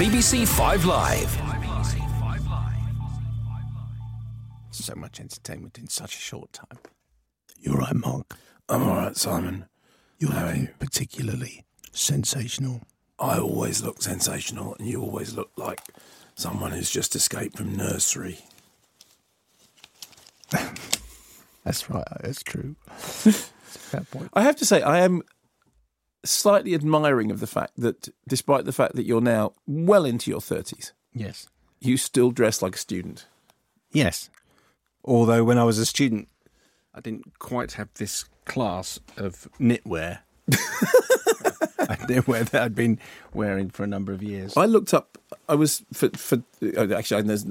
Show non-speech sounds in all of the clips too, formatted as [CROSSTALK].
BBC Five Live. So much entertainment in such a short time. You're right, Mark. I'm all right, Simon. You're How are looking you? particularly sensational. I always look sensational, and you always look like someone who's just escaped from nursery. [LAUGHS] That's right. [LAUGHS] That's true. Fair point. I have to say, I am slightly admiring of the fact that, despite the fact that you're now well into your thirties, Yes. you still dress like a student. Yes. Although when I was a student, I didn't quite have this class of knitwear. [LAUGHS] knitwear that I'd been wearing for a number of years. I looked up. I was for for uh, actually. There's,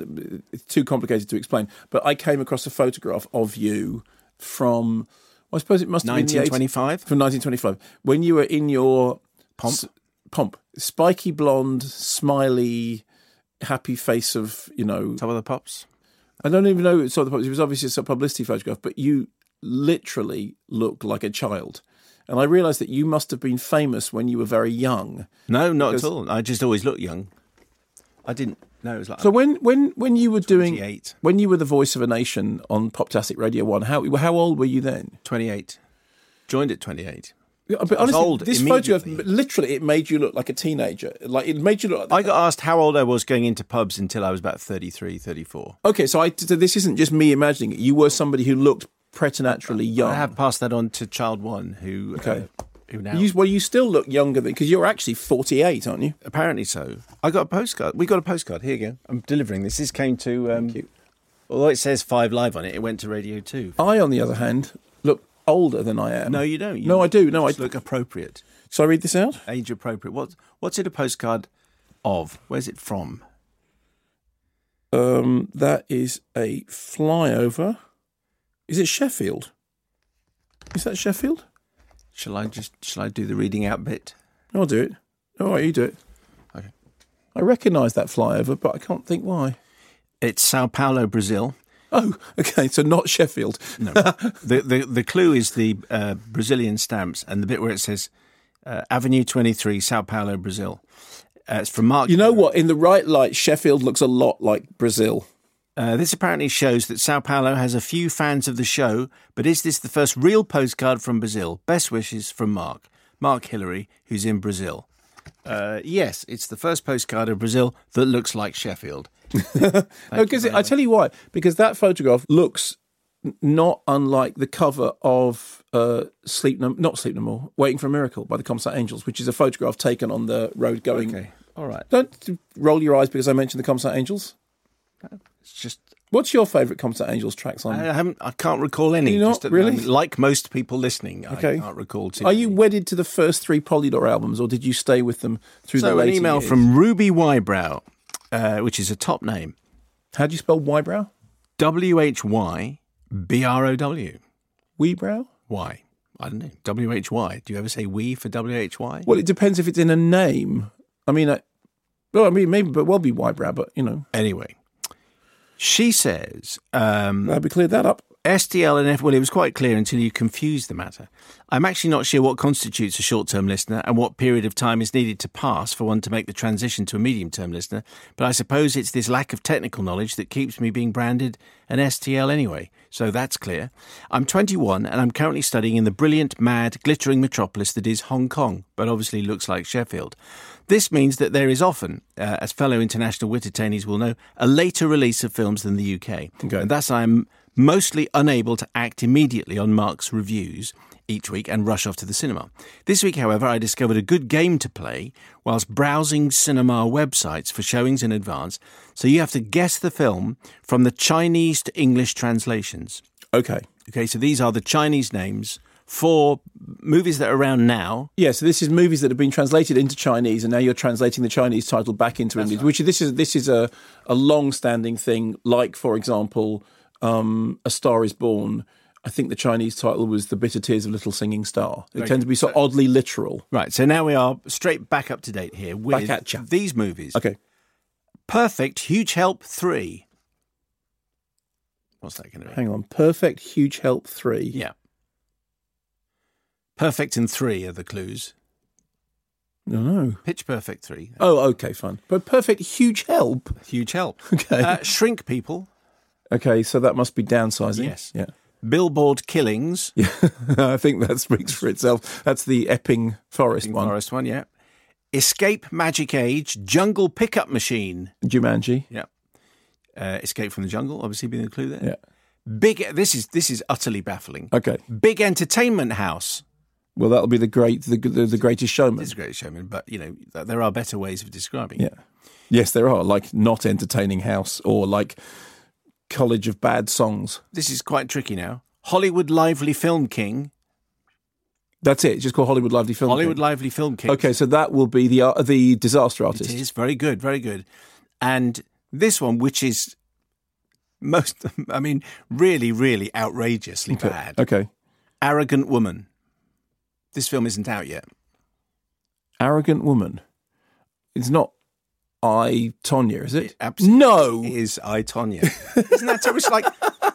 it's too complicated to explain, but I came across a photograph of you from. I suppose it must have been 1925. from 1925 when you were in your Pomp. s- pomp, spiky blonde, smiley, happy face of you know. Top of the pops. I don't even know. It's sort of it was obviously a publicity photograph, but you literally look like a child. And I realised that you must have been famous when you were very young. No, not Because- at all. I just always looked young. I didn't. No, it was like So when when when you were doing when you were the voice of a nation on Poptastic Radio One, how how old were you then? 28. Joined at 28. Yeah, But honestly, old this photograph literally it made you look like a teenager. Like it made you look. I got asked how old I was going into pubs until I was about 33, 34. okay, so I so this isn't just me imagining it. You were somebody who looked preternaturally young. I have passed that on to child one, who Okay. uh, who now You, well, you still look younger than because you're actually 48, aren't you? apparently so. I got a postcard. We got a postcard. Here you go. I'm delivering this. This came to. Um, you. Although it says five live on it, it went to Radio Two. I, on the other hand, look older than I am. No, you don't. You No, I do. No, I look appropriate, So I read this out. age appropriate. What What's it a postcard of? Where's it from? Um, that is a flyover. Is it Sheffield? Is that Sheffield? Shall I just Shall I do the reading out bit? I'll do it. All right, you do it. Okay. I recognise that flyover, but I can't think why. It's Sao Paulo, Brazil. Oh, [LAUGHS] okay. So not Sheffield. No. [LAUGHS] the, the the clue is the uh, Brazilian stamps and the bit where it says uh, Avenue 23, Sao Paulo, Brazil. Uh, it's from Mark. You know what? In the right light, Sheffield looks a lot like Brazil. Uh, this apparently shows that Sao Paulo has a few fans of the show, but is this the first real postcard from Brazil? Best wishes from Mark. Mark Hillary, who's in Brazil. Uh, yes, it's the first postcard of Brazil that looks like Sheffield. [LAUGHS] Because I tell you why. Because that photograph looks not unlike the cover of uh, Sleep No, not Sleep No More, Waiting for a Miracle by the Comsat Angels, which is a photograph taken on the road going. Okay, all right. Don't roll your eyes because I mentioned the Comsat Angels. It's just What's your favourite Comsat Angels tracks on? I haven't. I can't recall any. You not? the Really? moment. Like most people listening, Okay. I can't recall. Too Are you wedded to the first three Polydor albums, or did you stay with them through the So an later email years? from Ruby Wybrow, uh, which is a top name. How do you spell Wybrow? W H Y B R O W. Weebrow? Why? I don't know. W H Y. Do you ever say we for W H Y? Well, it depends if it's in a name. I mean, I, well, I mean, maybe, but well, be Wybrow, but you know, Anyway, she says um, glad we cleared that up. STL and F. Well, it was quite clear until you confused the matter. I'm actually not sure what constitutes a short term listener and what period of time is needed to pass for one to make the transition to a medium term listener, but I suppose it's this lack of technical knowledge that keeps me being branded an STL anyway. So that's clear. I'm 21 and I'm currently studying in the brilliant, mad, glittering metropolis that is Hong Kong, but obviously looks like Sheffield. This means that there is often, uh, as fellow international Wittertainees will know, a later release of films than the UK. Okay. And thus I'm mostly unable to act immediately on Mark's reviews each week and rush off to the cinema. This week, however, I discovered a good game to play whilst browsing cinema websites for showings in advance. So you have to guess the film from the Chinese to English translations. Okay. Okay, so these are the Chinese names for movies that are around now. Yeah, so this is movies that have been translated into Chinese, and now you're translating the Chinese title back into English. Which this is this is a a long-standing thing. Like, for example, um, A Star Is Born. I think the Chinese title was The Bitter Tears of Little Singing Star. It tends to be so oddly literal. Right, so now we are straight back up to date here with Back at ya. these movies. Okay. Perfect, Huge Help 3. What's that going to be? Hang on. Perfect Huge Help 3. Yeah. Perfect and 3 are the clues. No, no. Pitch Perfect 3. Oh, okay, fine. But perfect, huge help. Huge help. [LAUGHS] Okay. Uh, Shrink People. Okay, so that must be downsizing. Yes. Yeah. Billboard Killings. [LAUGHS] Yeah, I think that speaks for itself. That's the Epping Forest one. Forest one, yeah. Escape Magic Age. Jungle Pickup Machine. Jumanji. Yeah. Uh, Escape from the Jungle, obviously being a clue there. Yeah. Big. This is this is utterly baffling. Okay. Big Entertainment House. Well, that'll be the great, the, the, the greatest showman. It's a great showman, but you know there are better ways of describing. Yeah. it. Yes, there are like not entertaining house or like College of Bad Songs. This is quite tricky now. Hollywood Lively Film King. That's it. Just called Hollywood Lively Film. Hollywood King. Lively Film King. Okay, so that will be the uh, the disaster artist. It is very good, very good. And this one, which is most, [LAUGHS] I mean, really, really outrageously Okay. bad. Okay. Arrogant Woman. This film isn't out yet. Arrogant woman. It's not I Tonya, is it? absolutely No. Is I Tonya? Isn't that terrible? It's like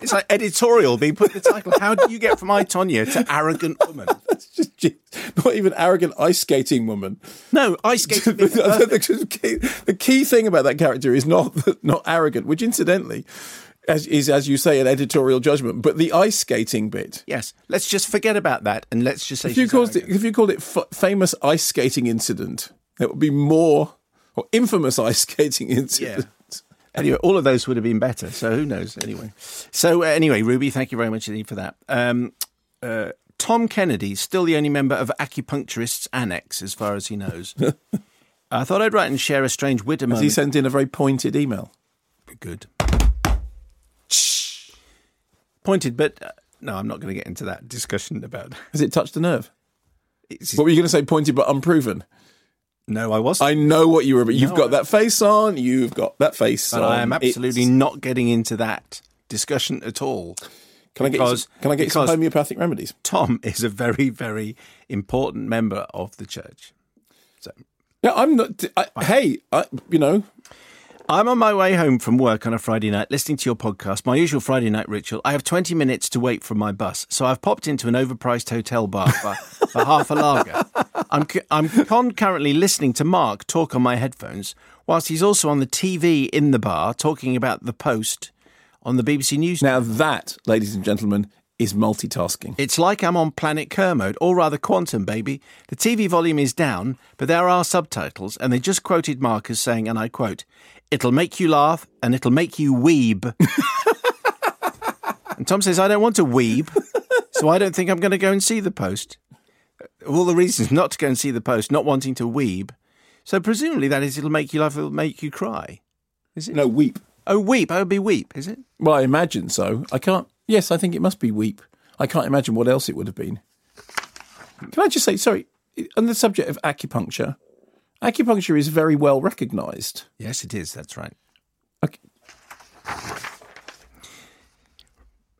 it's like editorial being put in the title. How do you get from I Tonya to arrogant woman? [LAUGHS] It's just not even arrogant ice skating woman. No, ice skating. [LAUGHS] the, the key, the key thing about that character is not [LAUGHS] not arrogant, which incidentally as, is, as you say, an editorial judgment. But the ice skating bit, yes, let's just forget about that and let's just say if you called it, if you called it f- famous ice skating incident, it would be more or infamous ice skating incident. Anyway, all of those would have been better. So who knows? Anyway, so uh, anyway, Ruby, thank you very much indeed for that. Um, uh, Tom Kennedy, still the only member of Acupuncturists Annex, as far as he knows. [LAUGHS] I thought I'd write and share a strange moment. he sent in a very pointed email? Good. Pointed, but uh, no, I'm not going to get into that discussion about. [LAUGHS] Has it touched a nerve? It's, What were you going to say? Pointed but unproven. no, I wasn't. I know what you were, but you've No, got that face on. You've got that face on. I am absolutely It's- not getting into that discussion at all. Can I get you because- some, can I get you some because- homeopathic remedies? Tom is a very, very important member of the church. So Yeah, I'm not. I, hey, I, you know, I'm on my way home from work on a Friday night listening to your podcast, my usual Friday night ritual. I have 20 minutes to wait for my bus, so I've popped into an overpriced hotel bar for, for half a lager. I'm, I'm concurrently listening to Mark talk on my headphones, whilst he's also on the TV in the bar talking about the post on the BBC News. now that, ladies and gentlemen, is multitasking. It's like I'm on Planet Kermode, or rather Quantum, baby. The TV volume is down, but there are subtitles, and they just quoted Mark as saying, and I quote, It'll make you laugh and it'll make you weeb. [LAUGHS] and Tom says, I don't want to weeb, so I don't think I'm going to go and see the post. Of all the reasons not to go and see the post, not wanting to weeb. So presumably that is, it'll make you laugh, it'll make you cry. Is it? No, weep. Oh, weep. Oh, be weep, is it? Well, I imagine so. I can't. Yes, I think it must be weep. I can't imagine what else it would have been. Can I just say, sorry, on the subject of acupuncture, acupuncture is very well recognised. Yes, it is. That's right. Okay.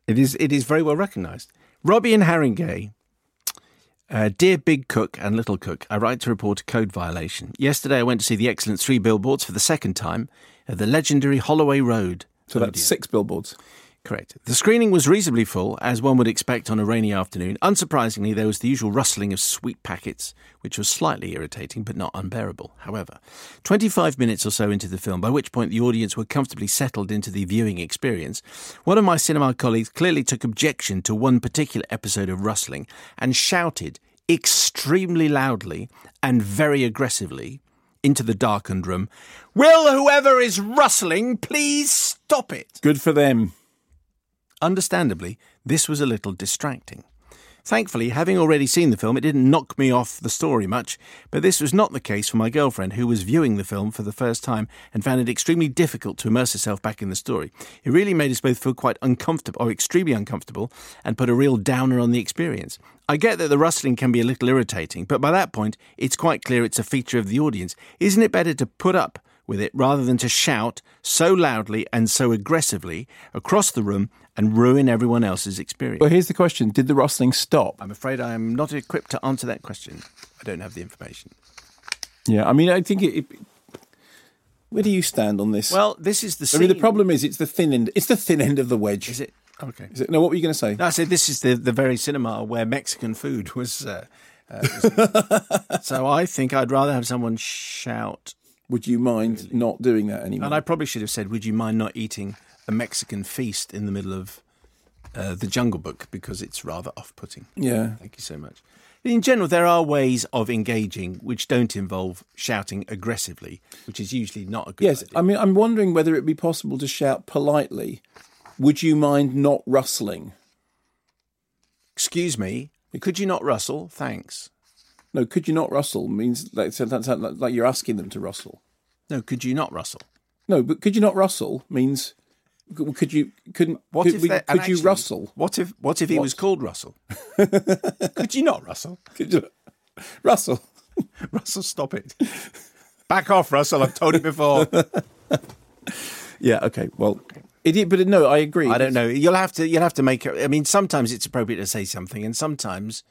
It is. It is very well recognised. Robbie and Haringey. Uh, dear Big Cook and Little Cook, I write to report a code violation. Yesterday, I went to see the excellent Three Billboards for the second time at the legendary Holloway Road. So that's six billboards. Correct. The screening was reasonably full, as one would expect on a rainy afternoon. Unsurprisingly, there was the usual rustling of sweet packets, which was slightly irritating but not unbearable. However, 25 minutes or so into the film, by which point the audience were comfortably settled into the viewing experience, one of my cinema colleagues clearly took objection to one particular episode of rustling and shouted extremely loudly and very aggressively into the darkened room, Will whoever is rustling please stop it? Good for them. Understandably, this was a little distracting. Thankfully, having already seen the film, it didn't knock me off the story much, but this was not the case for my girlfriend, who was viewing the film for the first time and found it extremely difficult to immerse herself back in the story. It really made us both feel quite uncomfortable, or extremely uncomfortable, and put a real downer on the experience. I get that the rustling can be a little irritating, but by that point, it's quite clear it's a feature of the audience. Isn't it better to put up with it rather than to shout so loudly and so aggressively across the room and ruin everyone else's experience? Well, here's the question: Did the rustling stop? I'm afraid I am not equipped to answer that question. I don't have the information. Yeah, I mean, I think it. it where do you stand on this? Well, this is the I mean, the problem is it's the thin end. It's the thin end of the wedge. is it okay? Is it? No, what were you going to say? No, I said this is the, the very cinema where Mexican food was uh, Uh, [LAUGHS] so I think I'd rather have someone shout. Would you mind not doing that anymore? And I probably should have said, "Would you mind not eating a Mexican feast in the middle of uh, the Jungle Book?" Because it's rather off-putting. yeah. Thank you so much. In general, there are ways of engaging which don't involve shouting aggressively, which is usually not a good thing. Yes, idea. I mean, I'm wondering whether it'd be possible to shout politely. Would you mind not rustling? Excuse me, could you not rustle? Thanks. No, could you not rustle means like, so like you're asking them to rustle. No, could you not rustle? No, but could you not rustle means could you couldn't What could, if we- could you actually- rustle? What if what if he What? was called Russell? [LAUGHS] could you not Russell? Could you rustle? [LAUGHS] Russell, stop it. Back off, Russell. I've told you before. [LAUGHS] Yeah. Okay. Well, it, is- but no, I agree. I don't know. You'll have to. You'll have to make. it. I mean, sometimes it's appropriate to say something, and sometimes,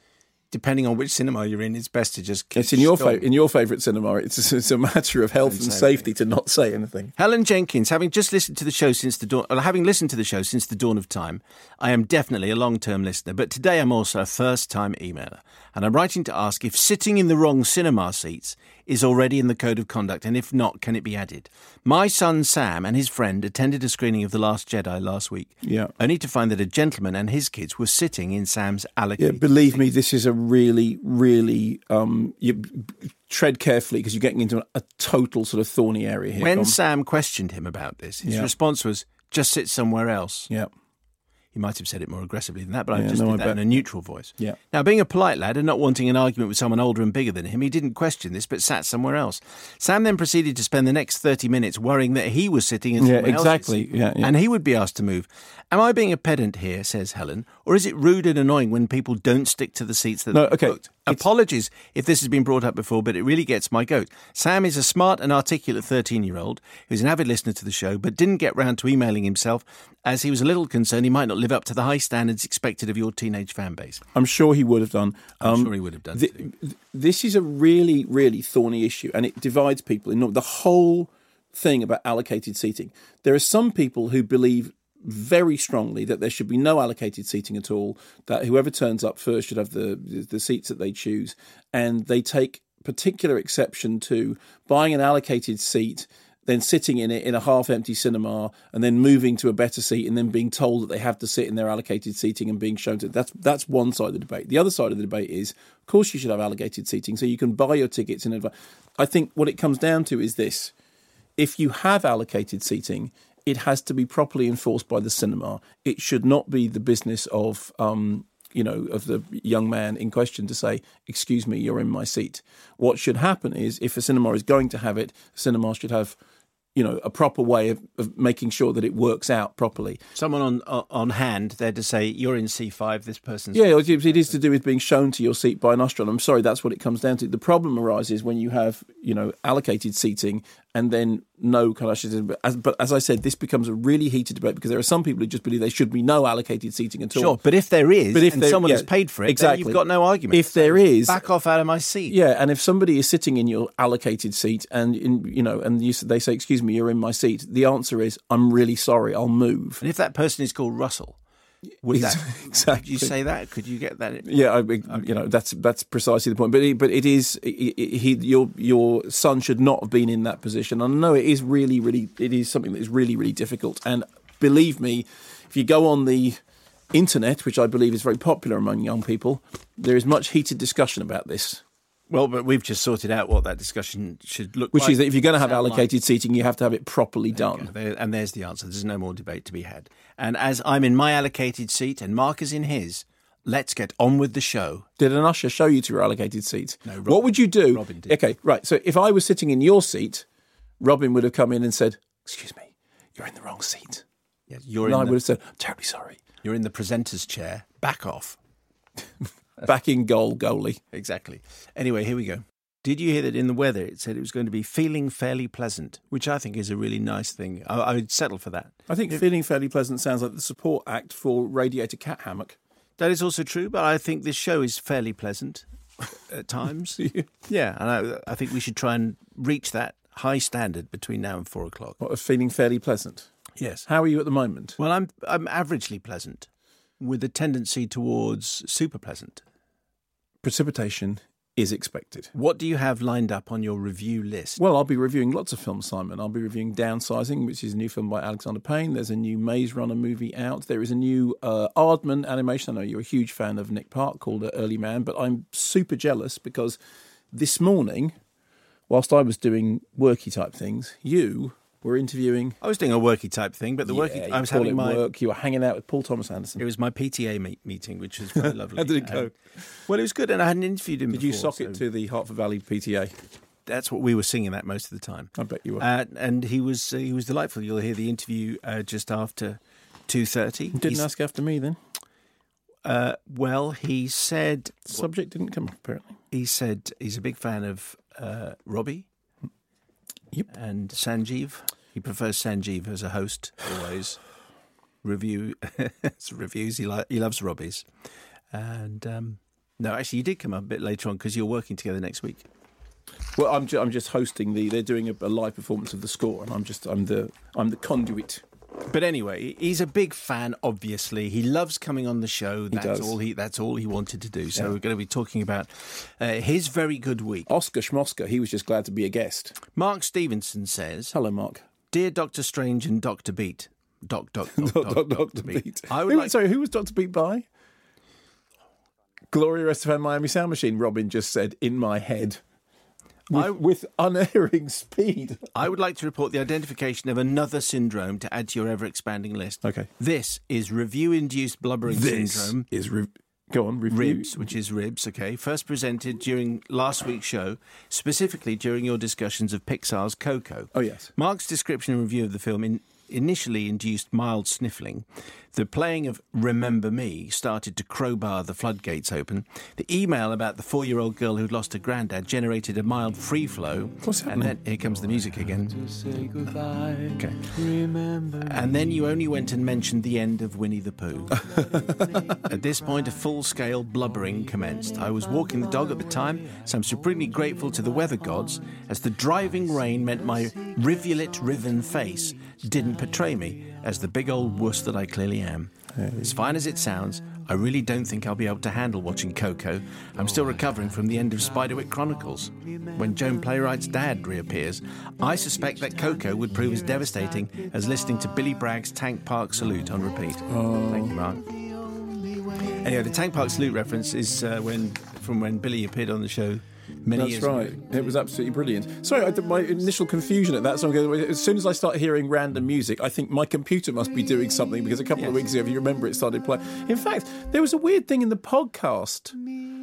depending on which cinema you're in, it's best to just. It's in your fa- in your favourite cinema. It's a, it's a matter of health and say safety to not say anything. Helen Jenkins, having just listened to the show since the dawn, having listened to the show since the dawn of time, I am definitely a long-term listener, but today I'm also a first-time emailer, and I'm writing to ask if sitting in the wrong cinema seats is already in the code of conduct, and if not, can it be added? My son Sam and his friend attended a screening of The Last Jedi last week, Yeah. only to find that a gentleman and his kids were sitting in Sam's Yeah, believe me, this is a really, really um, you tread carefully because you're getting into a, a total sort of thorny area here. when. Sam questioned him about this, his Yeah. response was, "Just sit somewhere else." yeah, He might have said it more aggressively than that, but I just no, did that in a neutral voice. Yeah. Now, being a polite lad and not wanting an argument with someone older and bigger than him, he didn't question this, but sat somewhere else. Sam then proceeded to spend the next 30 minutes worrying that he was sitting in Yeah, someone else's exactly. seat, Yeah, yeah. And he would be asked to move. Am I being a pedant here, says Helen, or is it rude and annoying when people don't stick to the seats that No, okay. booked? Apologies if this has been brought up before, but it really gets my goat. Sam is a smart and articulate 13 year old who's an avid listener to the show, but didn't get round to emailing himself as he was a little concerned he might not live up to the high standards expected of your teenage fan base. I'm sure he would have done. I'm Um, sure he would have done. th- this is a really, really thorny issue, and it divides people. In the whole thing about allocated seating, there are some people who believe very strongly that there should be no allocated seating at all. That whoever turns up first should have the the seats that they choose, and they take particular exception to buying an allocated seat. Then sitting in it in a half-empty cinema, and then moving to a better seat, and then being told that they have to sit in their allocated seating, and being shown to that's that's one side of the debate. The other side of the debate is, of course, you should have allocated seating, so you can buy your tickets in advance. I think what it comes down to is this: if you have allocated seating, it has to be properly enforced by the cinema. It should not be the business of um, you know of the young man in question to say, "Excuse me, you're in my seat." What should happen is, if a cinema is going to have it, cinema should have you know a proper way of, of making sure that it works out properly. Someone on uh, on hand there to say, You're in C5, this person's. Yeah, it it is to do with being shown to your seat by an astronaut. I'm sorry, that's what it comes down to. The problem arises when you have, you know, allocated seating and then no kind. But as, but as I said, this becomes a really heated debate because there are some people who just believe there should be no allocated seating at all. Sure, but if there is, But if and there- someone yeah, has paid for it, exactly. then you've got no argument. If there is, back off out of my seat. yeah, and if somebody is sitting in your allocated seat and in, you know, and you, they say, "Excuse me, you're in my seat," the answer is, "I'm really sorry, I'll move." And if that person is called Russell, would that [LAUGHS] exactly. Could you say that? Could you get that? Yeah, I, you know that's that's precisely the point. But it, but it is he, he your your son should not have been in that position. I know it is really really it is something that is really really difficult. And believe me, if you go on the internet, which I believe is very popular among young people, there is much heated discussion about this. Well, but we've just sorted out what that discussion should look Which like. Which is that if you're going to have Sound like. allocated seating, you have to have it properly done. There- and there's the answer. There's no more debate to be had. And as I'm in my allocated seat and Mark is in his, let's get on with the show. Did an usher show you to your allocated seat? No, what would you do? Robin did. Okay, right. So if I was sitting in your seat, Robin would have come in and said, "Excuse me, you're in the wrong seat." Yes, you're And I the, would have said, "I'm terribly sorry." you're in the presenter's chair. Back off. [LAUGHS] Back in goal, goalie. Exactly. Anyway, here we go. Did you hear that in the weather it said it was going to be feeling fairly pleasant, which I think is a really nice thing. I, I would settle for that. I think feeling fairly pleasant sounds like the support act for Radiator Cat Hammock. That is also true, but I think this show is fairly pleasant at [LAUGHS] times. yeah, and I, I think we should try and reach that high standard between now and four o'clock. What, of feeling fairly pleasant. Yes. How are you at the moment? Well, I'm I'm averagely pleasant, with a tendency towards super pleasant. Precipitation is expected. What do you have lined up on your review list? Well, I'll be reviewing lots of films, Simon. I'll be reviewing Downsizing, which is a new film by Alexander Payne. There's a new Maze Runner movie out. There is a new uh, Aardman animation. I know you're a huge fan of Nick Park called Early Man, but I'm super jealous because this morning, whilst I was doing worky type things, you were interviewing. I was doing a worky type thing, but the Yeah, worky I was having my work. You were hanging out with Paul Thomas Anderson. it was my PTA meet, meeting, which was very lovely. [LAUGHS] How did it go? Um, well, it was good, and I hadn't interviewed him. Did you before, sock it to the Harper Valley PTA? That's what we were singing at most of the time. I bet you were. Uh, and he was uh, he was delightful. You'll hear the interview uh, just after two thirty. Didn't ask after me then. Uh, well, he said Subject didn't come up, apparently. he said he's a big fan of uh, Robbie. Yep. And Sanjeev. He prefers Sanjeev as a host always. [LAUGHS] Review [LAUGHS] reviews. He li- he loves Robbie's. And um, no, actually, you did come up a bit later on because you're working together next week. Well, I'm, ju- I'm just hosting the. They're doing a, a live performance of the score, and I'm just I'm the I'm the conduit. But anyway, he's a big fan. Obviously, he loves coming on the show. That's does. all he. That's all he wanted to do. So Yeah. we're going to be talking about uh, his very good week. Oscar Schmosker, he was just glad to be a guest. Mark Stevenson says, Hello, Mark. "Dear Doctor Strange and Doctor Beat, Doc Doc [LAUGHS] Doc, Doc, Dr. Doctor Beat. I would Who- like. Sorry, who was Dr. Beat by? Gloria Estefan Miami Sound Machine, Robin just said in my head. With, I- with unerring [LAUGHS] speed. I would like to report the identification of another syndrome to add to your ever-expanding list. Okay. This is review-induced blubbering syndrome. is re- go on review. Ribs, which is ribs, okay, first presented during last week's show, specifically during your discussions of Pixar's Coco. Oh yes. Mark's description and review of the film in, initially induced mild sniffling. The playing of Remember Me started to crowbar the floodgates open. The email about the four year old girl who'd lost her granddad generated a mild free flow. What's happening? And then here comes the music again. Okay. And then you only went and mentioned the end of Winnie the Pooh. [LAUGHS] at this point, a full scale blubbering commenced. I was walking the dog at the time, so I'm supremely grateful to the weather gods as the driving rain meant my rivulet riven face didn't portray me as the big old wuss that I clearly am. As fine as it sounds, I really don't think I'll be able to handle watching Coco. I'm still recovering from the end of Spiderwick Chronicles. When Joan Plowright's dad reappears, I suspect that Coco would prove as devastating as listening to Billy Bragg's Tank Park Salute on repeat. Thank you, Mark. Anyway, the Tank Park Salute reference is uh, when from when Billy appeared on the show many That's years right. ago. It was absolutely brilliant. Sorry, I, my initial confusion at that song. As soon as I start hearing random music, I think my computer must be doing something because a couple of weeks ago, if you remember, it started playing. In fact, there was a weird thing in the podcast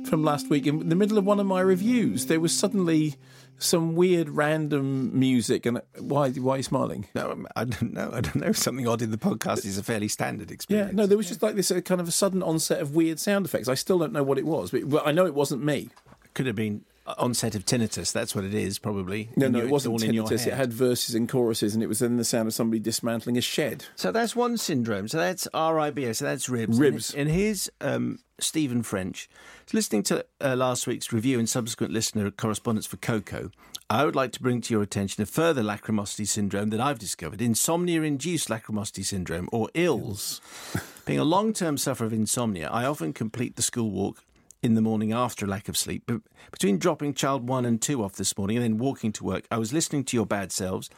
from last week. In the middle of one of my reviews, there was suddenly some weird random music. And why? Why are you smiling? No, um, I don't know. I don't know. [LAUGHS] Something odd in the podcast is a fairly standard experience. Yeah, no, there was just like this uh, kind of a sudden onset of weird sound effects. I still don't know what it was, but well, I know it wasn't me. Could have been onset of tinnitus. That's what it is, probably. No, no, it wasn't all in your tinnitus. It had verses and choruses, and it was then the sound of somebody dismantling a shed. So that's one syndrome. So that's RIBS. So that's ribs. Ribs. And, here's um, Stephen French. Listening to uh, last week's review and subsequent listener correspondence for Coco, I would like to bring to your attention a further lachrymosity syndrome that I've discovered insomnia-induced lachrymosity syndrome, or ILS. Being a long-term sufferer of insomnia, I often complete the school walk in the morning after a lack of sleep. But between dropping child one and two off this morning and then walking to work, I was listening to your bad selves,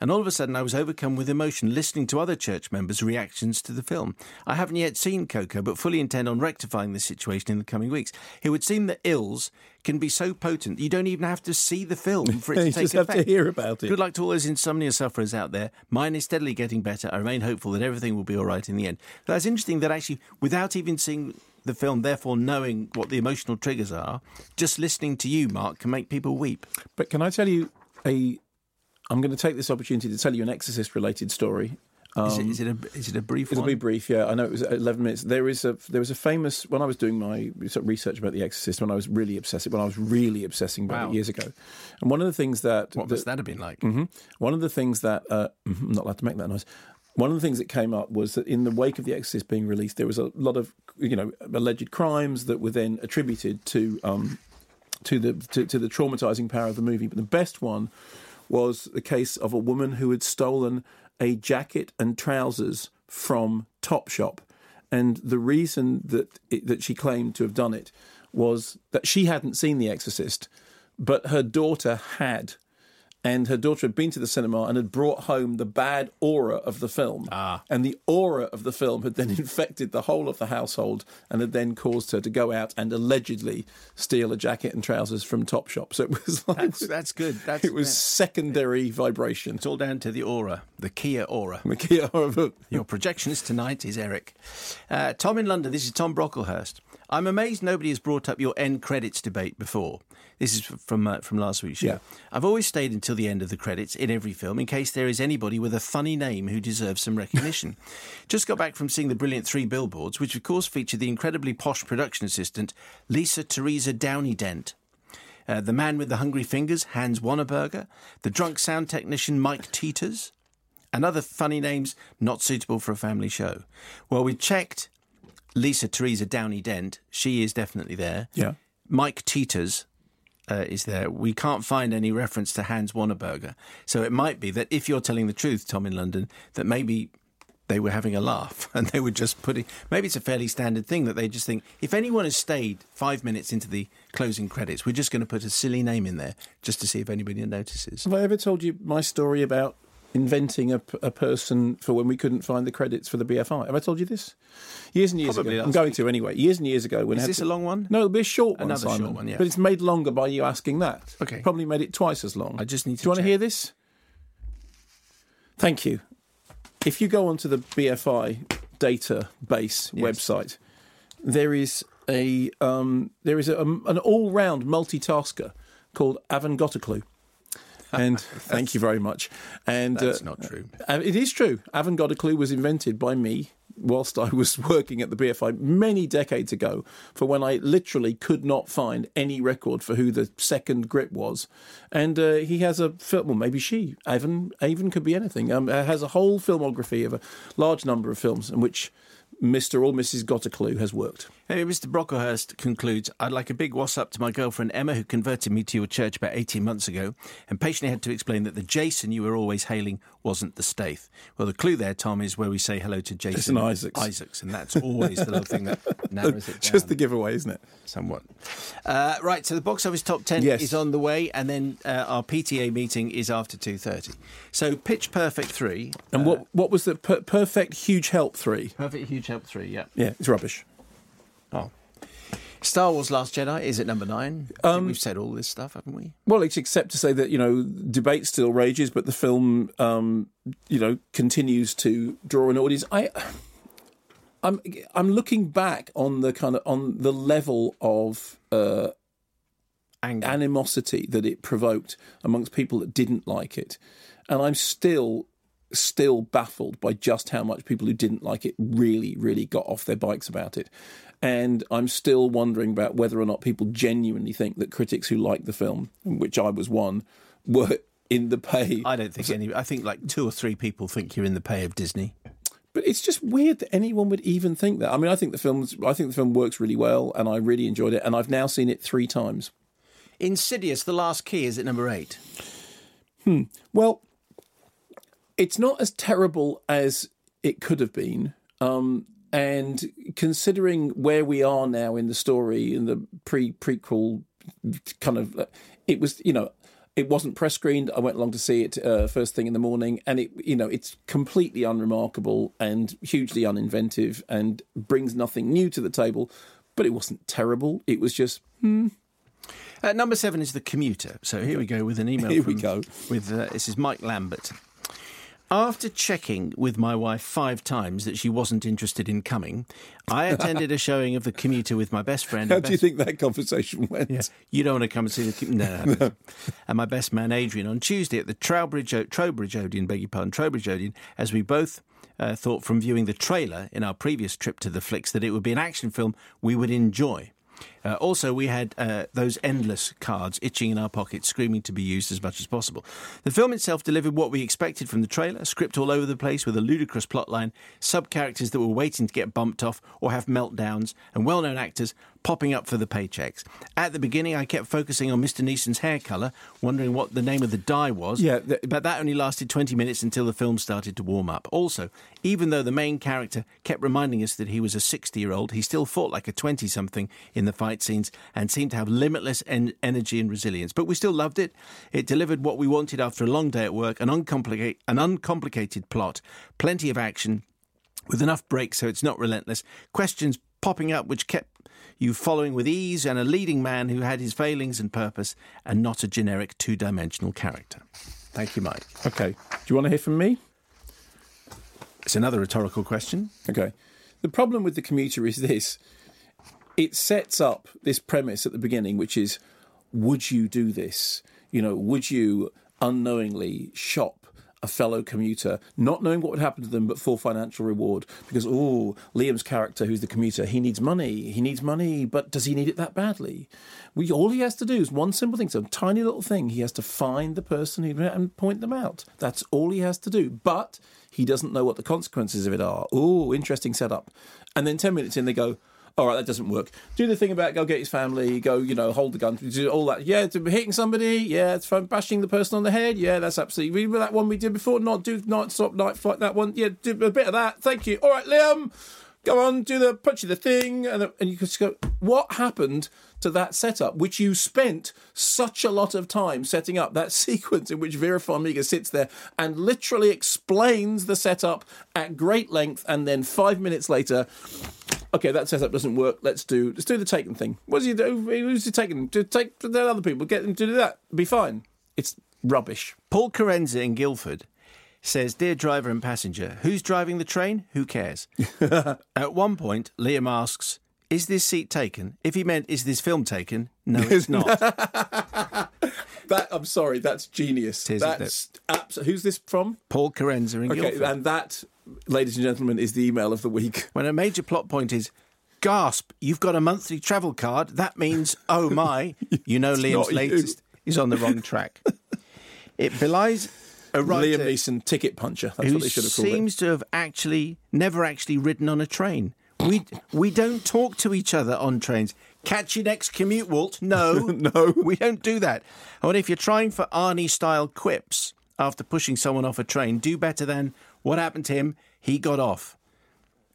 and all of a sudden I was overcome with emotion listening to other church members' reactions to the film. I haven't yet seen Coco, but fully intend on rectifying this situation in the coming weeks. It would seem that ills can be so potent you don't even have to see the film for it [LAUGHS] to take just have effect. to hear about it. Good luck to all those insomnia sufferers out there. Mine is steadily getting better. I remain hopeful that everything will be all right in the end. But that's interesting that actually, without even seeing the film, therefore knowing what the emotional triggers are, just listening to you, Mark, can make people weep. But can I tell you a? I'm going to take this opportunity to tell you an Exorcist-related story. is, it, is, it a, is it a brief It'll one? be brief, yeah. I know it was 11 minutes. There is a there was a famous when I was doing my research about The Exorcist when I was really obsessive when I was really obsessing about Wow. it years ago, and one of the things that what that- must that have been like? Mhm. One of the things that uh, mhm, I'm not allowed to make that noise. One of the things that came up was that in the wake of The Exorcist being released, there was a lot of you know alleged crimes that were then attributed to um, to the to, to the traumatizing power of the movie. But the best one was the case of a woman who had stolen a jacket and trousers from Topshop, and the reason that it, that she claimed to have done it was that she hadn't seen The Exorcist, but her daughter had. And her daughter had been to the cinema and had brought home the bad aura of the film. Ah. And the aura of the film had then [LAUGHS] infected the whole of the household and had then caused her to go out and allegedly steal a jacket and trousers from Topshop. So it was [LAUGHS] like That's, that's good. That's, it was secondary vibration. It's all down to the aura, the Kia aura. Makia Horrible. [LAUGHS] Your projectionist tonight is Eric. Uh, Tom in London, this is Tom Brocklehurst. I'm amazed nobody has brought up your end credits debate before. This is from uh, from last week's show. Yeah. I've always stayed until the end of the credits in every film in case there is anybody with a funny name who deserves some recognition. [LAUGHS] Just got back from seeing the brilliant Three Billboards, which of course featured the incredibly posh production assistant Lisa Teresa Downey Dent. Uh, the man with the hungry fingers, Hans Wannerberger. The drunk sound technician, Mike Teeters. And other funny names not suitable for a family show. Well, we checked Lisa Teresa Downey Dent. She is definitely there. Yeah. Mike Teeters uh, is there. We can't find any reference to Hans Wannerberger. So it might be that if you're telling the truth, Tom in London, that maybe they were having a laugh [LAUGHS] and they were just putting. Maybe it's a fairly standard thing that they just think if anyone has stayed five minutes into the closing credits, we're just going to put a silly name in there just to see if anybody notices. Have I ever told you my story about inventing a person for when we couldn't find the credits for the BFI? Have I told you this? Years and years Probably ago. I'm going to anyway. Years and years ago. When Is this to- a long one? No, it'll be a short one. Another short one, yeah. But it's made longer by you asking that. Okay. Probably made it twice as long. I just need to Do you want to hear this? Thank you. If you go onto the BFI database website, there is a um, there is a, an all round multitasker called Avan Gotaclu. And thank you very much. And That's uh, not true. uh, it is true. Avan got a Clue was invented by me whilst I was working at the BFI many decades ago for when I literally could not find any record for who the second grip was. And uh, he has a film, well, maybe she, Avon, Avon could be anything, um, uh, has a whole filmography of a large number of films in which Mr. or Mrs. Got a Clue has worked. Hey, Mr. Brocklehurst concludes I'd like a big what's up to my girlfriend Emma, who converted me to your church about 18 months ago, and patiently had to explain that the Jason you were always hailing wasn't the Stath. Well, the clue there, Tom, is where we say hello to Jason, Isaacs. Isaacs, and that's always the little thing that [LAUGHS] narrows it down Just the giveaway, isn't it? somewhat. Uh, right, so the box office top 10 Yes. is on the way, and then uh, our PTA meeting is after 2.30. So Pitch Perfect 3. And what, what was the per- perfect huge help three? Perfect Huge Help 3, yeah. Yeah, it's rubbish. Oh. Star Wars Last Jedi is at number nine. Think we've said all this stuff, haven't we? Well, it's except to say that you know debate still rages, but the film, um, you know, continues to draw an audience. I, I'm I'm looking back on the kind of on the level of uh, Anger. animosity that it provoked amongst people that didn't like it, and I'm still still baffled by just how much people who didn't like it really really got off their bikes about it. And I'm still wondering about whether or not people genuinely think that critics who liked the film, which I was one, were in the pay. I don't think any. I think like two or three people think you're in the pay of Disney. But it's just weird that anyone would even think that. I mean, I think the film's, I think the film works really well, and I really enjoyed it, and I've now seen it three times. Insidious: The Last Key is at number eight. Hmm. Well, it's not as terrible as it could have been. Um, and considering where we are now in the story, in the pre prequel kind of, uh, it was, you know, it wasn't press screened. I went along to see it uh, first thing in the morning, and it, you know, it's completely unremarkable and hugely uninventive and brings nothing new to the table. But it wasn't terrible. It was just Uh, number seven is The Commuter. So here we go with an email. [LAUGHS] Here we go. With uh, this is Mike Lambert. After checking with my wife five times that she wasn't interested in coming, I attended a showing of The Commuter with my best friend. how do you think that conversation went? You don't want to come and see the Com- no, no, no. and my best man Adrian on Tuesday at the Trowbridge O- Trowbridge Odeon, beg your pardon, Trowbridge Odeon, as we both uh, thought from viewing the trailer in our previous trip to the flicks that it would be an action film we would enjoy. Uh, also, we had uh, those endless cards itching in our pockets, screaming to be used as much as possible. The film itself delivered what we expected from the trailer script all over the place with a ludicrous plotline, sub characters that were waiting to get bumped off or have meltdowns, and well known actors popping up for the paychecks. At the beginning, I kept focusing on Mr. Neeson's hair colour, wondering what the name of the dye was. Yeah, th- but that only lasted 20 minutes until the film started to warm up. Also, even though the main character kept reminding us that he was a 60 year old, he still fought like a 20 something in the fight scenes and seemed to have limitless en- energy and resilience. But we still loved it. It delivered what we wanted after a long day at work an, uncomplicate- an uncomplicated plot, plenty of action, with enough breaks so it's not relentless, questions popping up which kept you following with ease, and a leading man who had his failings and purpose, and not a generic two dimensional character. Thank you, Mike. Okay. Do you want to hear from me? It's another rhetorical question. Okay. The problem with the commuter is this it sets up this premise at the beginning, which is would you do this? You know, would you unknowingly shop a fellow commuter, not knowing what would happen to them, but for financial reward? Because, oh, Liam's character, who's the commuter, he needs money. He needs money, but does he need it that badly? We, all he has to do is one simple thing, so a tiny little thing. He has to find the person and point them out. That's all he has to do. But he doesn't know what the consequences of it are. Oh, interesting setup. And then 10 minutes in, they go, all right, that doesn't work. Do the thing about go get his family, go, you know, hold the gun, do all that. Yeah, to be hitting somebody, yeah, it's fun. Bashing the person on the head, yeah, that's absolutely. Remember that one we did before? Not do night stop night flight. That one, yeah, do a bit of that. Thank you. All right, Liam, go on, do the punch you the thing, and uh, and you just go. What happened to that setup, which you spent such a lot of time setting up? That [LAUGHS] sequence in which Vera Farmiga sits there and literally explains the setup at great length, and then five minutes later okay, that setup doesn't work. Let's do let's do the taken thing. What does he do? Who's he taking? To take the other people, get them to do that. Be fine. It's rubbish. Paul Carenza in Guildford says, Dear driver and passenger, who's driving the train? Who cares? [LAUGHS] At one point, Liam asks, Is this seat taken? If he meant, Is this film taken? No, [LAUGHS] it's not. that I'm sorry, that's genius. Is, that's abs- who's this from? Paul Carenza in okay, Guildford. and that, ladies and gentlemen, is the email of the week. When a major plot point is, gasp, you've got a monthly travel card. That means, oh my, [LAUGHS] you know Liam's not you. latest is on the wrong track. it belies a writer Liam Neeson, ticket puncher. That's who what they should have called seems it. to have actually never actually ridden on a train. We we don't talk to each other on trains. Catch your next commute, Walt. No, [LAUGHS] No. we don't do that. I wonder if you're trying for Arnie style quips after pushing someone off a train, do better than what happened to him. He got off.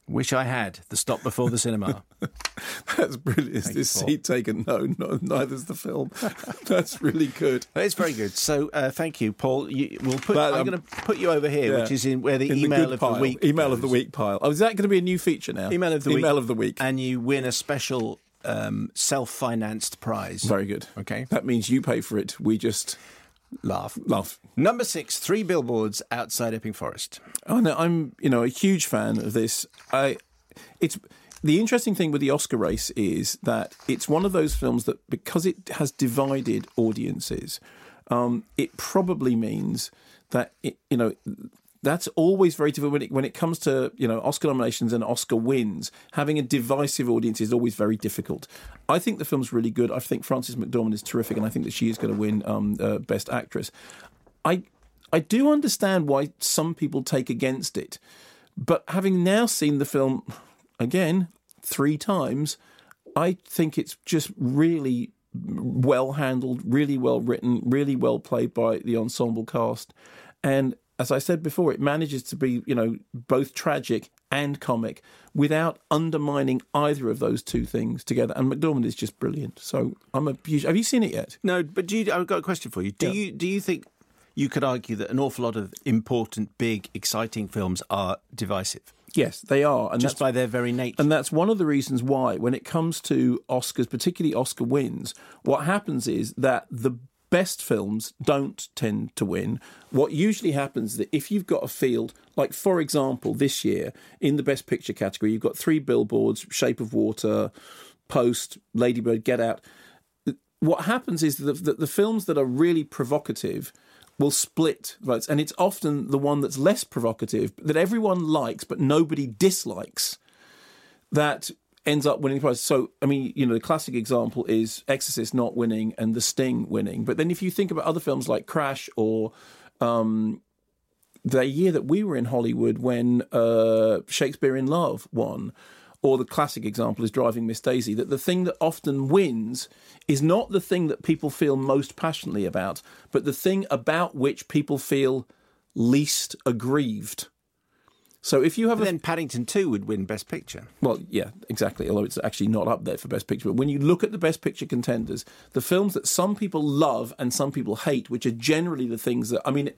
Wish I had the stop before the cinema. [LAUGHS] That's brilliant. Is this seat taken? No, no, neither's the film. [LAUGHS] That's really good. It's very good. So uh, thank you, Paul. You, we'll put. I'm um, going to put you over here, Yeah. which is in where the In email good of pile. the week. Email of the week pile. Oh, is that going to be a new feature now? Email of the week. Email of the week. And you win a special um, self-financed prize. Very good. Okay. That means you pay for it. We just Laugh. laugh. Number six, three billboards outside Epping Forest. Oh no, I'm you know a huge fan of this. I it's the interesting thing with the Oscar race is that it's one of those films that because it has divided audiences, um, it probably means that it, you know that's always very difficult when it, when it comes to you know Oscar nominations and Oscar wins. Having a divisive audience is always very difficult. I think the film's really good. I think Frances McDormand is terrific, and I think that she is going to win um, uh, Best Actress. I I do understand why some people take against it, but having now seen the film again three times, I think it's just really well handled, really well written, really well played by the ensemble cast, and as I said before, it manages to be you know both tragic and comic without undermining either of those two things together. And McDormand is just brilliant. So I'm a huge. Have you seen it yet? No, but do you, I've got a question for you. Do Yeah. you do you think you could argue that an awful lot of important, big, exciting films are divisive Yes, they are, and just by their very nature? And that's one of the reasons why, when it comes to Oscars, particularly Oscar wins, what happens is that the best films don't tend to win. What usually happens is that if you've got a field, like for example, this year in the Best Picture category, you've got three billboards Shape of Water, Post, Ladybird, Get Out. What happens is that the, the films that are really provocative will split votes, and it's often the one that's less provocative that everyone likes but nobody dislikes that ends up winning the prize. So, I mean, you know, the classic example is Exorcist not winning and The Sting winning. But then if you think about other films like Crash or um, the year that we were in Hollywood when uh, Shakespeare in Love won, or the classic example is Driving Miss Daisy, that the thing that often wins is not the thing that people feel most passionately about, but the thing about which people feel least aggrieved. So if you have But a then Paddington 2 would win Best Picture. well, yeah, exactly. Although it's actually not up there for Best Picture. But when you look at the Best Picture contenders, the films that some people love and some people hate, which are generally the things that I mean,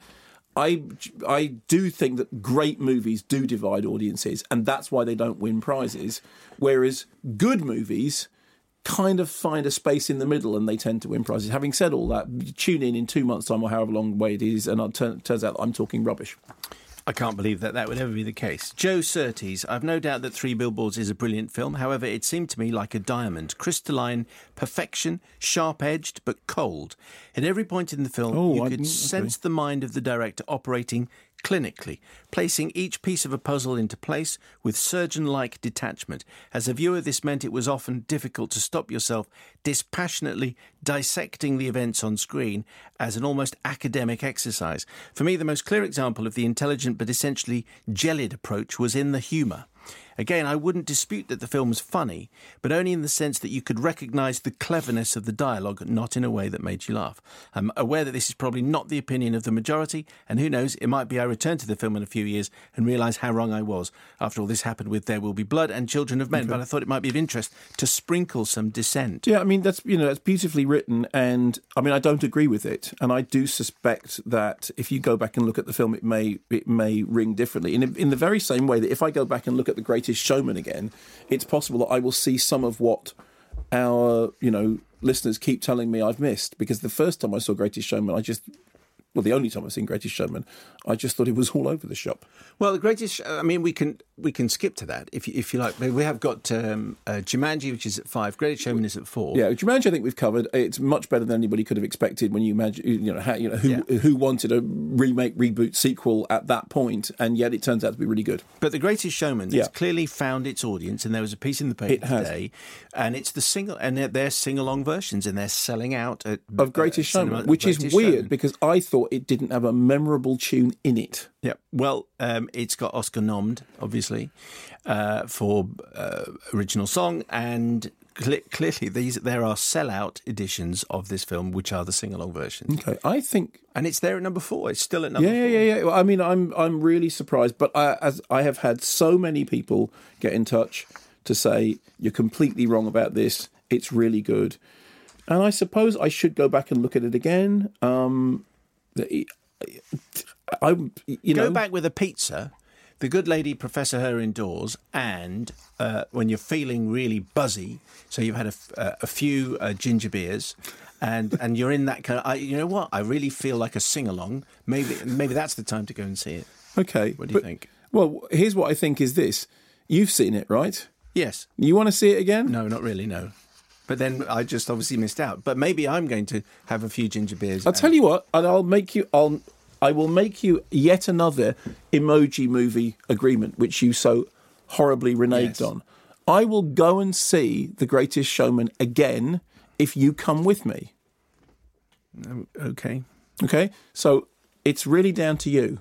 I I do think that great movies do divide audiences, and that's why they don't win prizes. Whereas good movies kind of find a space in the middle and they tend to win prizes. Having said all that, tune in in two months' time or however long way it is, and it turn, turns out I'm talking rubbish. I can't believe that that would ever be the case. Joe Surtees, I've no doubt that Three Billboards is a brilliant film. However, it seemed to me like a diamond. Crystalline perfection, sharp edged, but cold. At every point in the film, Oh, you I could sense the mind of the director operating clinically, placing each piece of a puzzle into place with surgeon like detachment. As a viewer, this meant it was often difficult to stop yourself dispassionately dissecting the events on screen as an almost academic exercise. For me, the most clear example of the intelligent but essentially gelid approach was in the humour. Again, I wouldn't dispute that the film was funny, but only in the sense that you could recognise the cleverness of the dialogue, not in a way that made you laugh. I'm aware that this is probably not the opinion of the majority, and who knows, it might be I return to the film in a few years and realise how wrong I was. After all, this happened with There Will Be Blood and Children of Men, but I thought it might be of interest to sprinkle some dissent. Yeah, I mean that's you know that's beautifully written, and I mean I don't agree with it, and I do suspect that if you go back and look at the film, it may it may ring differently. In in the very same way that if I go back and look at The Greatest Showman again, it's possible that I will see some of what our you know listeners keep telling me I've missed because the first time I saw Greatest Showman, I just well the only time I've seen Greatest Showman, I just thought it was all over the shop. Well, the greatest. I mean, we can we can skip to that if you, if you like. We have got um, uh, Jumanji, which is at five. Greatest Showman is at four. Yeah, Jumanji, I think we've covered. It's much better than anybody could have expected when you imagine, you know, how, you know who Yeah. who wanted a remake, reboot, sequel at that point, and yet it turns out to be really good. But The Greatest Showman Yeah. has clearly found its audience, and there was a piece in the paper today, and it's the single, and they're, they're sing-along versions, and they're selling out at, Of Greatest uh, Showman, which is weird Showman. because I thought it didn't have a memorable tune in it. Yeah. Well, um, it's got Oscar nommed, obviously, uh, for uh, original song, and clearly these there are sellout editions of this film, which are the sing-along versions, Okay, I think. and it's there at number four. It's still at number Yeah, four. yeah, yeah, yeah. Well, I mean, I'm I'm really surprised, but I, as I have had so many people get in touch to say you're completely wrong about this. It's really good, and I suppose I should go back and look at it again. Um, I, you Go know, back with a pizza, the good lady Professor her indoors, and uh, when you're feeling really buzzy, so you've had a, f- uh, a few uh, ginger beers, and and you're in that kind of, I, you know what? I really feel like a sing along. Maybe maybe that's the time to go and see it. Okay, What do you but- think? Well, here's what I think: is this you've seen it, right? Yes. You want to see it again? No, not really. No. But then I just obviously missed out. But maybe I'm going to have a few ginger beers. I'll tell you what, and I'll make you. I'll. I will make you yet another emoji movie agreement, which you so horribly reneged Yes. on. I will go and see The Greatest Showman again if you come with me. Um, okay. Okay, so it's really down to you.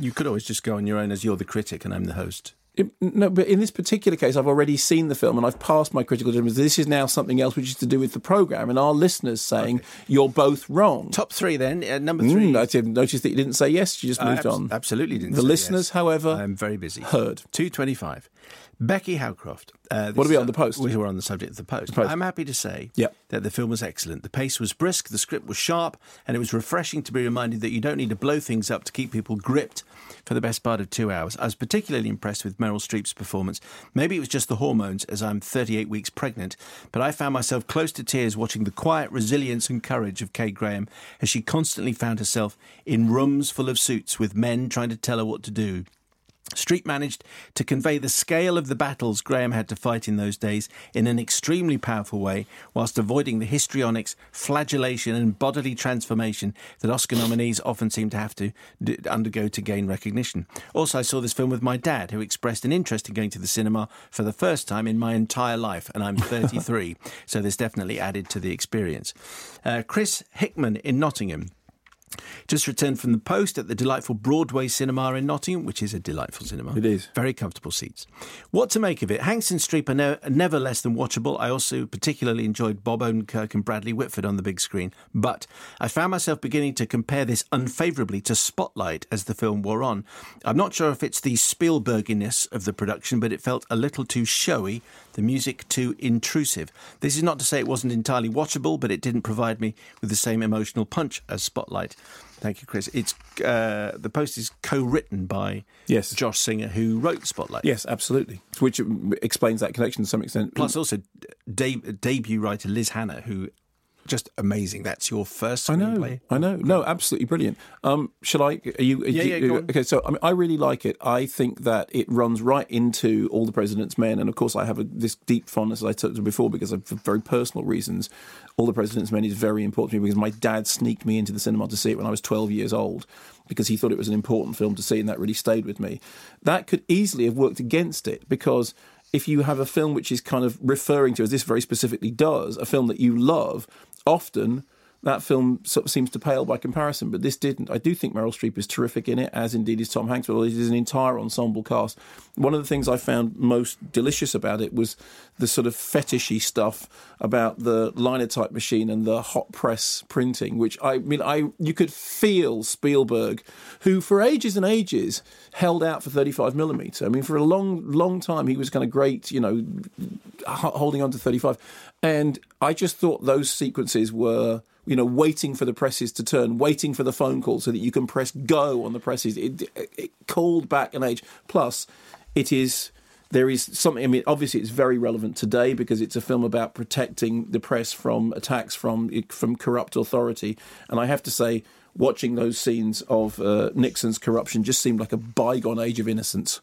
You could always just go on your own as you're the critic and I'm the host. It- no, but in this particular case, I've already seen the film and I've passed my critical judgment. This is now something else, which is to do with the program and our listeners saying you're both wrong. Top three then. Uh, number three. Mm, I did notice that you didn't say yes. You just I moved abs- on. Absolutely didn't. The say listeners, yes. however, I'm very busy. heard. Two twenty-five. Becky Howcroft. Uh, What are we on, the Post? We were on the subject of the post. Post. I'm happy to say Yep. that the film was excellent. The pace was brisk, the script was sharp, and it was refreshing to be reminded that you don't need to blow things up to keep people gripped for the best part of two hours. I was particularly impressed with Meryl Streep's performance. Maybe it was just the hormones, as I'm 38 weeks pregnant, but I found myself close to tears watching the quiet resilience and courage of Kay Graham as she constantly found herself in rooms full of suits with men trying to tell her what to do. Streep managed to convey the scale of the battles Graham had to fight in those days in an extremely powerful way, whilst avoiding the histrionics, flagellation, and bodily transformation that Oscar nominees often seem to have to d- undergo to gain recognition. Also, I saw this film with my dad, who expressed an interest in going to the cinema for the first time in my entire life, and I'm [LAUGHS] 33, so this definitely added to the experience. Uh, Chris Hickman in Nottingham. Just returned from the post at the delightful Broadway Cinema in Nottingham, which is a delightful cinema. It is. Very comfortable seats. What to make of it? Hanks and Streep are, ne- are never less than watchable. I also particularly enjoyed Bob Odenkirk and Bradley Whitford on the big screen. But I found myself beginning to compare this unfavourably to Spotlight as the film wore on. I'm not sure if it's the Spielberginess of the production, but it felt a little too showy, the music too intrusive. This is not to say it wasn't entirely watchable, but it didn't provide me with the same emotional punch as Spotlight. Thank you, Chris. It's uh, the post is co-written by Yes. Josh Singer, who wrote Spotlight. Yes, absolutely. Which explains that connection to some extent. Plus, also de- debut writer Liz Hannah, who just amazing. That's your first I know. I know. No, absolutely brilliant. Um, shall I? Are you? Yeah, yeah, go on. Okay, so I mean, I really like it. I think that it runs right into All the President's Men, and of course, I have a, this deep fondness, as I talked to before, because of for very personal reasons. All the President's Men is very important to me because my dad sneaked me into the cinema to see it when I was 12 years old because he thought it was an important film to see, and that really stayed with me. That could easily have worked against it because if you have a film which is kind of referring to, as this very specifically does, a film that you love, often that film sort of seems to pale by comparison, but this didn't. I do think Meryl Streep is terrific in it, as indeed is Tom Hanks, but it is an entire ensemble cast. One of the things I found most delicious about it was the sort of fetishy stuff about the linotype machine and the hot press printing, which I mean, I you could feel Spielberg, who for ages and ages held out for 35 millimeter. I mean, for a long, long time, he was kind of great, you know, holding on to 35. And I just thought those sequences were, you know, waiting for the presses to turn, waiting for the phone call so that you can press go on the presses. It, it, called back an age. Plus, it is. There is something. I mean, obviously, it's very relevant today because it's a film about protecting the press from attacks from from corrupt authority. And I have to say, watching those scenes of uh, Nixon's corruption just seemed like a bygone age of innocence.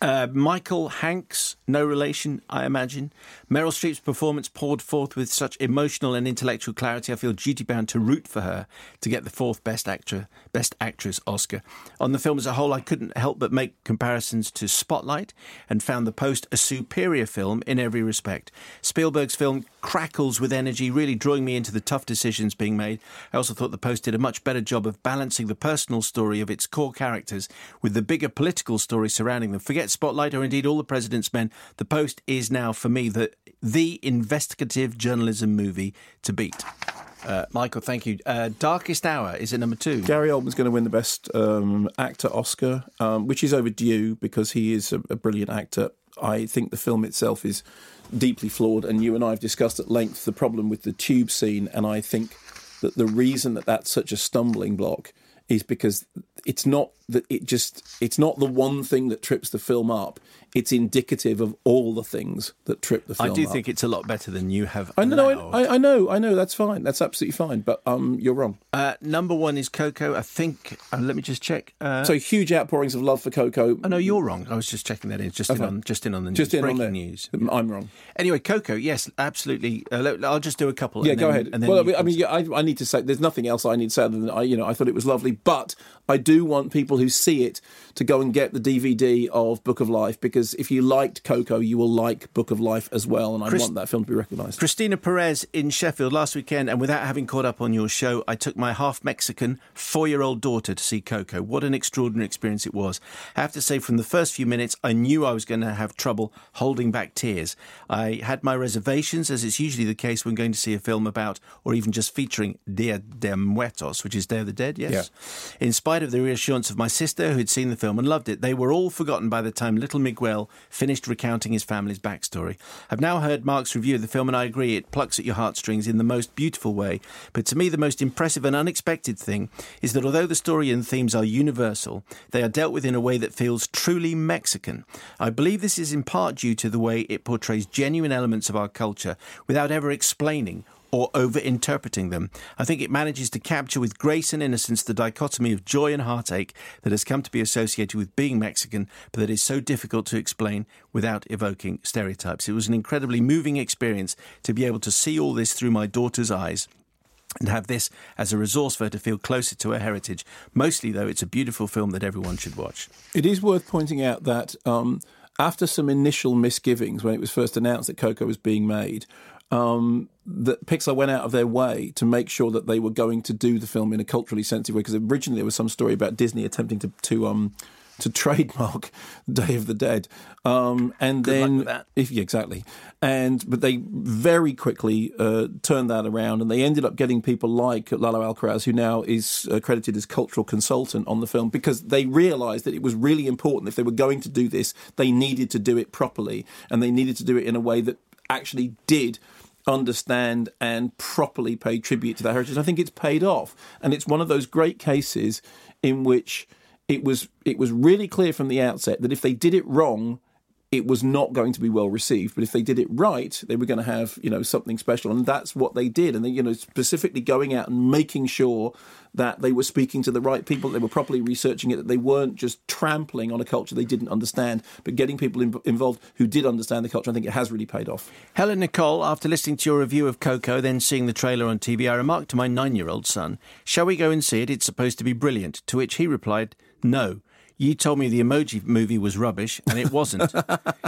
Uh, Michael Hanks, no relation, I imagine. Meryl Streep's performance poured forth with such emotional and intellectual clarity. I feel duty bound to root for her to get the fourth Best Actor, Best Actress Oscar. On the film as a whole, I couldn't help but make comparisons to Spotlight and found The Post a superior film in every respect. Spielberg's film crackles with energy, really drawing me into the tough decisions being made. I also thought The Post did a much better job of balancing the personal story of its core characters with the bigger political story surrounding them. Forget Spotlight or indeed All the President's Men. The Post is now, for me, the the investigative journalism movie to beat. Uh, Michael, thank you. Uh, Darkest Hour is at number two. Gary Oldman's going to win the Best um, Actor Oscar, um, which is overdue because he is a, a brilliant actor. I think the film itself is deeply flawed, and you and I have discussed at length the problem with the tube scene. And I think that the reason that that's such a stumbling block is because it's not that it just it's not the one thing that trips the film up. It's indicative of all the things that trip the film. Up. I do up. think it's a lot better than you have. I know. I, I know, I know. That's fine. That's absolutely fine. But um, you're wrong. Uh, number one is Coco. I think. Uh, let me just check. Uh, So huge outpourings of love for Coco. oh no, you're wrong. I was just checking that in. Just in on. Just in on the news. Just in Breaking on there. news. I'm wrong. Anyway, Coco. Yes, absolutely. Uh, I'll just do a couple. Yeah, and go then- ahead. And then well, you I mean, yeah, I, I need to say there's nothing else I need to say other than I, you know, I thought it was lovely, but I do want people who see it to go and get the DVD of Book of Life because if you liked Coco, you will like Book of Life as well, and I want that film to be recognised. Christina Perez in Sheffield last weekend, and without having caught up on your show, I took my half Mexican four year old daughter to see Coco. What an extraordinary experience it was. I have to say, from the first few minutes, I knew I was going to have trouble holding back tears. I had my reservations, as it's usually the case when going to see a film about or even just featuring Dia de Muertos, which is Day of the Dead, yes? In spite of the reassurance of my sister, who had seen the film and loved it, they were all forgotten by the time little Miguel finished recounting his family's backstory. I've now heard Mark's review of the film, and I agree it plucks at your heartstrings in the most beautiful way. But to me, the most impressive and unexpected thing is that although the story and themes are universal, they are dealt with in a way that feels truly Mexican. I believe this is in part due to the way it portrays genuine elements of our culture without ever explaining or over interpreting them. I think it manages to capture with grace and innocence the dichotomy of joy and heartache that has come to be associated with being Mexican, but that is so difficult to explain without evoking stereotypes. It was an incredibly moving experience to be able to see all this through my daughter's eyes. And have this as a resource for her to feel closer to her heritage. Mostly, though, it's a beautiful film that everyone should watch. It is worth pointing out that um, after some initial misgivings when it was first announced that Coco was being made, um, that Pixar went out of their way to make sure that they were going to do the film in a culturally sensitive way. Because originally there was some story about Disney attempting to to um, to [LAUGHS] trademark Day of the Dead, um, and Good then if yeah, exactly, and but they very quickly uh, turned that around, and they ended up getting people like Lalo Alcaraz, who now is uh, credited as cultural consultant on the film, because they realised that it was really important if they were going to do this, they needed to do it properly, and they needed to do it in a way that actually did understand and properly pay tribute to that heritage. I think it's paid off, and it's one of those great cases in which it was it was really clear from the outset that if they did it wrong, it was not going to be well received. But if they did it right, they were going to have you know something special, and that's what they did. And they you know specifically going out and making sure that they were speaking to the right people, they were properly researching it, that they weren't just trampling on a culture they didn't understand, but getting people in, involved who did understand the culture. I think it has really paid off. Helen Nicole, after listening to your review of Coco, then seeing the trailer on TV, I remarked to my nine year old son, Shall we go and see it? It's supposed to be brilliant. To which he replied, No. You told me the emoji movie was rubbish, and it wasn't.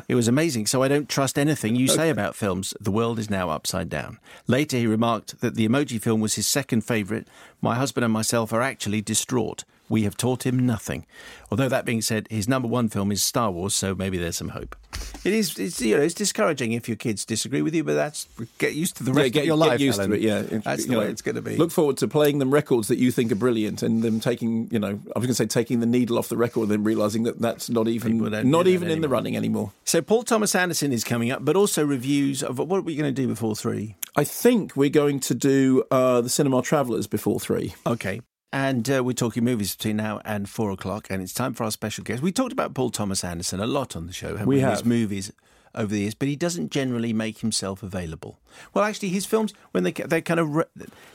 it was amazing, so I don't trust anything you say about films. The world is now upside down. Later, he remarked that the emoji film was his second favourite. My husband and myself are actually distraught. We have taught him nothing. Although that being said, his number one film is Star Wars, so maybe there's some hope. It is, it's, you know, it's discouraging if your kids disagree with you, but that's get used to the rest get, of your get life. used Helen. to it. Yeah, that's You the know, way it's going to be. Look forward to playing them records that you think are brilliant, and them taking, you know, I was going to say taking the needle off the record, and then realizing that that's not even not even in the running anymore. So Paul Thomas Anderson is coming up, but also reviews of what are we going to do before three? I think we're going to do uh, the Cinema Travelers before three. Okay. And uh, we're talking movies between now and four o'clock, and it's time for our special guest. We talked about Paul Thomas Anderson a lot on the show, haven't We we? have. His movies over the years, but he doesn't generally make himself available. Well, actually, his films when they they're kind of re-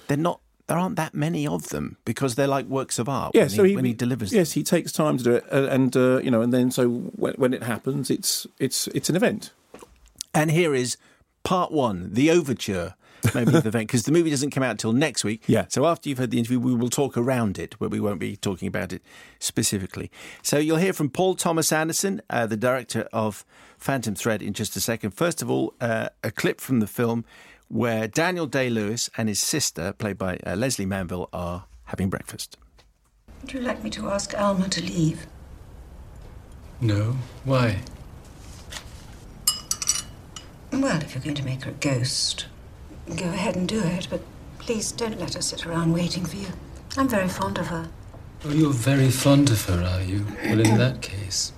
they're not there aren't that many of them because they're like works of art. Yeah, when so he, he, when he delivers. them. Yes, he takes time to do it, uh, and uh, you know, and then so when, when it happens, it's it's it's an event. And here is part one, the overture. Maybe the event because the movie doesn't come out till next week. Yeah. So after you've heard the interview, we will talk around it, but we won't be talking about it specifically. So you'll hear from Paul Thomas Anderson, uh, the director of Phantom Thread, in just a second. First of all, uh, a clip from the film where Daniel Day Lewis and his sister, played by uh, Lesley Manville, are having breakfast. Would you like me to ask Alma to leave? No. Why? Well, if you're going to make her a ghost, go ahead and do it, but please don't let her sit around waiting for you. I'm very fond of her. Oh, you're very fond of her, are you? Well, in that case.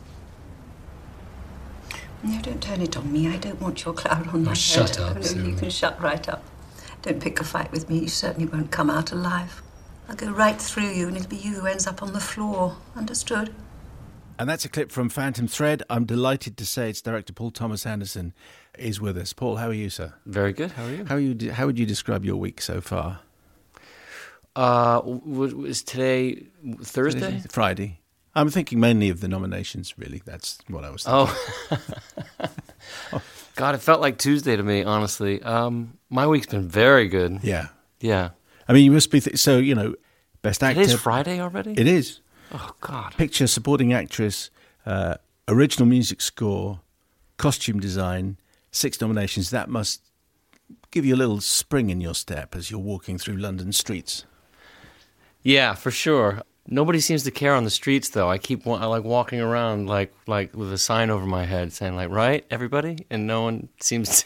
No, don't turn it on me. I don't want your cloud on my Oh, head. shut up, Oh, no, you can shut right up. Don't pick a fight with me. You certainly won't come out alive. I'll go right through you, and it'll be you who ends up on the floor. Understood? And that's a clip from Phantom Thread. I'm delighted to say its director, Paul Thomas Anderson, is with us. Paul, how are you, sir? Very good. How are you? How, are you, how would you describe your week so far? Uh, was today Thursday? Friday. I'm thinking mainly of the nominations, really. That's what I was thinking. Oh, [LAUGHS] God, it felt like Tuesday to me. Honestly, um, my week's been very good. Yeah. Yeah, I mean, you must be. Th- so, you know, best actor. it is Friday already. It is. Oh God, Picture, supporting actress, uh, original music score, costume design, six nominations. That must give you a little spring in your step as you're walking through London streets. yeah, for sure. Nobody seems to care on the streets, though. I keep I like walking around like like with a sign over my head saying like "right, everybody," and no one seems. to...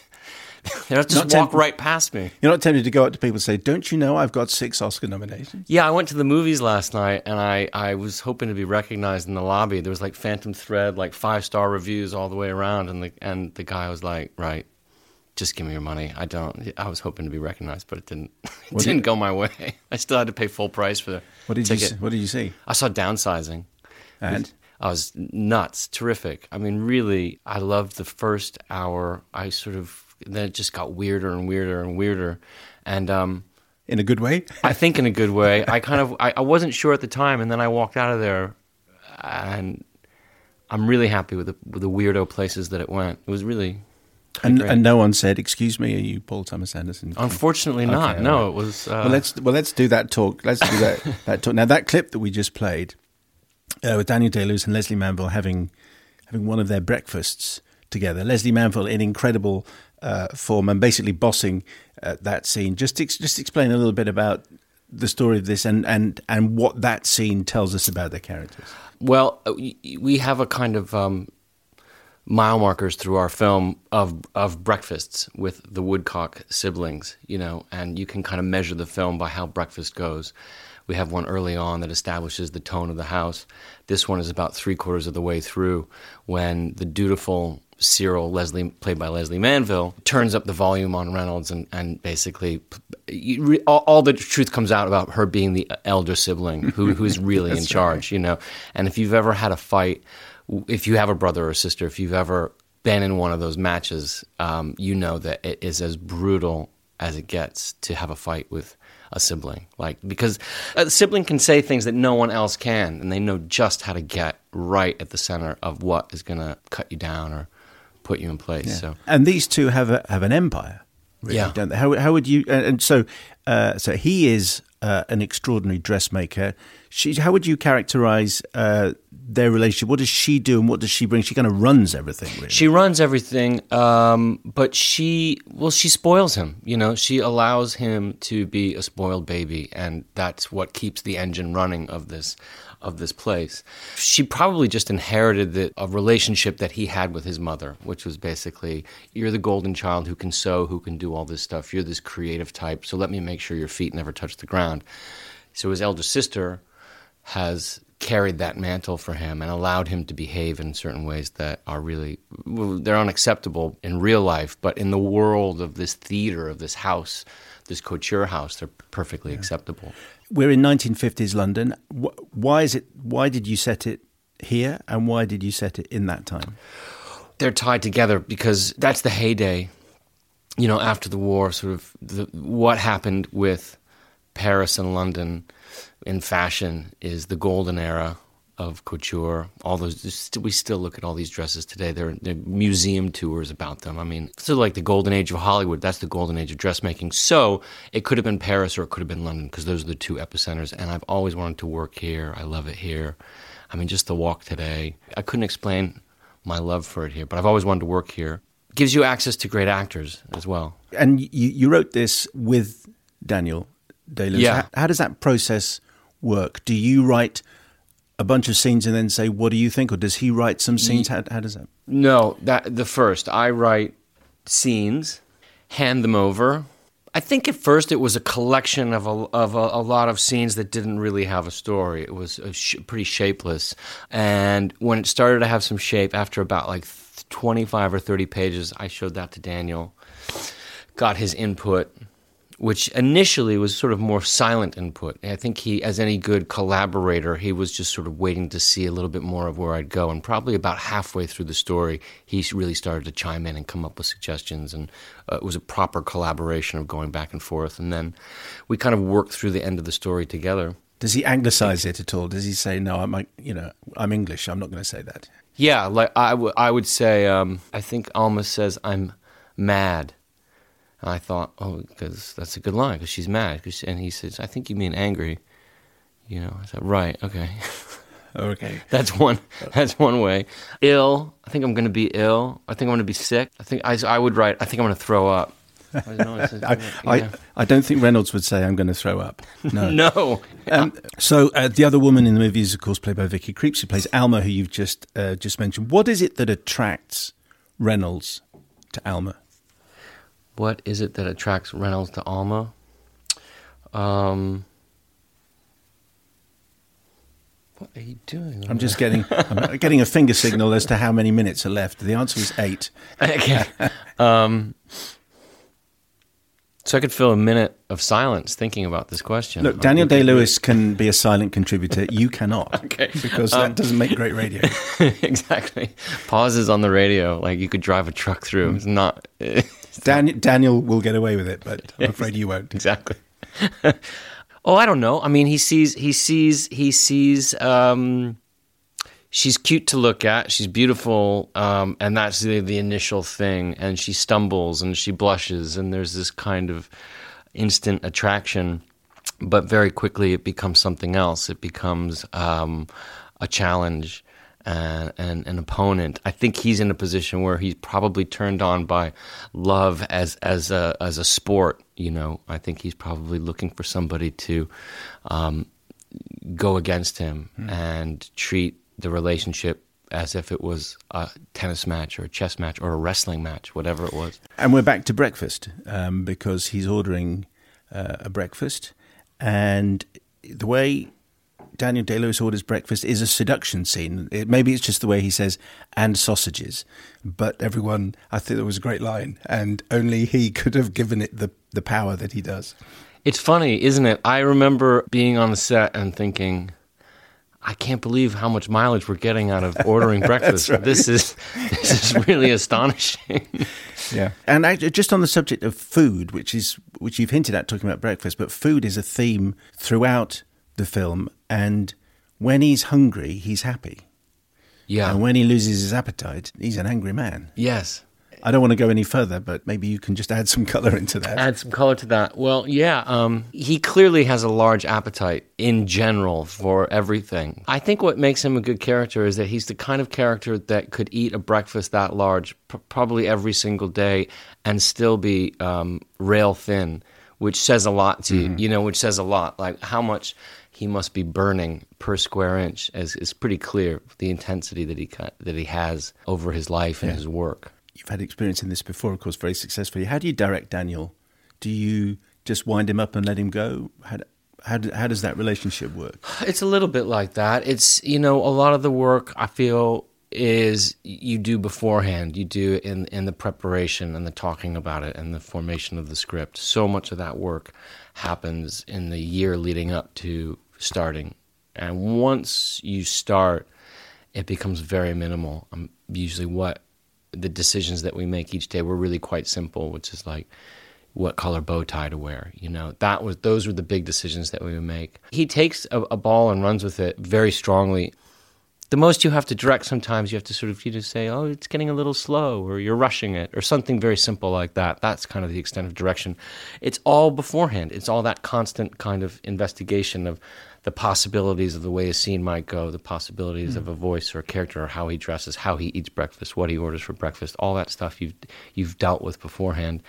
[LAUGHS] They just Not walk temp- right past me. You're not tempted to go up to people and say, Don't you know I've got six Oscar nominations? Yeah, I went to the movies last night, and I, I was hoping to be recognized in the lobby. There was like Phantom Thread, like five star reviews all the way around, and the and the guy was like, "Right, just give me your money." I don't. I was hoping to be recognized, but it didn't. [LAUGHS] It didn't did- go my way. [LAUGHS] I still had to pay full price for the What did, you, ticket. s- what did you see? I saw Downsizing. And? I was nuts, terrific. I mean, really, I loved the first hour. I sort of then it just got weirder and weirder and weirder, and um, In a good way? I think in a good way. I kind of I, I wasn't sure at the time, and then I walked out of there, and I'm really happy with the with the weirdo places that it went. It was really. And, and no one said, "Excuse me, are you Paul Thomas Anderson?" Unfortunately, not. Okay, no, all right. it was. Uh, well, let's well let's do that talk. Let's do that [LAUGHS] that talk. Now that clip that we just played uh, with Daniel Day Lewis and Lesley Manville having having one of their breakfasts together. Lesley Manville in incredible uh, form and basically bossing uh, that scene. Just ex- just explain a little bit about the story of this and, and, and what that scene tells us about the characters. Well, uh, we have a kind of um, mile markers through our film of of breakfasts with the Woodcock siblings, you know, and you can kind of measure the film by how breakfast goes. We have one early on that establishes the tone of the house. This one is about three quarters of the way through when the dutiful Cyril Leslie, played by Lesley Manville, turns up the volume on Reynolds and, and basically re, all, all, the truth comes out about her being the elder sibling [LAUGHS] who, who's really in charge, right. you know. And if you've ever had a fight, if you have a brother or sister, if you've ever been in one of those matches, um, you know that it is as brutal as it gets to have a fight with a sibling. Like because a sibling can say things that no one else can, and they know just how to get right at the center of what is going to cut you down or put you in place. Yeah. So, and these two have a, have an empire, really, yeah. don't they? How, how would you? And so, uh, so he is uh, an extraordinary dressmaker. She, how would you characterize uh, their relationship? What does she do, and what does she bring? She kind of runs everything. Really. She runs everything, um, but she, well, she spoils him. You know, she allows him to be a spoiled baby, and that's what keeps the engine running of this of this place. She probably just inherited the, a relationship that he had with his mother, which was basically, you're the golden child who can sew, who can do all this stuff. You're this creative type, so let me make sure your feet never touch the ground. So his elder sister has carried that mantle for him and allowed him to behave in certain ways that are really they're unacceptable in real life but in the world of this theater of this house this couture house they're perfectly yeah. acceptable we're in 1950s London. Why is it? Why did you set it here, and why did you set it in that time? They're tied together because that's the heyday. You know, after the war, sort of the, what happened with Paris and London in fashion is the golden era of couture. All those we still look at all these dresses today. There are museum tours about them. I mean, so like the golden age of Hollywood. That's the golden age of dressmaking. So it could have been Paris or it could have been London because those are the two epicenters. And I've always wanted to work here. I love it here. I mean, just the walk today. I couldn't explain my love for it here, but I've always wanted to work here. gives you access to great actors as well. And you, you wrote this with Daniel Day Lewis. Yeah. How, how does that process work? Do you write a bunch of scenes and then say, "What do you think?" Or does he write some scenes? How, how does that? No, that the first. I write scenes, hand them over. I think at first it was a collection of a, of a, a lot of scenes that didn't really have a story. It was uh, sh- pretty shapeless. And when it started to have some shape, after about like 25 or 30 pages, I showed that to Daniel, got his input, which initially was sort of more silent input. I think he, as any good collaborator, he was just sort of waiting to see a little bit more of where I'd go. And probably about halfway through the story, he really started to chime in and come up with suggestions. And uh, it was a proper collaboration of going back and forth. And then we kind of worked through the end of the story together. Does he anglicize it at all? Does he say, "No, I'm, you know, I'm English. I'm not going to say that." Yeah, like I, w- I would say, um, I think Alma says, "I'm mad." I thought, oh, because that's a good line, because she's mad. Cause, and he says, I think you mean angry. You know, I said, right, okay. [LAUGHS] okay. that's one. That's one way. Ill. I think I'm going to be ill. I think I'm going to be sick. I think I, I would write. I think I'm going to throw up. [LAUGHS] I, I, I, don't think Reynolds would say I'm going to throw up. [LAUGHS] No. no. Um, so uh, the other woman in the movie is, of course, played by Vicky Krieps, who plays Alma, who you've just uh, just mentioned. What is it that attracts Reynolds to Alma? What is it that attracts Reynolds to Alma? Um, what are you doing? I'm just getting I'm getting a finger signal as to how many minutes are left. The answer is eight. [LAUGHS] okay. Um, so I could fill a minute of silence thinking about this question. Look, Daniel Day Lewis can be a silent contributor. You cannot. [LAUGHS] okay. Because um, that doesn't make great radio. [LAUGHS] exactly. Pauses on the radio, like you could drive a truck through. It's not. [LAUGHS] Dan- Daniel will get away with it, but I'm afraid you won't. Exactly. [LAUGHS] oh, I don't know. I mean, he sees, he sees, he sees. Um, she's cute to look at. She's beautiful, um, and that's the, the initial thing. And she stumbles and she blushes, and there's this kind of instant attraction. But very quickly, it becomes something else. It becomes um, a challenge and, and an opponent. I think he's in a position where he's probably turned on by love as as a as a sport. You know, I think he's probably looking for somebody to um, go against him and treat the relationship as if it was a tennis match or a chess match or a wrestling match, whatever it was. And we're back to breakfast um, because he's ordering uh, a breakfast, and the way Daniel Day Lewis orders breakfast is a seduction scene. It, maybe it's just the way he says "and sausages," but everyone, I think it was a great line, and only he could have given it the the power that he does. It's funny, isn't it? I remember being on the set and thinking, I can't believe how much mileage we're getting out of ordering [LAUGHS] breakfast. This is this is really astonishing. [LAUGHS] Yeah, and actually, just on the subject of food, which is which you've hinted at talking about breakfast, but food is a theme throughout the film. And when he's hungry, he's happy, yeah. and when he loses his appetite, he's an angry man. yes. I don't want to go any further, but maybe you can just add some [LAUGHS] color into that. Add some color to that. Well, yeah, um, he clearly has a large appetite in general for everything. I think what makes him a good character is that he's the kind of character that could eat a breakfast that large, pr- probably every single day, and still be um, rail thin, which says a lot to you. You know, which says a lot. Like how much he must be burning per square inch is, is pretty clear. The intensity that he that he has over his life and his work. You've had experience in this before, of course, very successfully. How do you direct Daniel? Do you just wind him up and let him go? How, how, how does that relationship work? It's a little bit like that. It's you know a lot of the work I feel is you do beforehand. You do in in the preparation and the talking about it and the formation of the script. So much of that work happens in the year leading up to starting, and once you start, it becomes very minimal. Um, usually, what the decisions that we make each day were really quite simple, which is like what color bow tie to wear. You know, that was those were the big decisions that we would make. He takes a, a ball and runs with it very strongly. The most you have to direct sometimes you have to sort of you just say, oh, it's getting a little slow, or you're rushing it, or something very simple like that. That's kind of the extent of direction. It's all beforehand. It's all that constant kind of investigation of the possibilities of the way a scene might go, the possibilities of hmm. a voice or a character, or how he dresses, how he eats breakfast, what he orders for breakfast, all that stuff you've you've dealt with beforehand.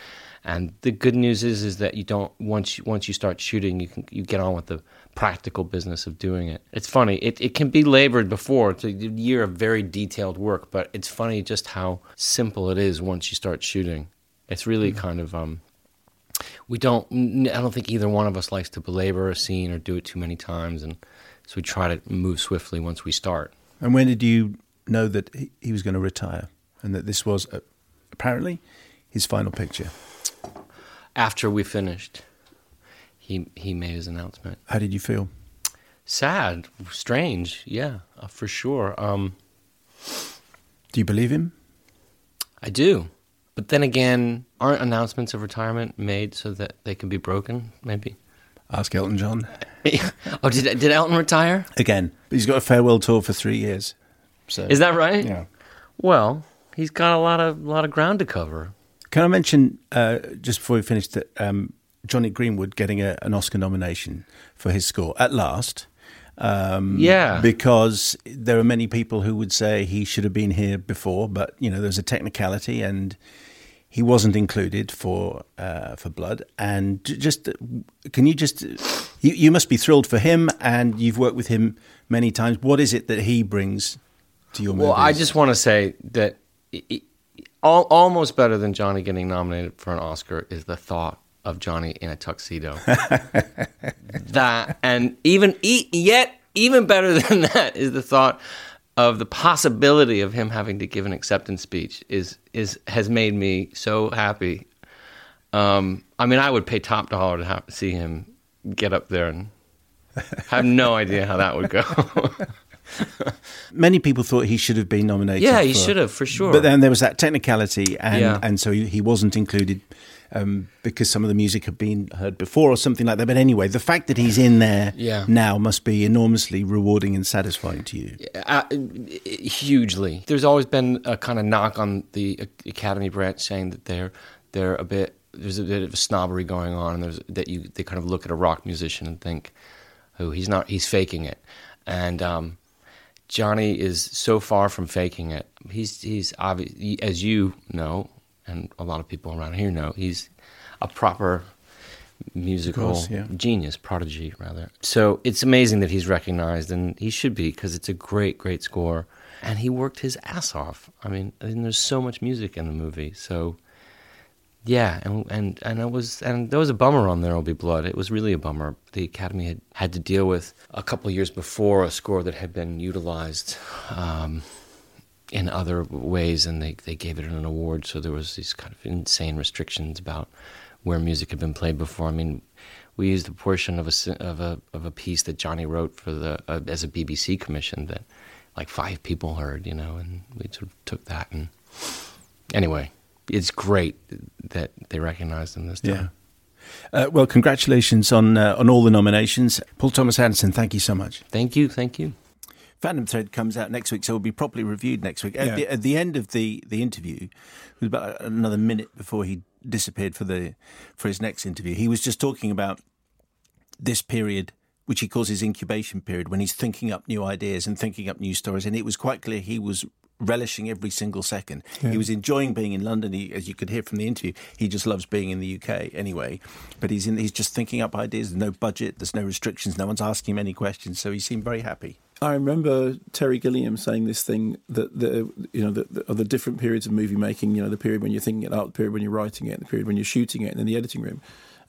And the good news is is that you don't once you, once you start shooting, you can you get on with the practical business of doing it. It's funny. It it can be labored before. It's a year of very detailed work, but it's funny just how simple it is once you start shooting. It's really kind of um we don't i don't think either one of us likes to belabor a scene or do it too many times and so we try to move swiftly once we start And when did you know that he, he was going to retire and that this was uh, apparently his final picture? after we finished he he made his announcement How did you feel? sad strange yeah uh, for sure um Do you believe him? i do but then again aren't announcements of retirement made so that they can be broken maybe Ask Elton John. [LAUGHS] oh did did elton retire Again, he's got a farewell tour for three years. So is that right Yeah. well he's got a lot of lot of ground to cover Can I mention uh, just before we finish that um, Jonny Greenwood getting a, an Oscar nomination for his score at last? Um, Yeah. because there are many people who would say he should have been here before, but you know there's a technicality and he wasn't included for uh, for Blood. And just can you just you, you must be thrilled for him, and you've worked with him many times. What is it that he brings to your movies? Well, I just want to say that i i al almost better than Johnny getting nominated for an Oscar is the thought of Jonny in a tuxedo. [LAUGHS] that and even e- yet even better [LAUGHS] than that is the thought of the possibility of him having to give an acceptance speech is is has made me so happy. Um, I mean, I would pay top dollar to have, see him get up there and have no [LAUGHS] idea how that would go. many people thought he should have been nominated. yeah, he for- should have for sure. But then there was that technicality, and Yeah. and so he, he wasn't included um, because some of the music had been heard before or something like that. But anyway, the fact that he's in there Yeah. now must be enormously rewarding and satisfying to you. Uh, hugely. There's always been a kind of knock on the Academy branch saying that they're they're a bit there's a bit of a snobbery going on, and there's that you they kind of look at a rock musician and think, oh, he's not he's faking it, and um, Jonny is so far from faking it. He's he's obvious, as you know, and a lot of people around here know. He's a proper musical course, yeah. genius, prodigy rather. So it's amazing that he's recognized, and he should be because it's a great, great score. And he worked his ass off. I mean, and there's so much music in the movie. So yeah, and and and it was and there was a bummer on There Will Be Blood. It was really a bummer. The Academy had had to deal with a couple of years before a score that had been utilized um, in other ways, and they they gave it an award. So there was these kind of insane restrictions about where music had been played before. I mean, we used a portion of a of a of a piece that Jonny wrote for the uh, as a BBC commission that like five people heard, you know, and we sort of took that and anyway it's great that they recognized him this time. Yeah. Uh, well, congratulations on uh, on all the nominations, Paul Thomas Anderson. Thank you so much. Thank you, thank you. Phantom Thread comes out next week, so it will be properly reviewed next week. At, yeah. the, at the end of the the interview, it was about another minute before he disappeared for the for his next interview. He was just talking about this period, which he calls his incubation period, when he's thinking up new ideas and thinking up new stories. And it was quite clear he was relishing every single second. Yeah. He was enjoying being in London. He, as you could hear from the interview, he just loves being in the UK anyway. But he's in, he's just thinking up ideas. There's no budget. There's no restrictions. No one's asking him any questions. So he seemed very happy. I remember Terry Gilliam saying this thing that the you know the, the, the different periods of movie making. You know, the period when you're thinking it out, the period when you're writing it, the period when you're shooting it, and in the editing room.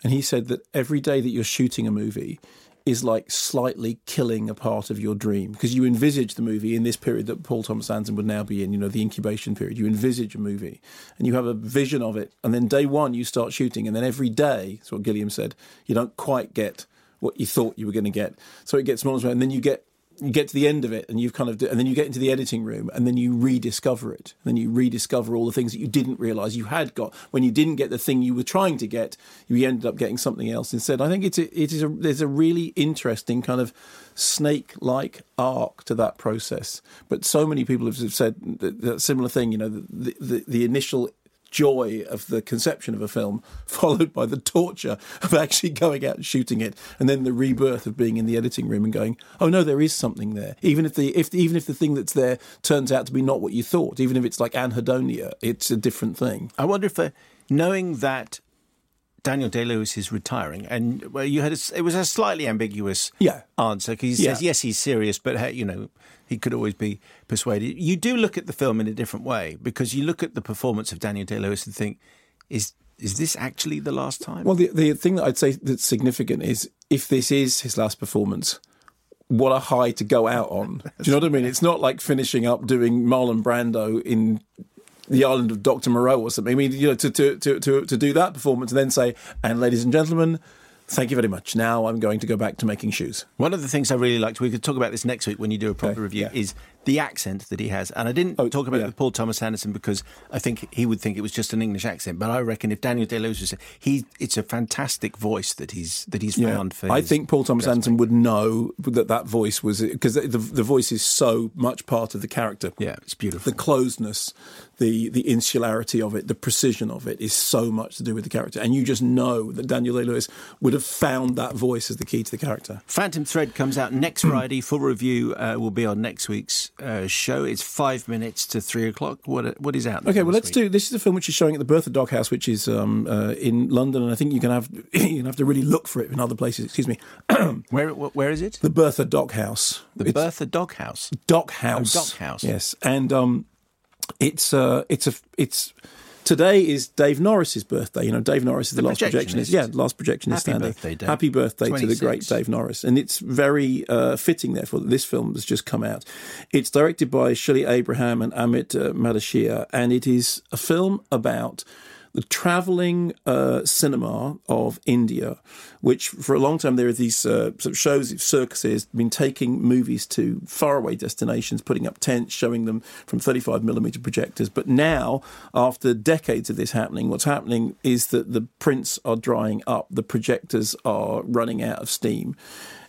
And he said that every day that you're shooting a movie, is like slightly killing a part of your dream because you envisage the movie in this period that Paul Thomas Anderson would now be in, you know, the incubation period. You envisage a movie and you have a vision of it. And then day one, you start shooting. And then every day, that's what Gilliam said, you don't quite get what you thought you were going to get. So it gets more and more and then you get you get to the end of it and you've kind of and then you get into the editing room and then you rediscover it. And then you rediscover all the things that you didn't realize you had got. When you didn't get the thing you were trying to get you ended up getting something else instead. I think it's a, it is a there's a really interesting kind of snake like arc to that process. But so many people have said that, that similar thing you know the, the, the initial joy of the conception of a film, [LAUGHS] followed by the torture of actually going out and shooting it, and then the rebirth of being in the editing room and going, "Oh no, there is something there." Even if the if even if the thing that's there turns out to be not what you thought, even if it's like anhedonia, it's a different thing. I wonder if, uh, knowing that Daniel Day Lewis is retiring, and well, you had a, it was a slightly ambiguous yeah. answer because he says yes, he's serious, but you know he could always be persuaded. You do look at the film in a different way because you look at the performance of Daniel Day Lewis and think, is is this actually the last time? Well, the the thing that I'd say that's significant is if this is his last performance, what a high to go out on. [LAUGHS] Do you know what I mean? It's not like finishing up doing Marlon Brando in the island of Dr. Moreau or something. I mean, you know, to, to, to, to, to do that performance and then say, and ladies and gentlemen, Thank you very much. Now I'm going to go back to making shoes. One of the things I really liked, we could talk about this next week when you do a proper review, is the accent that he has. And I didn't oh, talk about yeah. it with Paul Thomas Anderson because I think he would think it was just an English accent. But I reckon if Daniel Day Lewis was he, it's a fantastic voice that he's that he's yeah. found for. I think Paul Thomas Anderson would know that that voice was because the, the voice is so much part of the character. Yeah, it's beautiful. The closeness, the the insularity of it, the precision of it is so much to do with the character, and you just know that Daniel Day Lewis would have found that voice as the key to the character. Phantom Thread comes out next Friday. Full review uh, will be on next week's uh, show. It's five minutes to three o'clock. What what is out? Okay, well let's week? do. This is a film which is showing at the Bertha Doghouse, which is um, uh, in London, and I think you can have [COUGHS] you can have to really look for it in other places. Excuse me. [COUGHS] where where is it? The Bertha Doghouse. The it's Bertha Doghouse. Dockhouse. Oh, Dockhouse. Yes, and um, it's uh, it's a it's today is Dave Norris's birthday. You know, Dave Norris is the, the last projectionist. Yeah, last projectionist. Happy standing. birthday, Dave. Happy birthday 26. to the great Dave Norris. And it's very uh, fitting, therefore, that this film has just come out. It's directed by Shelley Abraham and Amit uh, Madheshiya, and it is a film about the traveling uh, cinema of India, which for a long time there are these uh, sort of shows, circuses, been taking movies to faraway destinations, putting up tents, showing them from 35 millimeter projectors. But now, after decades of this happening, what's happening is that the prints are drying up, the projectors are running out of steam.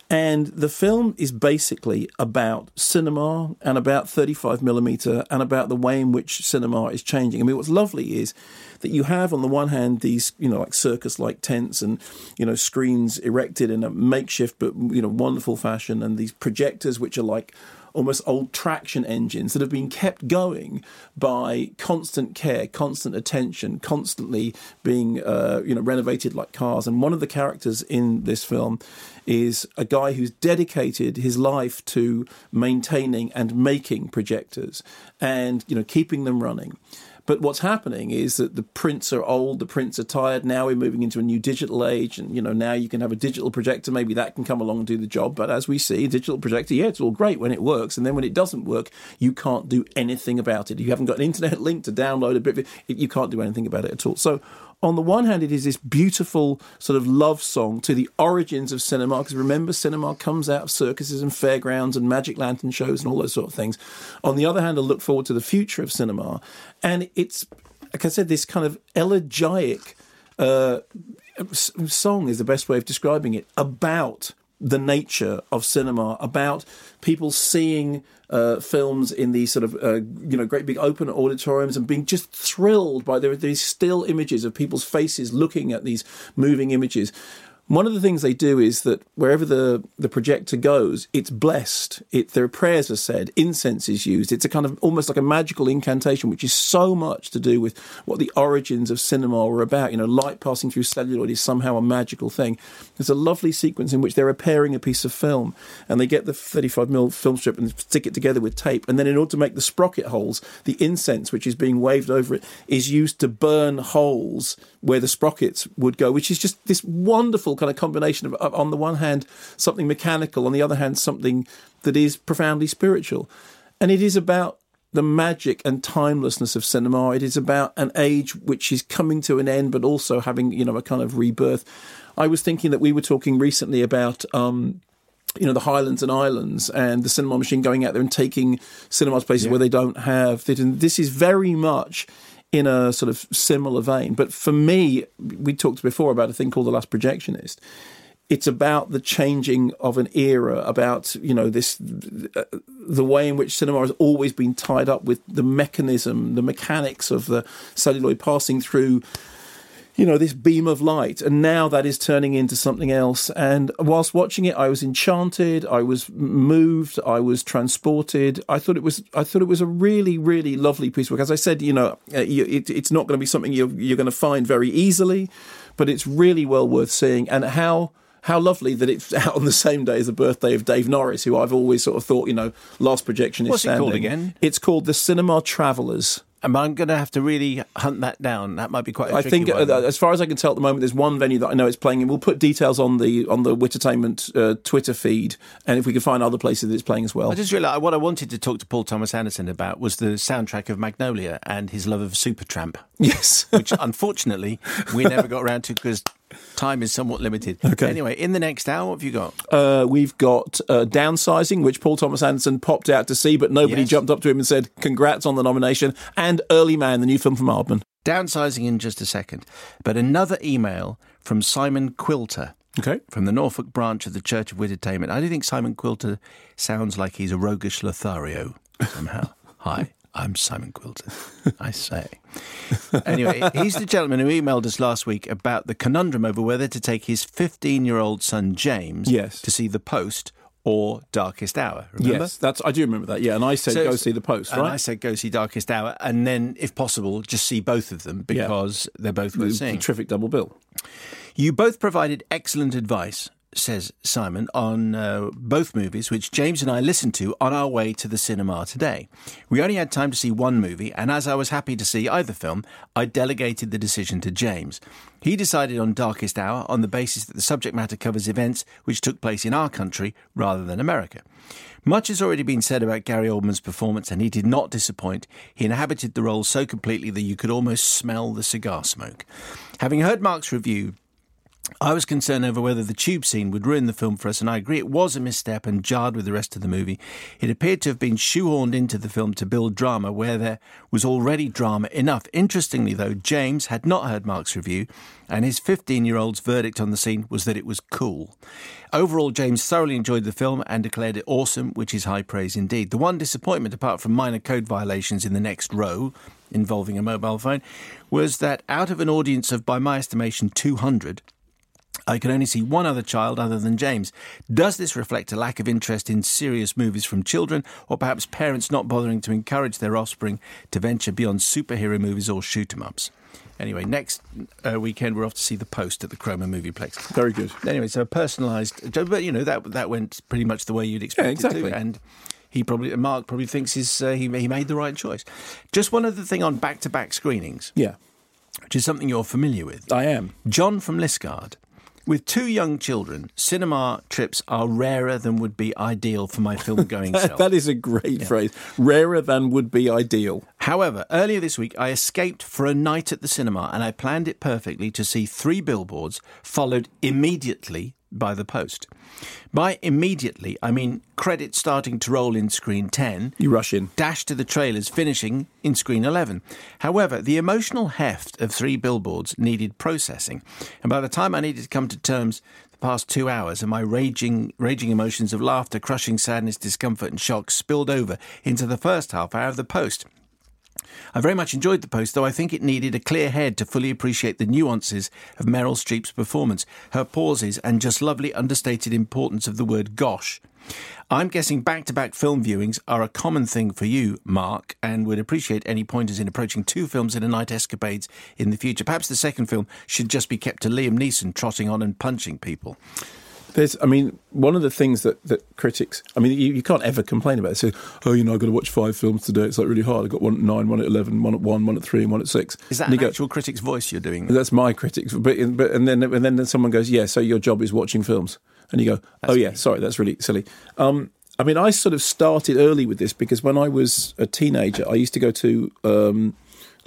And the film is basically about cinema and about 35 millimeter and about the way in which cinema is changing. I mean, what's lovely is that you have on the one hand these you know like circus like tents and you know screens erected in a makeshift but you know wonderful fashion and these projectors which are like almost old traction engines that have been kept going by constant care, constant attention, constantly being uh, you know renovated like cars. And one of the characters in this film is a guy who's dedicated his life to maintaining and making projectors and you know keeping them running. But what's happening is that the prints are old, the prints are tired. Now we're moving into a new digital age, and you know now you can have a digital projector. Maybe that can come along and do the job. But as we see, digital projector, yeah, it's all great when it works, and then when it doesn't work, you can't do anything about it. You haven't got an internet [LAUGHS] link to download a bit. You can't do anything about it at all. So on the one hand, it is this beautiful sort of love song to the origins of cinema, because remember, cinema comes out of circuses and fairgrounds and magic lantern shows and all those sort of things. On the other hand, I look forward to the future of cinema, and it's, like I said, this kind of elegiac uh, song is the best way of describing it about the nature of cinema, about people seeing uh, films in these sort of uh, you know great big open auditoriums and being just thrilled by there these still images of people's faces looking at these moving images one of the things they do is that wherever the, the projector goes, it's blessed. It, their prayers are said, incense is used. It's a kind of almost like a magical incantation, which is so much to do with what the origins of cinema were about. You know, light passing through celluloid is somehow a magical thing. There's a lovely sequence in which they're repairing a piece of film and they get the 35mm film strip and stick it together with tape. And then, in order to make the sprocket holes, the incense which is being waved over it is used to burn holes where the sprockets would go, which is just this wonderful kind of combination of, on the one hand, something mechanical, on the other hand, something that is profoundly spiritual. And it is about the magic and timelessness of cinema. It is about an age which is coming to an end, but also having, you know, a kind of rebirth. I was thinking that we were talking recently about, um, you know, the Highlands and Islands and the cinema machine going out there and taking cinemas places yeah. where they don't have it. And this is very much in a sort of similar vein. But for me, we talked before about a thing called The Last Projectionist. It's about the changing of an era, about you know this, the way in which cinema has always been tied up with the mechanism, the mechanics of the celluloid passing through you know, this beam of light. And now that is turning into something else. And whilst watching it, I was enchanted. I was moved. I was transported. I thought it was, I thought it was a really, really lovely piece of work. As I said, you know, uh, it, it's not going to be something you're, you're going to find very easily, but it's really well worth seeing. And how, how lovely that it's [LAUGHS] out on the same day as the birthday of Dave Norris, who I've always sort of thought, you know, last projection is What's standing. it called again? It's called the Cinema I'm going to have to really hunt that down. That might be quite. I think, one. Uh, as far as I can tell at the moment, there's one venue that I know it's playing in. We'll put details on the on the Wittertainment uh, Twitter feed, and if we can find other places that it's playing as well. I just realised what I wanted to talk to Paul Thomas Anderson about was the soundtrack of Magnolia and his love of Supertramp. [LAUGHS] Yes, which unfortunately we never got around to because time is somewhat limited. Okay. Anyway, in the next hour, what have you got? Uh, we've got uh, Downsizing, which Paul Thomas Anderson popped out to see, but nobody yes. jumped up to him and said, Congrats on the nomination, and Early Man, the new film from Aardman. Downsizing in just a second. But another email from Simon Quilter. Okay. From the Norfolk branch of the Church of Wittertainment. I do think Simon Quilter sounds like he's a roguish Lothario somehow. [LAUGHS] Hi. I'm Simon Quilter, I say. anyway, he's the gentleman who emailed us last week about the conundrum over whether to take his 15 year old son James yes. to see The Post or Darkest Hour. Remember? Yes, that's I do remember that. Yeah, and I said so, go see the Post, right? I said go see Darkest Hour, and then, if possible, just see both of them because yeah. they're both worth the, seeing. Terrific double bill. You both provided excellent advice says Simon, on uh, both movies, which James and I listened to on our way to the cinema today. We only had time to see one movie, and as I was happy to see either film, I delegated the decision to James. He decided on Darkest Hour on the basis that the subject matter covers events which took place in our country rather than America. Much has already been said about Gary Oldman's performance, and he did not disappoint. He inhabited the role so completely that you could almost smell the cigar smoke. Having heard Mark's review, I was concerned over whether the tube scene would ruin the film for us, and I agree it was a misstep and jarred with the rest of the movie. It appeared to have been shoehorned into the film to build drama where there was already drama enough. Interestingly, though, James had not heard Mark's review, and his 15 year old's verdict on the scene was that it was cool. Overall, James thoroughly enjoyed the film and declared it awesome, which is high praise indeed. The one disappointment, apart from minor code violations in the next row, involving a mobile phone, was that out of an audience of, by my estimation, 200, I can only see one other child other than James. Does this reflect a lack of interest in serious movies from children, or perhaps parents not bothering to encourage their offspring to venture beyond superhero movies or shoot 'em ups? Anyway, next uh, weekend we're off to see The Post at the Cromer Movieplex. Very good. Anyway, so a personalised, but you know that that went pretty much the way you'd expect Yeah, it exactly. to, and he probably Mark probably thinks he's, uh, he he made the right choice. Just one other thing on back to back screenings, Yeah, which is something you're familiar with. I am. John from Liscard. With two young children, cinema trips are rarer than would be ideal for my film [LAUGHS] going self. that is a great phrase. Rarer than would be ideal. However, earlier this week I escaped for a night at the cinema and I planned it perfectly to see three billboards followed immediately by the post. By immediately, I mean credits starting to roll in screen 10, You rush in. dash to the trailers finishing in screen 11. However, the emotional heft of three billboards needed processing, and by the time I needed to come to terms the past 2 hours and my raging raging emotions of laughter, crushing sadness, discomfort and shock spilled over into the first half hour of the post. I very much enjoyed the post, though I think it needed a clear head to fully appreciate the nuances of Meryl Streep's performance, her pauses, and just lovely understated importance of the word gosh. I'm guessing back to back film viewings are a common thing for you, Mark, and would appreciate any pointers in approaching two films in a night escapades in the future. Perhaps the second film should just be kept to Liam Neeson trotting on and punching people. There's, I mean, one of the things that, that critics, I mean, you, you can't ever complain about it. So, oh, you know, I've got to watch five films today. It's like really hard. I've got one at nine, one at 11, one at one, one at three, and one at six. Is that and an go, actual critic's voice you're doing? That's my critics. But, but and then and then someone goes, yeah. So your job is watching films, and you go, oh yeah, sorry, that's really silly. Um, I mean, I sort of started early with this because when I was a teenager, I used to go to um,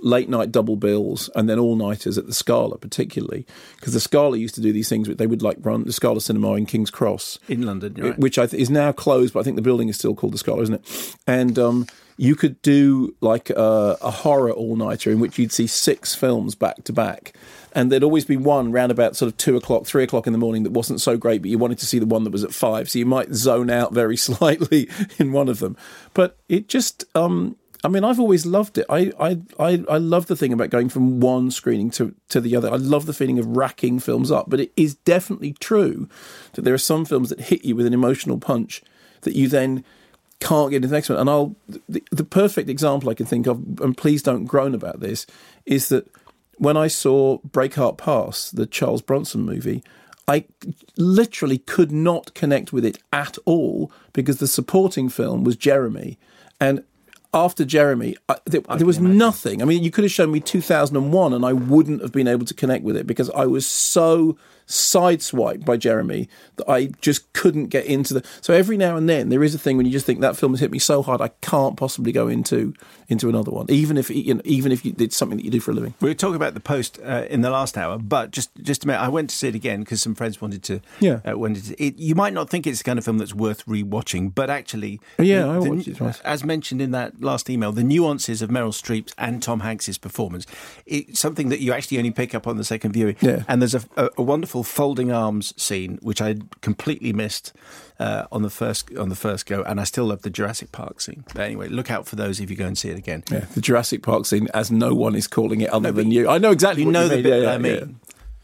late night double bills and then all nighters at the Scala, particularly because the Scala used to do these things. They would like run the Scala Cinema in King's Cross, In London, right. which I th- is now closed, but I think the building is still called the Scala, isn't it? And um, you could do like a, a horror all nighter in which you'd see six films back to back. And there'd always be one round about sort of two o'clock, three o'clock in the morning that wasn't so great, but you wanted to see the one that was at five. So you might zone out very [LAUGHS] slightly in one of them. But it just, um, I mean, I've always loved it. I, I, I, I love the thing about going from one screening to, to the other. I love the feeling of racking films up. But it is definitely true that there are some films that hit you with an emotional punch that you then can't get into the next one. And I'll the, the perfect example I can think of, and please don't groan about this, is that when I saw Breakheart Pass, the Charles Bronson movie, I literally could not connect with it at all because the supporting film was Jeremy, and after Jeremy, I, there, there was nothing. I mean, you could have shown me 2001 and I wouldn't have been able to connect with it because I was so sideswiped by Jeremy that I just couldn't get into the. So every now and then there is a thing when you just think that film has hit me so hard I can't possibly go into into another one, even if you know, even if you, it's something that you do for a living. We were talking about the post uh, in the last hour, but just just a minute, I went to see it again because some friends wanted to. Yeah. uh, wanted to. It, you might not think it's the kind of film that's worth rewatching, but actually, Yeah, the- I the- watched it twice. As mentioned in that last email, the nuances of Meryl Streep's and Tom Hanks's performance, it's something that you actually only pick up on the second viewing. Yeah. And there's a, a, a wonderful folding arms scene which I completely missed. Uh, on the first on the first go, and I still love the Jurassic Park scene. But anyway, look out for those if you go and see it again. Yeah, the Jurassic Park scene, as no one is calling it other No, than you. I know exactly. You know you the mean. bit Yeah, that I yeah, mean.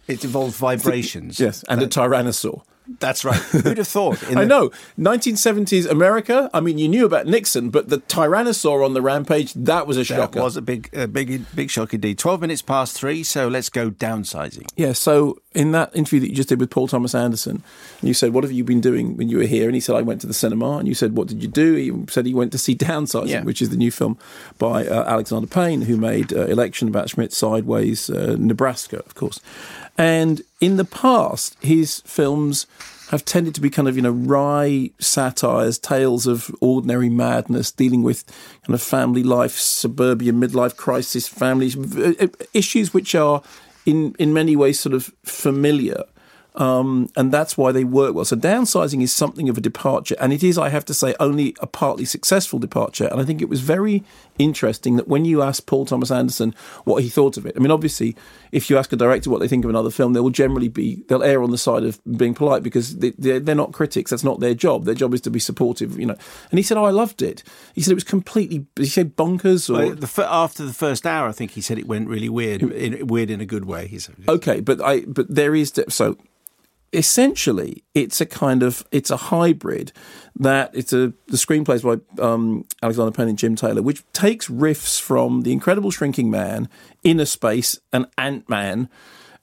It involves vibrations. Yes, and a tyrannosaur. That's right. Who'd have thought? in [LAUGHS] I the- know. 1970s America. I mean, you knew about Nixon, but the Tyrannosaur on the rampage, that was a shock. That was a big, a big, big shock indeed. Twelve minutes past three, so let's go downsizing. Yeah, so in that interview that you just did with Paul Thomas Anderson, you said, What have you been doing when you were here? And he said, I went to the cinema. And you said, What did you do? He said he went to see Downsizing, Yeah. which is the new film by uh, Alexander Payne, who made uh, Election about Schmidt, Sideways, uh, Nebraska, of course. And in the past, his films have tended to be kind of, you know, wry satires, tales of ordinary madness, dealing with kind of family life, suburbia, midlife crisis, families, uh, issues which are in, in many ways sort of familiar. Um, and that's why they work well. So downsizing is something of a departure, and it is, I have to say, only a partly successful departure. And I think it was very interesting that when you ask Paul Thomas Anderson what he thought of it, I mean, obviously, if you ask a director what they think of another film, they will generally be they'll err on the side of being polite because they, they're, they're not critics. That's not their job. Their job is to be supportive, you know. And he said, "Oh, I loved it." He said it was completely. He said bonkers or? Well, the, after the first hour, I think he said it went really weird, in, weird in a good way. He said, Okay, but I but there is so essentially it's a kind of it's a hybrid that it's a the screenplays by um, Alexander Payne and Jim Taylor, which takes riffs from the Incredible Shrinking Man, Inner Space, and Ant Man,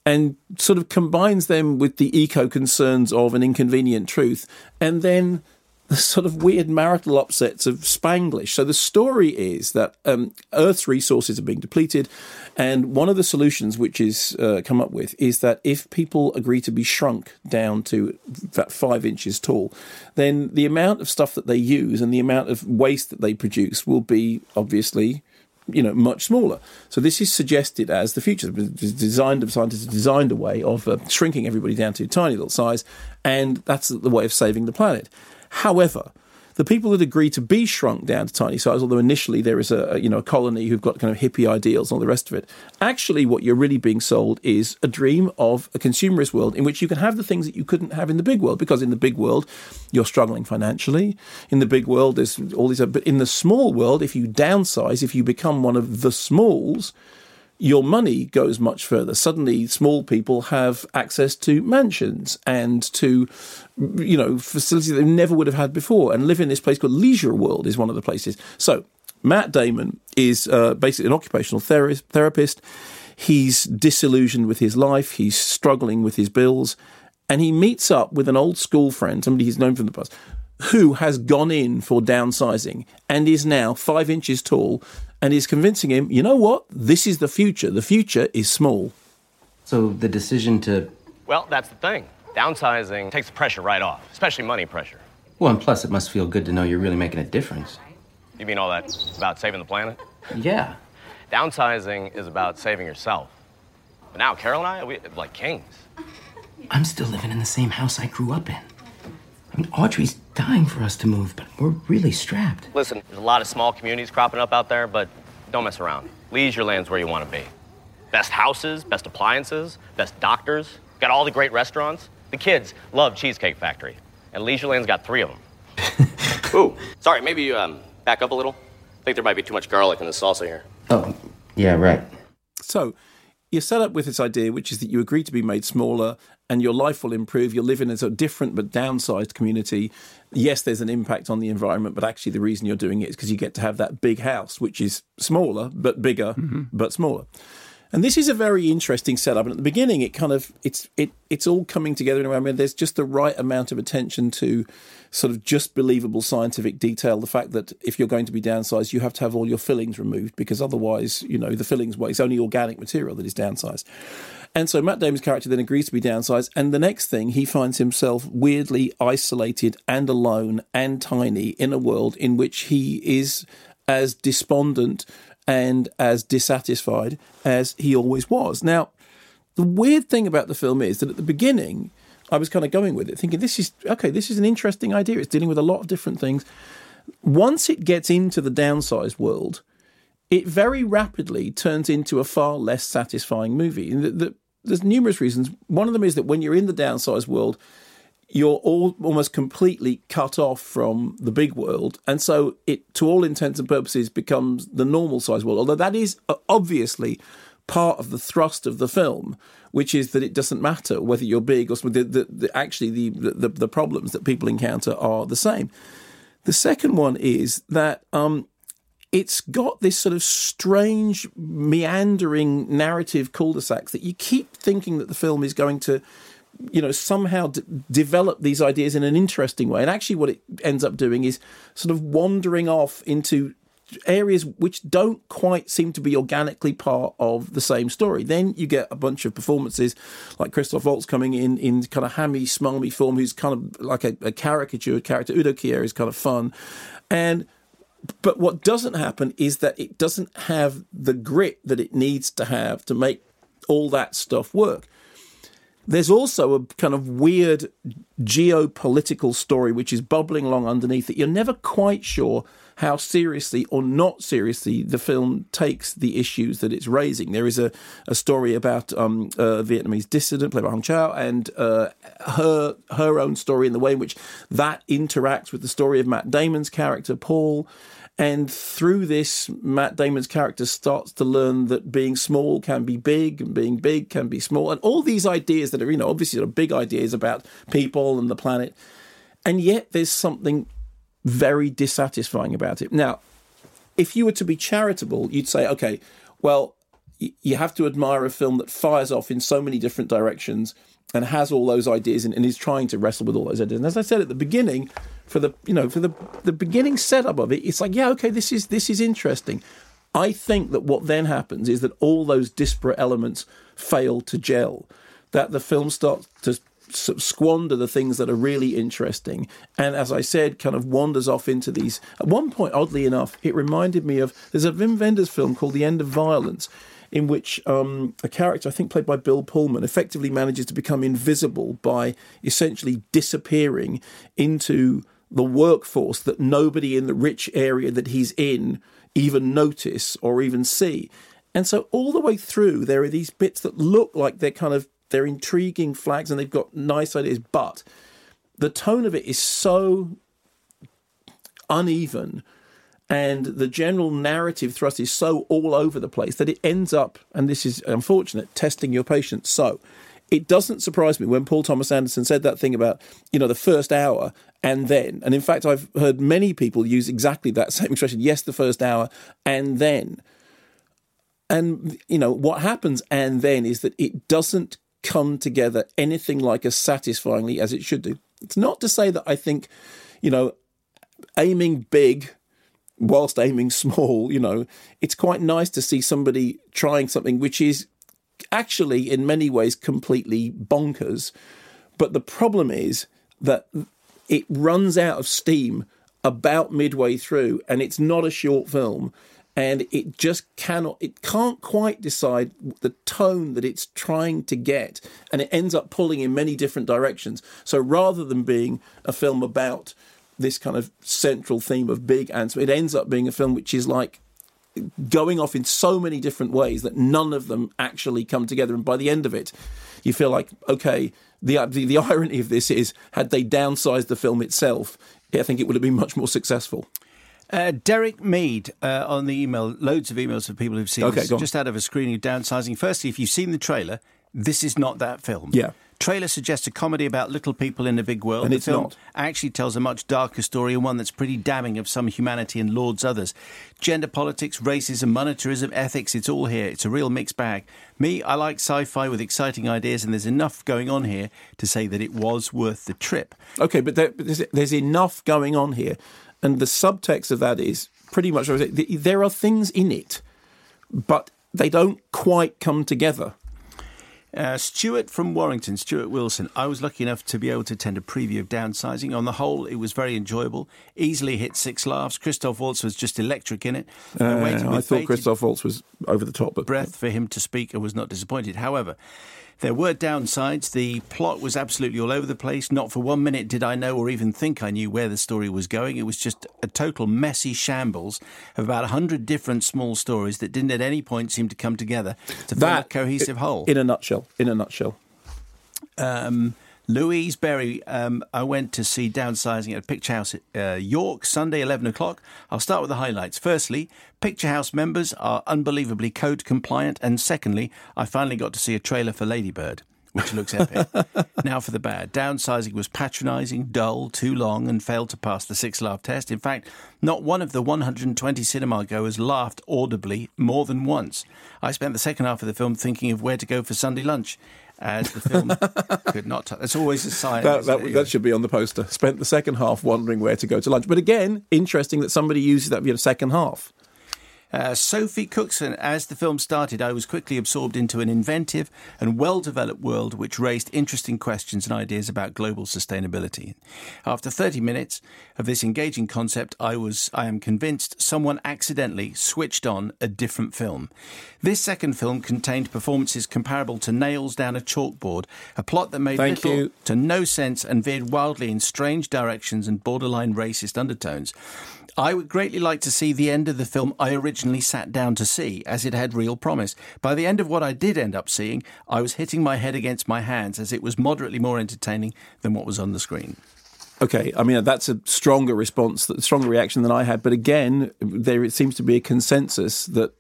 and sort of combines them with the eco concerns of an inconvenient truth, and then the sort of weird marital upsets of Spanglish. So the story is that um, Earth's resources are being depleted, and one of the solutions which is uh, come up with is that if people agree to be shrunk down to about five inches tall, then the amount of stuff that they use and the amount of waste that they produce will be obviously you know much smaller. So this is suggested as the future. Designed, scientists designed a way of uh, shrinking everybody down to a tiny little size, and that's the way of saving the planet. However, the people that agree to be shrunk down to tiny size, although initially there is a you know a colony who've got kind of hippie ideals and all the rest of it, actually what you're really being sold is a dream of a consumerist world in which you can have the things that you couldn't have in the big world because in the big world you're struggling financially. In the big world there's all these, but in the small world, if you downsize, if you become one of the smalls, your money goes much further. Suddenly, small people have access to mansions and to, you know, facilities they never would have had before, and live in this place called Leisure World is one of the places. So, Matt Damon is uh, basically an occupational ther- therapist. He's disillusioned with his life. He's struggling with his bills, and he meets up with an old school friend, somebody he's known from the past, who has gone in for downsizing and is now five inches tall and is convincing him, you know what? This is the future. The future is small. So the decision to. Well, that's the thing. Downsizing takes the pressure right off, especially money pressure. Well, and plus, it must feel good to know you're really making a difference. You mean all that about saving the planet? Yeah. Downsizing is about saving yourself. But now, Carol and I, we like kings. I'm still living in the same house I grew up in. I mean, Audrey's dying for us to move, but we're really strapped. Listen, there's a lot of small communities cropping up out there, but don't mess around. Leisure land's where you want to be. Best houses, best appliances, best doctors, got all the great restaurants. The kids love Cheesecake Factory, and Leisureland's got three of them. [LAUGHS] Ooh, sorry, maybe you um, back up a little. I think there might be too much garlic in the salsa here. Oh, yeah, right. So you're set up with this idea, which is that you agree to be made smaller and your life will improve. You'll live in a different but downsized community. Yes, there's an impact on the environment, but actually the reason you're doing it is because you get to have that big house, which is smaller but bigger mm-hmm. but smaller. And this is a very interesting setup. And at the beginning, it kind of it's it it's all coming together in a way. I mean, there's just the right amount of attention to sort of just believable scientific detail. The fact that if you're going to be downsized, you have to have all your fillings removed because otherwise, you know, the fillings well, it's only organic material that is downsized. And so Matt Damon's character then agrees to be downsized. And the next thing, he finds himself weirdly isolated and alone and tiny in a world in which he is as despondent and as dissatisfied as he always was. Now, the weird thing about the film is that at the beginning, I was kind of going with it, thinking this is okay, this is an interesting idea. It's dealing with a lot of different things. Once it gets into the downsized world, it very rapidly turns into a far less satisfying movie. The, the, there's numerous reasons. One of them is that when you're in the downsized world, you're all almost completely cut off from the big world, and so it, to all intents and purposes, becomes the normal size world. Although that is uh, obviously part of the thrust of the film, which is that it doesn't matter whether you're big or small. The, the, the, actually, the, the the problems that people encounter are the same. The second one is that um, it's got this sort of strange, meandering narrative cul-de-sacs that you keep thinking that the film is going to, you know, somehow d- develop these ideas in an interesting way. And actually, what it ends up doing is sort of wandering off into areas which don't quite seem to be organically part of the same story. Then you get a bunch of performances like Christoph Waltz coming in in kind of hammy, smarmy form, who's kind of like a, a caricatured character. Udo Kier is kind of fun. And but what doesn't happen is that it doesn't have the grit that it needs to have to make all that stuff work. There's also a kind of weird geopolitical story which is bubbling along underneath it. You're never quite sure how seriously or not seriously the film takes the issues that it's raising. There is a, a story about um, a Vietnamese dissident played by Hong Chau and uh, her her own story and the way in which that interacts with the story of Matt Damon's character Paul. And through this, Matt Damon's character starts to learn that being small can be big and being big can be small. And all these ideas that are, you know, obviously are big ideas about people and the planet. And yet there's something very dissatisfying about it. Now, if you were to be charitable, you'd say, okay, well, you have to admire a film that fires off in so many different directions and has all those ideas and, and is trying to wrestle with all those ideas. And as I said at the beginning, for the you know for the the beginning setup of it, it's like yeah, okay, this is this is interesting. I think that what then happens is that all those disparate elements fail to gel, that the film starts to squander the things that are really interesting, and as I said, kind of wanders off into these. At one point, oddly enough, it reminded me of there's a Wim Wenders film called The End of Violence, in which um, a character, I think played by Bill Pullman, effectively manages to become invisible by essentially disappearing into the workforce that nobody in the rich area that he's in even notice or even see. And so all the way through, there are these bits that look like they're kind of they're intriguing flags and they've got nice ideas, but the tone of it is so uneven and the general narrative thrust is so all over the place that it ends up, and this is unfortunate, testing your patience. So it doesn't surprise me when Paul Thomas Anderson said that thing about, you know, the first hour and then. And in fact, I've heard many people use exactly that [LAUGHS] same expression yes, the first hour and then. And, you know, what happens and then is that it doesn't come together anything like as satisfyingly as it should do. It's not to say that I think, you know, aiming big whilst aiming [LAUGHS] small, you know, it's quite nice to see somebody trying something which is actually, in many ways, completely bonkers. But the problem is that it runs out of steam about midway through, and it's not a short film. And it just cannot, it can't quite decide the tone that it's trying to get. And it ends up pulling in many different directions. So rather than being a film about this kind of central theme of big and it ends up being a film which is like going off in so many different ways that none of them actually come together and by the end of it you feel like okay the the, the irony of this is had they downsized the film itself i think it would have been much more successful uh, Derek Mead uh, on the email, loads of emails of people who've seen okay, this, just out of a screening of downsizing. Firstly, if you've seen the trailer, this is not that film. Yeah. Trailer suggests a comedy about little people in a big world. And the it's film not. actually tells a much darker story and one that's pretty damning of some humanity and lauds others. Gender politics, racism, monetarism, ethics, it's all here. It's a real mixed bag. Me, I like sci fi with exciting ideas, and there's enough going on here to say that it was worth the trip. Okay, but, there, but there's, there's enough going on here. And the subtext of that is pretty much there are things in it, but they don't quite come together. Uh, Stuart from Warrington, Stuart Wilson. I was lucky enough to be able to attend a preview of Downsizing. On the whole, it was very enjoyable. Easily hit six laughs. Christoph Waltz was just electric in it. Uh, I thought Christoph Waltz was over the top, but breath for him to speak and was not disappointed. However, there were downsides. The plot was absolutely all over the place. Not for one minute did I know or even think I knew where the story was going. It was just a total messy shambles of about 100 different small stories that didn't at any point seem to come together to form a cohesive whole. In a nutshell. In a nutshell. Um, Louise Berry, um, I went to see Downsizing at Picture House uh, York, Sunday, 11 o'clock. I'll start with the highlights. Firstly, Picture House members are unbelievably code compliant. And secondly, I finally got to see a trailer for Ladybird. Which looks epic. [LAUGHS] now for the bad. Downsizing was patronising, dull, too long, and failed to pass the six laugh test. In fact, not one of the 120 cinema goers laughed audibly more than once. I spent the second half of the film thinking of where to go for Sunday lunch as the film [LAUGHS] could not. T- that's always a sign. That, that, that, should be on the poster. Spent the second half wondering where to go to lunch. But again, interesting that somebody uses that for the second half. Uh, Sophie Cookson, as the film started, I was quickly absorbed into an inventive and well developed world which raised interesting questions and ideas about global sustainability. After 30 minutes of this engaging concept, I was, I am convinced, someone accidentally switched on a different film. This second film contained performances comparable to nails down a chalkboard, a plot that made Thank little you. to no sense and veered wildly in strange directions and borderline racist undertones. I would greatly like to see the end of the film I originally sat down to see, as it had real promise. By the end of what I did end up seeing, I was hitting my head against my hands as it was moderately more entertaining than what was on the screen. Okay, I mean that's a stronger response, a stronger reaction than I had. But again, there it seems to be a consensus that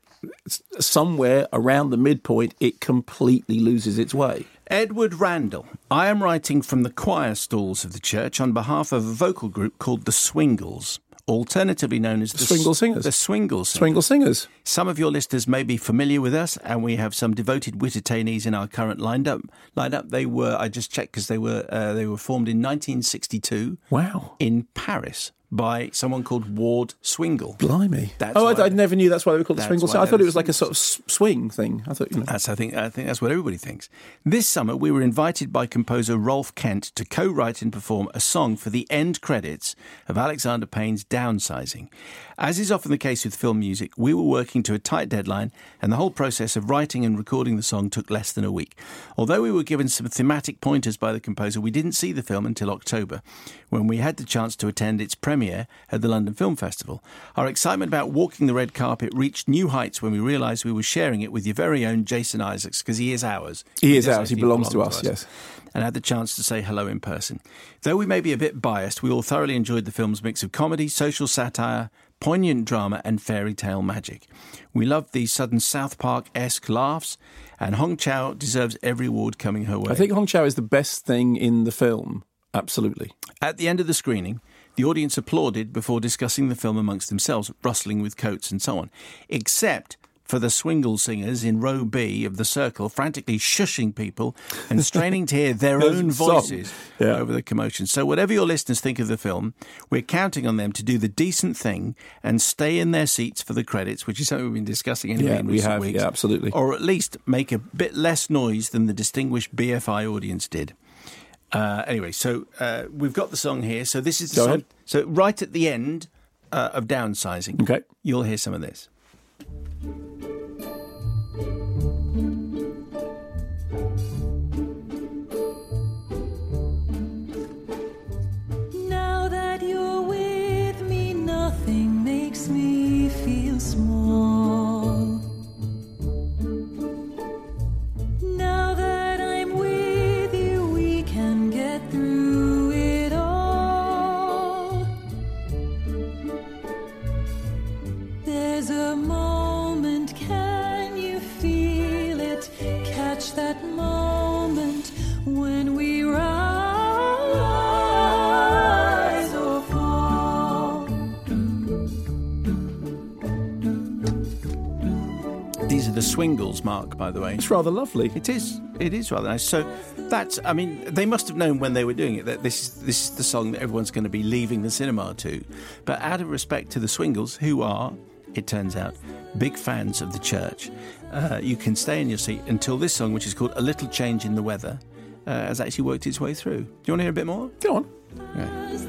somewhere around the midpoint, it completely loses its way. Edward Randall. I am writing from the choir stalls of the church on behalf of a vocal group called the Swingles, alternatively known as the, Swingle Singers. The Swingle Singers. Swingle Singers. Some of your listeners may be familiar with us, and we have some devoted Wittertainees in our current lineup. Lineup. They were I just checked because they were uh, they were formed in 1962 Wow. in Paris by someone called Ward Swingle. Blimey. That's oh, I, I never knew that's why they were called the Swingle I thought it was like a sort of swing thing. I thought, you know. That's I think I think that's what everybody thinks. This summer we were invited by composer Rolfe Kent to co-write and perform a song for the end credits of Alexander Payne's Downsizing. As is often the case with film music, we were working to a tight deadline and the whole process of writing and recording the song took less than a week. Although we were given some thematic pointers by the composer, we didn't see the film until October when we had the chance to attend its premiere at the London Film Festival. Our excitement about walking the red carpet reached new heights when we realised we were sharing it with your very own Jason Isaacs because he is ours. He is ours. He belongs to belong us, yes. And had the chance to say hello in person. Though we may be a bit biased, we all thoroughly enjoyed the film's mix of comedy, social satire, poignant drama, and fairy tale magic. We love the sudden South Park esque laughs, and Hong Chau deserves every award coming her way. I think Hong Chau is the best thing in the film. Absolutely. At the end of the screening, the audience applauded before discussing the film amongst themselves, rustling with coats and so on, except for the swingle singers in row B of the circle, frantically shushing people and straining to hear their [LAUGHS] own voices Yeah. over the commotion. So, whatever your listeners think of the film, we're counting on them to do the decent thing and stay in their seats for the credits, which is something we've been discussing anyway Yeah, in we recent have. weeks. Yeah, absolutely. Or at least make a bit less noise than the distinguished BFI audience did. Uh, anyway, so uh, we've got the song here. So this is the Go song. ahead. So right at the end uh, of downsizing, Okay. you'll hear some of this. Makes me Swingles, Mark. By the way, It's rather lovely. It is. It is rather nice. So that's. I mean, they must have known when they were doing it that this is this is the song that everyone's going to be leaving the cinema to. But out of respect to the Swingles, who are, it turns out, big fans of the church, uh, you can stay in your seat until this song, which is called "A Little Change in the Weather," uh, has actually worked its way through. Do you want to hear a bit more? Go on. As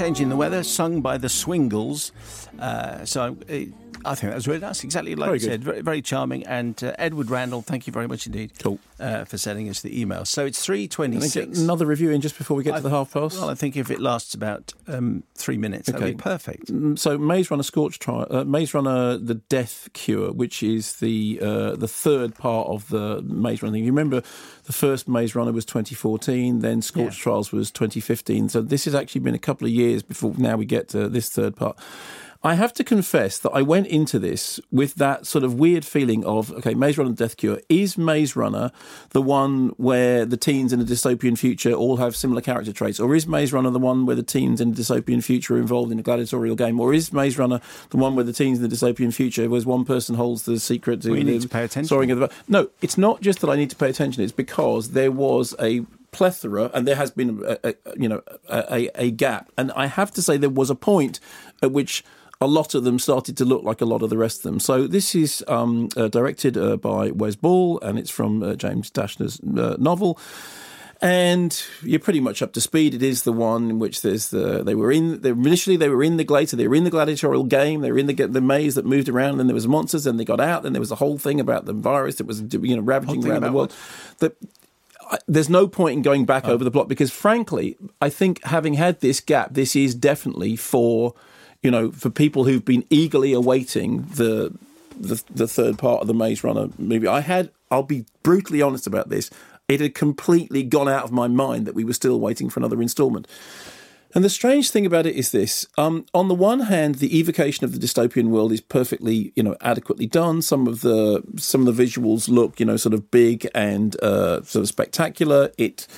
in the weather, sung by the Swingles. Uh, so I think that was really nice. Exactly like Very you good. said. Very, very charming. And uh, Edward Randall, thank you very much indeed. Cool. Uh, for sending us the email. So it's three Can I twenty get six. another review in just before we get to the half past? Well, I think if it lasts about um, three minutes, that'd be perfect. Mm, so Maze Runner Scorch Trial, uh, Maze Runner The Death Cure, which is the uh, the third part of the Maze Runner thing. You remember the first Maze Runner was 2014, then Scorch Yeah. Trials was 2015. So this has actually been a couple of years before now we get to this third part. I have to confess that I went into this with that sort of weird feeling of okay, Maze Runner Death Cure is Maze Runner the one where the teens in a dystopian future all have similar character traits, or is Maze Runner the one where the teens in a dystopian future are involved in a gladiatorial game, or is Maze Runner the one where the teens in the dystopian future where one person holds the secret to We need the to pay attention. soaring of the no, it's not just that I need to pay attention. It's because there was a plethora, and there has been, a, a, you know, a, a gap. And I have to say, there was a point at which a lot of them started to look like a lot of the rest of them. So this is um, uh, directed uh, by Wes Ball, and it's from uh, James Dashner's uh, novel. And you're pretty much up to speed. It is the one in which there's the they were in they, initially they were in the gladiator they were in the gladiatorial game they were in the the maze that moved around and there was monsters and they got out and there was a whole thing about the virus that was you know ravaging around the world. That there's no point in going back over the plot because, frankly, I think having had this gap, this is definitely for you know for people who've been eagerly awaiting the the, the third part of the Maze Runner movie. I had, I'll be brutally honest about this, it had completely gone out of my mind that we were still waiting for another instalment. And the strange thing about it is this: um, on the one hand, the evocation of the dystopian world is perfectly, you know, adequately done. Some of the some of the visuals look, you know, sort of big and uh, sort of spectacular. It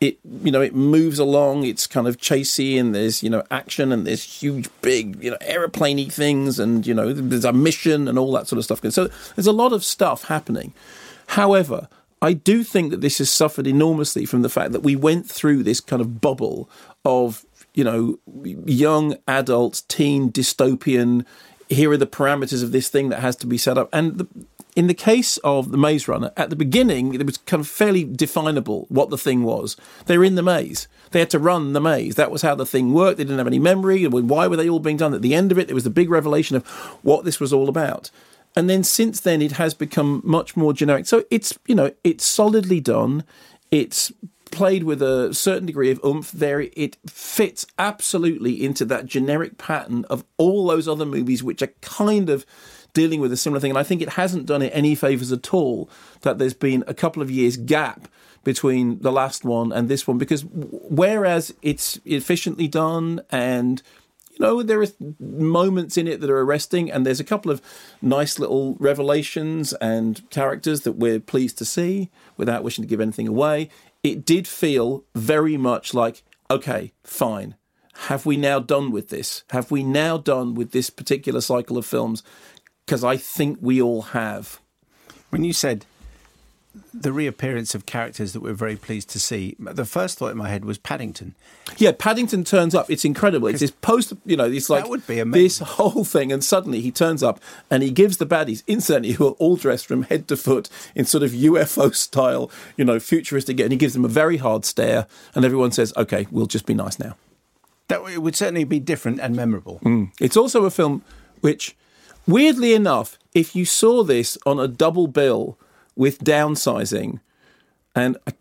it you know it moves along. It's kind of chasey, and there's you know action, and there's huge, big you know aeroplaney things, and you know there's a mission and all that sort of stuff. So there's a lot of stuff happening. However, I do think that this has suffered enormously from the fact that we went through this kind of bubble of you know, young adult, teen dystopian. Here are the parameters of this thing that has to be set up. And the, in the case of the Maze Runner, at the beginning, it was kind of fairly definable what the thing was. They were in the maze. They had to run the maze. That was how the thing worked. They didn't have any memory. Why were they all being done? At the end of it, there was the big revelation of what this was all about. And then since then, it has become much more generic. So it's, you know, it's solidly done. It's played with a certain degree of oomph there it fits absolutely into that generic pattern of all those other movies which are kind of dealing with a similar thing and i think it hasn't done it any favors at all that there's been a couple of years gap between the last one and this one because whereas it's efficiently done and you know there are moments in it that are arresting and there's a couple of nice little revelations and characters that we're pleased to see without wishing to give anything away it did feel very much like, okay, fine. Have we now done with this? Have we now done with this particular cycle of films? Because I think we all have. When you said the reappearance of characters that we're very pleased to see. The first thought in my head was Paddington. Yeah, Paddington turns up. It's incredible. It's this post, you know, it's like that would be amazing. this whole thing, and suddenly he turns up and he gives the baddies instantly, who are all dressed from head to foot in sort of UFO style, you know, futuristic, and he gives them a very hard stare, and everyone says, "Okay, we'll just be nice now." That it would certainly be different and memorable. Mm. It's also a film which, weirdly enough, if you saw this on a double bill with downsizing, and I,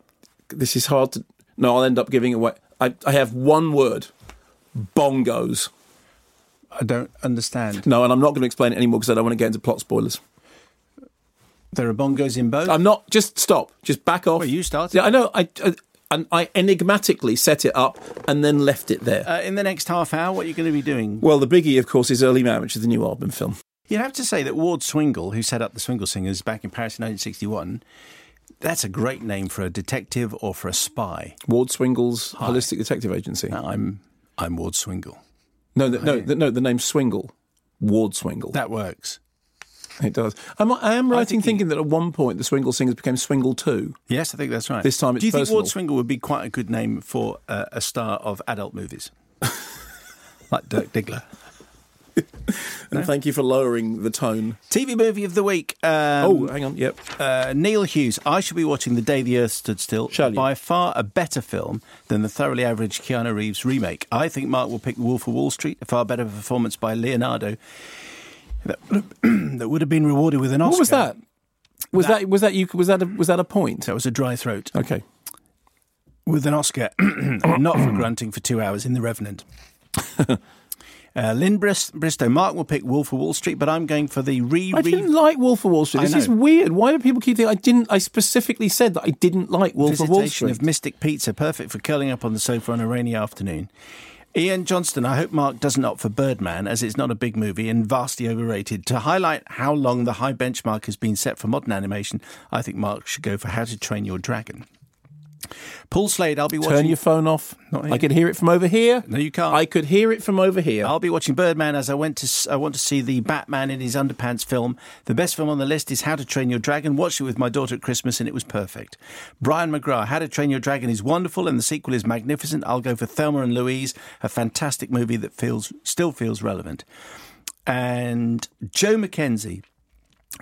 this is hard to. No, I'll end up giving away. I, I have one word: bongos. I don't understand. No, and I'm not going to explain it anymore because I don't want to get into plot spoilers. There are bongos in both. I'm not. Just stop. Just back off. Well, you started. Yeah, I know. I, I and I enigmatically set it up and then left it there. Uh, in the next half hour, what are you going to be doing? Well, the biggie, of course, is Early Man, which is the new Aardman film. You'd have to say that Ward Swingle, who set up the Swingle Singers back in Paris in 1961, that's a great name for a detective or for a spy. Ward Swingle's Hi. holistic detective agency. No, I'm I'm Ward Swingle. No, the, no, the, no. The name Swingle, Ward Swingle. That works. It does. I'm, I am right in thinking that at one point the Swingle Singers became Swingle Two. Yes, I think that's right. This time it's Do you personal. think Ward Swingle would be quite a good name for uh, a star of adult movies? [LAUGHS] like Dirk Diggler. [LAUGHS] and no? thank you for lowering the tone. TV movie of the week. Um, oh, hang on. Yep. Uh, Neil Hughes. I shall be watching The Day the Earth Stood Still. Shall you? By far a better film than the thoroughly average Keanu Reeves remake. I think Mark will pick The Wolf of Wall Street, a far better performance by Leonardo that would [CLEARS THROAT] have, that would have been rewarded with an Oscar. What was that? Was that, that was that you was that a, was that a point? That was a dry throat. Okay. With an Oscar, [CLEARS THROAT] not for grunting for two hours in The Revenant. [LAUGHS] Uh, Lynn Brist- Bristow, Mark will pick Wolf of Wall Street, but I'm going for the re. I didn't like Wolf of Wall Street. This is weird. Why do people keep thinking I didn't? I specifically said that I didn't like Wolf Visitation of Wall Street. of Mystic Pizza, perfect for curling up on the sofa on a rainy afternoon. Ian Johnston, I hope Mark doesn't opt for Birdman, as it's not a big movie and vastly overrated. To highlight how long the high benchmark has been set for modern animation, I think Mark should go for How to Train Your Dragon. Paul Slade, I'll be watching. Turn your phone off. I could hear it from over here. No, you can't. I could hear it from over here. I'll be watching Birdman as I went to. I want to see the Batman in his underpants film. The best film on the list is How to Train Your Dragon. Watched it with my daughter at Christmas, and it was perfect. Brian McGrath, How to Train Your Dragon is wonderful, and the sequel is magnificent. I'll go for Thelma and Louise, a fantastic movie that feels still feels relevant. And Joe McKenzie,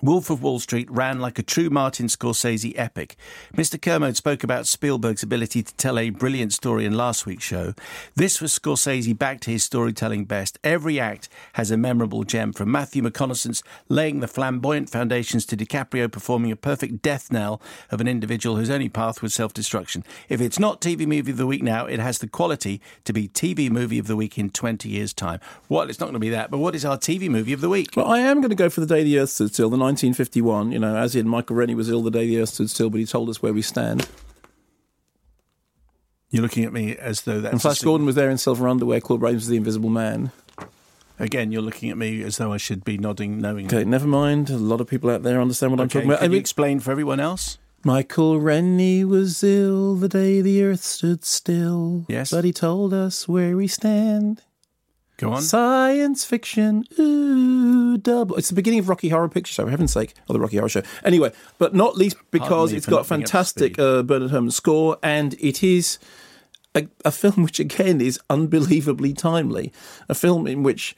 Wolf of Wall Street ran like a true Martin Scorsese epic. Mr. Kermode spoke about Spielberg's ability to tell a brilliant story in last week's show. This was Scorsese back to his storytelling best. Every act has a memorable gem, from Matthew McConaughey's laying the flamboyant foundations to DiCaprio performing a perfect death knell of an individual whose only path was self destruction. If it's not TV Movie of the Week now, it has the quality to be TV Movie of the Week in 20 years' time. Well, it's not going to be that, but what is our TV Movie of the Week? Well, I am going to go for the day the Earth stood still, the 1951. You know, as in Michael Rennie was ill the day the Earth stood still, but he told us where we stand. You're looking at me as though that's. And Flash Gordon was there in silver underwear. Claude Rains of the Invisible Man. Again, you're looking at me as though I should be nodding knowingly. Okay, never mind. A lot of people out there understand what I'm talking about. Can I you explain for everyone else? Michael Rennie was ill the day the Earth stood still. Yes. but he told us where we stand. Go on. Science fiction, ooh, double. It's the beginning of Rocky Horror Picture Show, for heaven's sake, or the Rocky Horror Show. Anyway, but not least because it's got not being up to fantastic uh, Bernard Herrmann score, and it is a, a film which, again, is unbelievably timely. A film in which,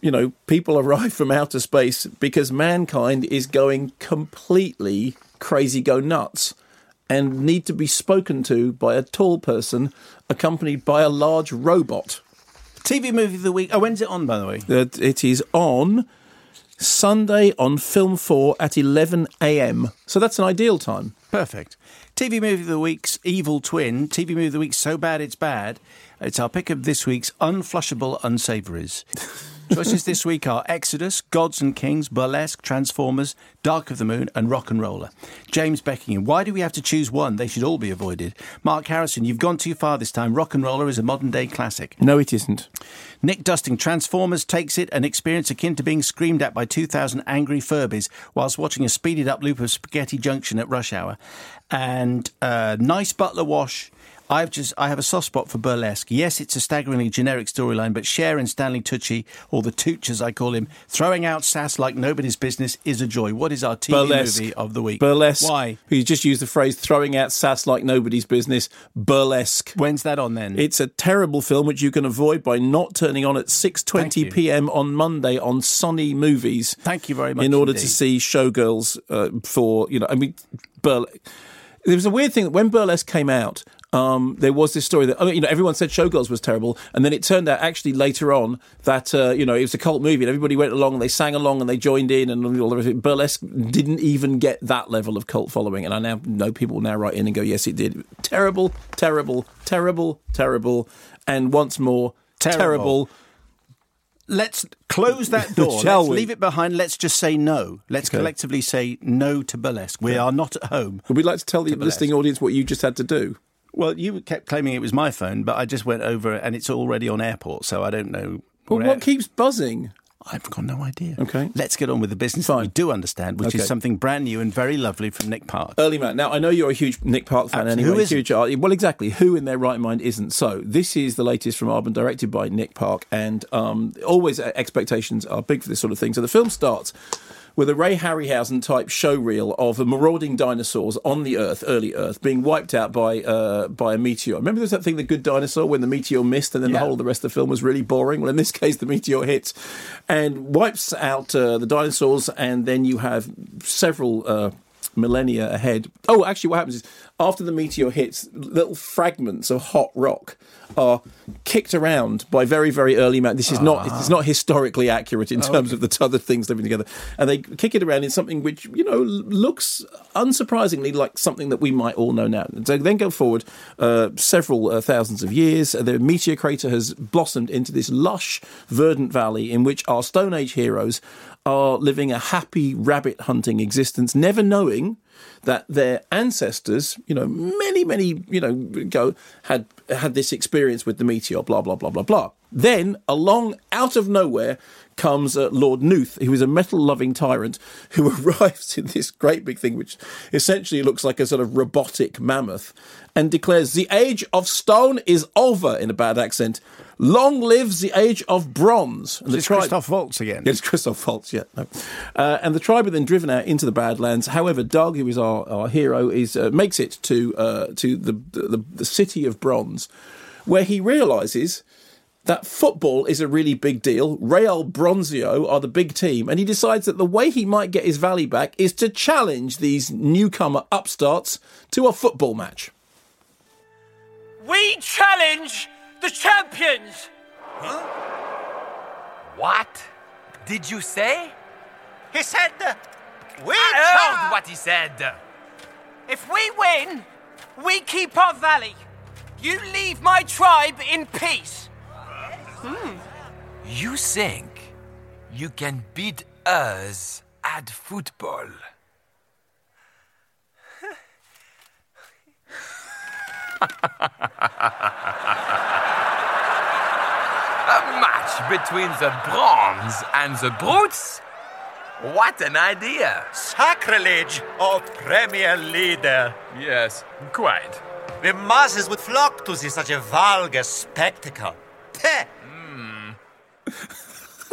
you know, people arrive from outer space because mankind is going completely crazy, go nuts. And need to be spoken to by a tall person accompanied by a large robot. TV movie of the week. Oh, when's it on, by the way? that it is on Sunday on Film 4 at 11 a.m. So that's an ideal time. Perfect. TV movie of the week's evil twin. TV movie of the week so bad it's bad. It's our pick of this week's unflushable unsavouries. [LAUGHS] Choices this week are Exodus, Gods and Kings, Burlesque, Transformers, Dark of the Moon, and RockNRolla. James Beckingham, why do we have to choose one? They should all be avoided. Mark Harrison, you've gone too far this time. RockNRolla is a modern day classic. No, it isn't. Nick Dusting, Transformers takes it, an experience akin to being screamed at by 2,000 angry Furbies whilst watching a speeded up loop of Spaghetti Junction at rush hour. And uh, Nice Butler Wash. I've just I have a soft spot for burlesque. Yes, it's a staggeringly generic storyline, but Cher and Stanley Tucci, or the Tooch as I call him, throwing out sass like nobody's business is a joy. What is our TV Burlesque. movie of the week? Burlesque. Why? You just used the phrase throwing out sass like nobody's business. Burlesque. When's that on then? It's a terrible film which you can avoid by not turning on at six twenty p.m. on Monday on Sunny Movies. Thank you very much In order indeed. to see Showgirls uh, for you know, I mean, burlesque. There was a weird thing that when Burlesque came out, um, there was this story that I mean, you know everyone said Showgirls was terrible, and then it turned out actually later on that uh, you know it was a cult movie and everybody went along and they sang along and they joined in and all the rest of it. Burlesque didn't even get that level of cult following, and I now know people now write in and go, yes, it did. Terrible, terrible, terrible, terrible, and once more Terrible. terrible. let's close that [LAUGHS] door. Let's we? leave it behind. Let's just say no. Let's Okay. collectively say no to burlesque. We are not at home. Would we like to tell the To burlesque. listening audience what you just had to do? Well, you kept claiming it was my phone, but I just went over and it's already on airport, so I don't know. Well, what keeps buzzing? I've got no idea. Okay. Let's get on with the business that we do understand, which Okay. is something brand new and very lovely from Nick Park. Early man. Now I know you're a huge Nick Park fan Absolutely. anyway. Who isn't? huge art. Well, exactly. Who in their right mind isn't? So this is the latest from Aardman, directed by Nick Park, and um, always expectations are big for this sort of thing. So the film starts with a Ray Harryhausen type show reel of marauding dinosaurs on the Earth, early Earth, being wiped out by uh, by a meteor. Remember, there's that thing, The Good Dinosaur, when the meteor missed, and then the whole of the rest of the film was really boring. Well, in this [LAUGHS] case, the meteor hits and wipes out uh, the dinosaurs, and then you have several. Uh, millennia ahead. Oh, actually, what happens is after the meteor hits, little fragments of hot rock are kicked around by very, very early man. This is not it's not historically accurate in terms of the t- other things living together, and they kick it around in something which you know looks unsurprisingly like something that we might all know now. So then go forward uh, several uh, thousands of years. The meteor crater has blossomed into this lush, verdant valley in which our Stone Age heroes are living a happy rabbit hunting existence, never knowing that their ancestors, you know, many, many, you know, go had had this experience with the meteor, blah, blah, blah, blah, blah. Then, along out of nowhere, comes uh, Lord Nooth, who is a metal loving tyrant who [LAUGHS] arrives in this great big thing, which essentially looks like a sort of robotic mammoth, and declares, The age of stone is over, in a bad accent. Long lives the age of bronze. And It's tribe- Christoph Waltz again. it's Christoph Waltz, yeah. No. Uh, and the tribe are then driven out into the Badlands. However, Doug, who is our, our hero, is uh, makes it to uh, to the, the the city of Bronze, where he realizes that football is a really big deal. Real Bronzio are the big team, and he decides that the way he might get his valley back is to challenge these newcomer upstarts to a football match. We challenge the champions! Huh? What did you say? He said, uh, we I challenge. heard what he said. If we win, we keep our valley. You leave my tribe in peace. You think you can beat us at football? A match between the bronze and the brutes? What an idea! Sacrilege, O Premier Leader. Yes, quite. The masses would flock to see such a vulgar spectacle. Peh!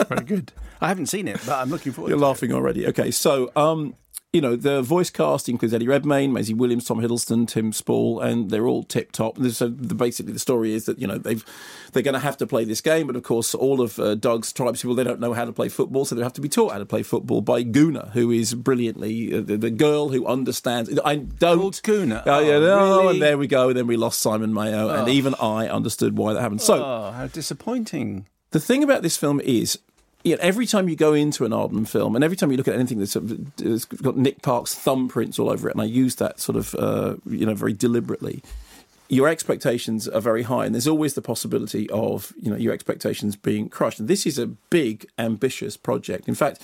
Very good. I haven't seen it, but I'm looking forward to it. You're to laughing already. Okay, so um, you know the voice cast includes Eddie Redmayne, Maisie Williams, Tom Hiddleston, Tim Spall, and they're all tip top. So the, basically the story is that you know they've they're going to have to play this game, but of course all of uh, Doug's tribes people they don't know how to play football, so they have to be taught how to play football by Goona, who is brilliantly uh, the, the girl who understands. I don't Goona? Oh, yeah, Oh, really? and there we go. And then we lost Simon Mayo, and even I understood why that happened. So. Oh, how disappointing. The thing about this film is, you know, every time you go into an Aardman film, and every time you look at anything that's sort of, it's got Nick Park's thumbprints all over it, and I use that sort of, uh, you know, very deliberately. Your expectations are very high, and there's always the possibility of, you know, your expectations being crushed. And this is a big, ambitious project. In fact,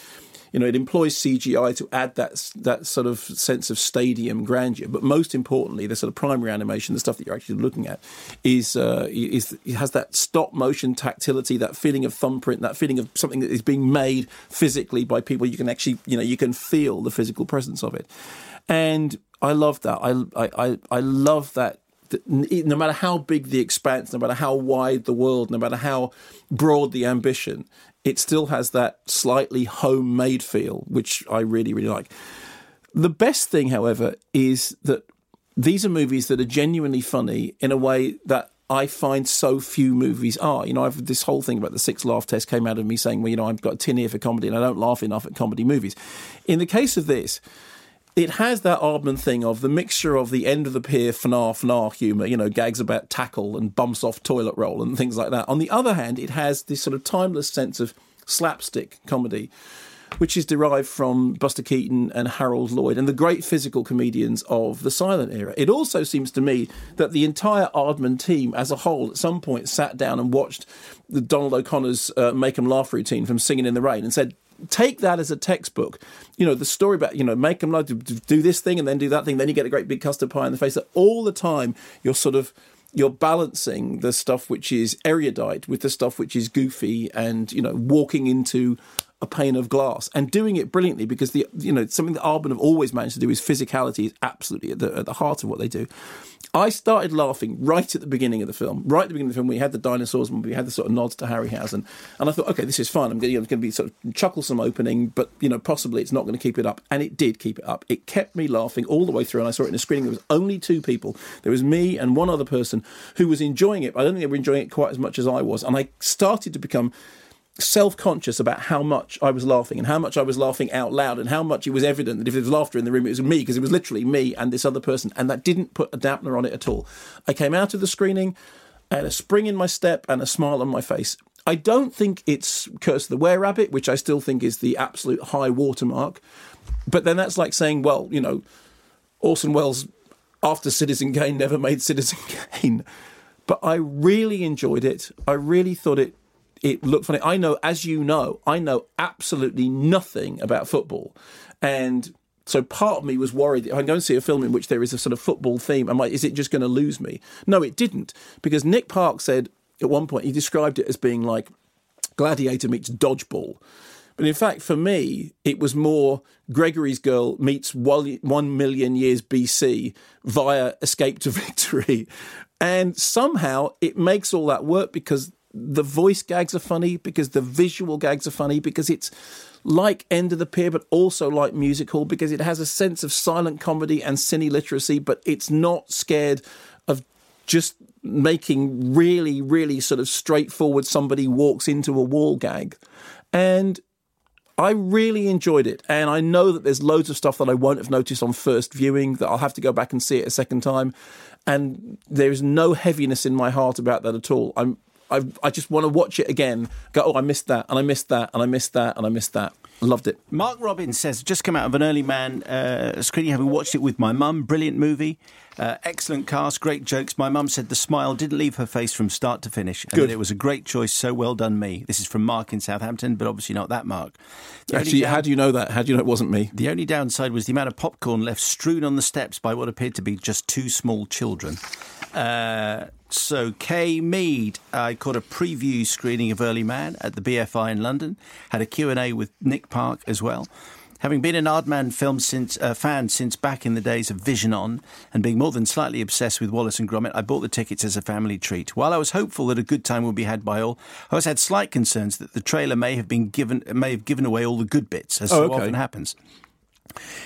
you know, it employs CGI to add that that sort of sense of stadium grandeur. But most importantly, the sort of primary animation, the stuff that you're actually looking at, is uh, is has that stop motion tactility, that feeling of thumbprint, that feeling of something that is being made physically by people. You can actually, you know, you can feel the physical presence of it, and I love that. I I I, love that no matter how big the expanse, no matter how wide the world, no matter how broad the ambition, it still has that slightly homemade feel, which I really, really like. The best thing, however, is that these are movies that are genuinely funny in a way that I find so few movies are. You know, I've this whole thing about the six laugh test came out of me saying, well, you know, I've got a tin ear for comedy and I don't laugh enough at comedy movies. In the case of this, it has that Aardman thing of the mixture of the end of the pier fnar fnar humour, you know, gags about tackle and bumps off toilet roll and things like that. On the other hand, it has this sort of timeless sense of slapstick comedy, which is derived from Buster Keaton and Harold Lloyd and the great physical comedians of the silent era. It also seems to me that the entire Aardman team as a whole at some point sat down and watched the Donald O'Connor's uh, Make 'em Laugh routine from Singing in the Rain and said, take that as a textbook. You know, the story about, you know, make them like do this thing and then do that thing, then you get a great big custard pie in the face. That all the time you're sort of you're balancing the stuff which is erudite with the stuff which is goofy and, you know, walking into a pane of glass and doing it brilliantly because the you know something that Aardman have always managed to do is physicality is absolutely at the, at the heart of what they do. I started laughing right at the beginning of the film. Right at the beginning of the film, we had the dinosaurs and we had the sort of nods to Harryhausen, and I thought, okay, this is fun. I'm going, you know, to be sort of chucklesome opening, but you know, possibly it's not going to keep it up, and it did keep it up. It kept me laughing all the way through, and I saw it in a screening. There was only two people. There was me and one other person who was enjoying it. I don't think they were enjoying it quite as much as I was, and I started to become self-conscious about how much I was laughing and how much I was laughing out loud and how much it was evident that if there was laughter in the room it was me because it was literally me and this other person and that didn't put a dampener on it at all. I came out of the screening I had a spring in my step and a smile on my face. I don't think it's Curse of the Were Rabbit, which I still think is the absolute high watermark. But then that's like saying, well, you know, Orson Welles after Citizen Kane never made Citizen [LAUGHS] Kane. But I really enjoyed it. I really thought it it looked funny. I know, as you know, I know absolutely nothing about football, and so part of me was worried. If I go and see a film in which there is a sort of football theme, am I, is it just going to lose me? No, it didn't, because Nick Park said at one point he described it as being like Gladiator meets Dodgeball. But in fact, for me, it was more Gregory's Girl meets one million years BC via Escape to [LAUGHS] Victory. And somehow it makes all that work because the voice gags are funny, because the visual gags are funny, because it's like End of the Pier, but also like Music Hall because it has a sense of silent comedy and cine literacy, but it's not scared of just making really, really sort of straightforward somebody walks into a wall gag. And I really enjoyed it. And I know that there's loads of stuff that I won't have noticed on first viewing that I'll have to go back and see it a second time. And there is no heaviness in my heart about that at all. I'm I, I just want to watch it again. Go, oh, I missed that, and I missed that, and I missed that, and I missed that. Loved it. Mark Robbins says, just come out of an early man uh, screening, having watched it with my mum. Brilliant movie. Uh, excellent cast, great jokes. My mum said the smile didn't leave her face from start to finish. And Good. it was a great choice. So well done, me. This is from Mark in Southampton, but obviously not that Mark. The Actually, down- how do you know that? How do you know it wasn't me? The only downside was the amount of popcorn left strewn on the steps by what appeared to be just two small children. Uh, so, Kay Mead, I caught a preview screening of Early Man at the BFI in London. Had a Q&A with Nick Park as well. Having been an Aardman film since, uh, fan since back in the days of Vision On and being more than slightly obsessed with Wallace and Gromit, I bought the tickets as a family treat. While I was hopeful that a good time would be had by all, I also had slight concerns that the trailer may have been given may have given away all the good bits, as Oh, so okay. often happens.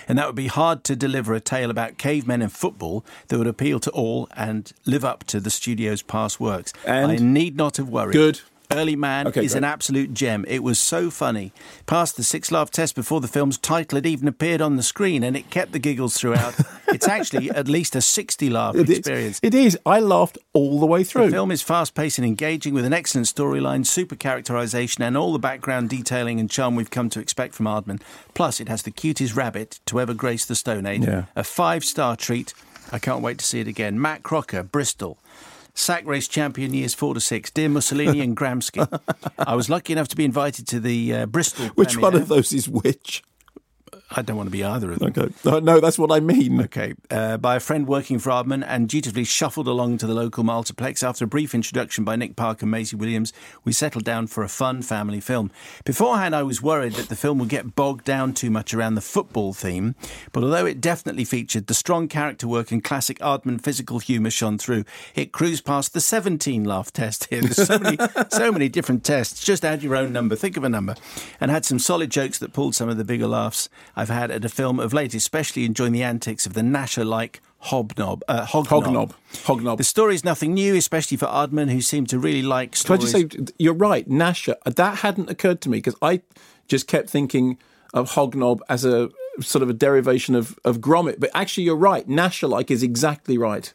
And that would be hard to deliver a tale about cavemen and football that would appeal to all and live up to the studio's past works. And? I need not have worried. Good. Early Man Okay, is great. an absolute gem. It was so funny. Passed the six laugh test before the film's title had even appeared on the screen, and it kept the giggles throughout. [LAUGHS] it's actually at least a 60 laugh It is. experience. It is. I laughed all the way through. The film is fast paced and engaging with an excellent storyline, super characterization, and all the background detailing and charm we've come to expect from Aardman. Plus, it has the cutest rabbit to ever grace the Stone Age. Yeah. A five star treat. I can't wait to see it again. Matt Crocker, Bristol. Sack race champion years four to six. Dear Mussolini and Gramsci. [LAUGHS] I was lucky enough to be invited to the uh, Bristol. Which one of those is which? I don't want to be either of them. Okay. No, no, that's what I mean. Okay. Uh, by a friend working for Aardman and dutifully shuffled along to the local multiplex. After a brief introduction by Nick Park and Maisie Williams, we settled down for a fun family film. Beforehand, I was worried that the film would get bogged down too much around the football theme, but although it definitely featured the strong character work and classic Aardman physical humour shone through, it cruised past the 17 laugh test here. There's so many, [LAUGHS] so many different tests. Just add your own number. Think of a number. And had some solid jokes that pulled some of the bigger laughs I've had at a film of late, especially enjoying the antics of the Gnasher like hobnob. Uh, hognob. Hognob. Hognob. The story's nothing new, especially for Aardman, who seem to really like stories. Can I just say, you're right, Gnasher. That hadn't occurred to me because I just kept thinking of Hognob as a sort of a derivation of, of Gromit. But actually, you're right. Gnasher like is exactly right.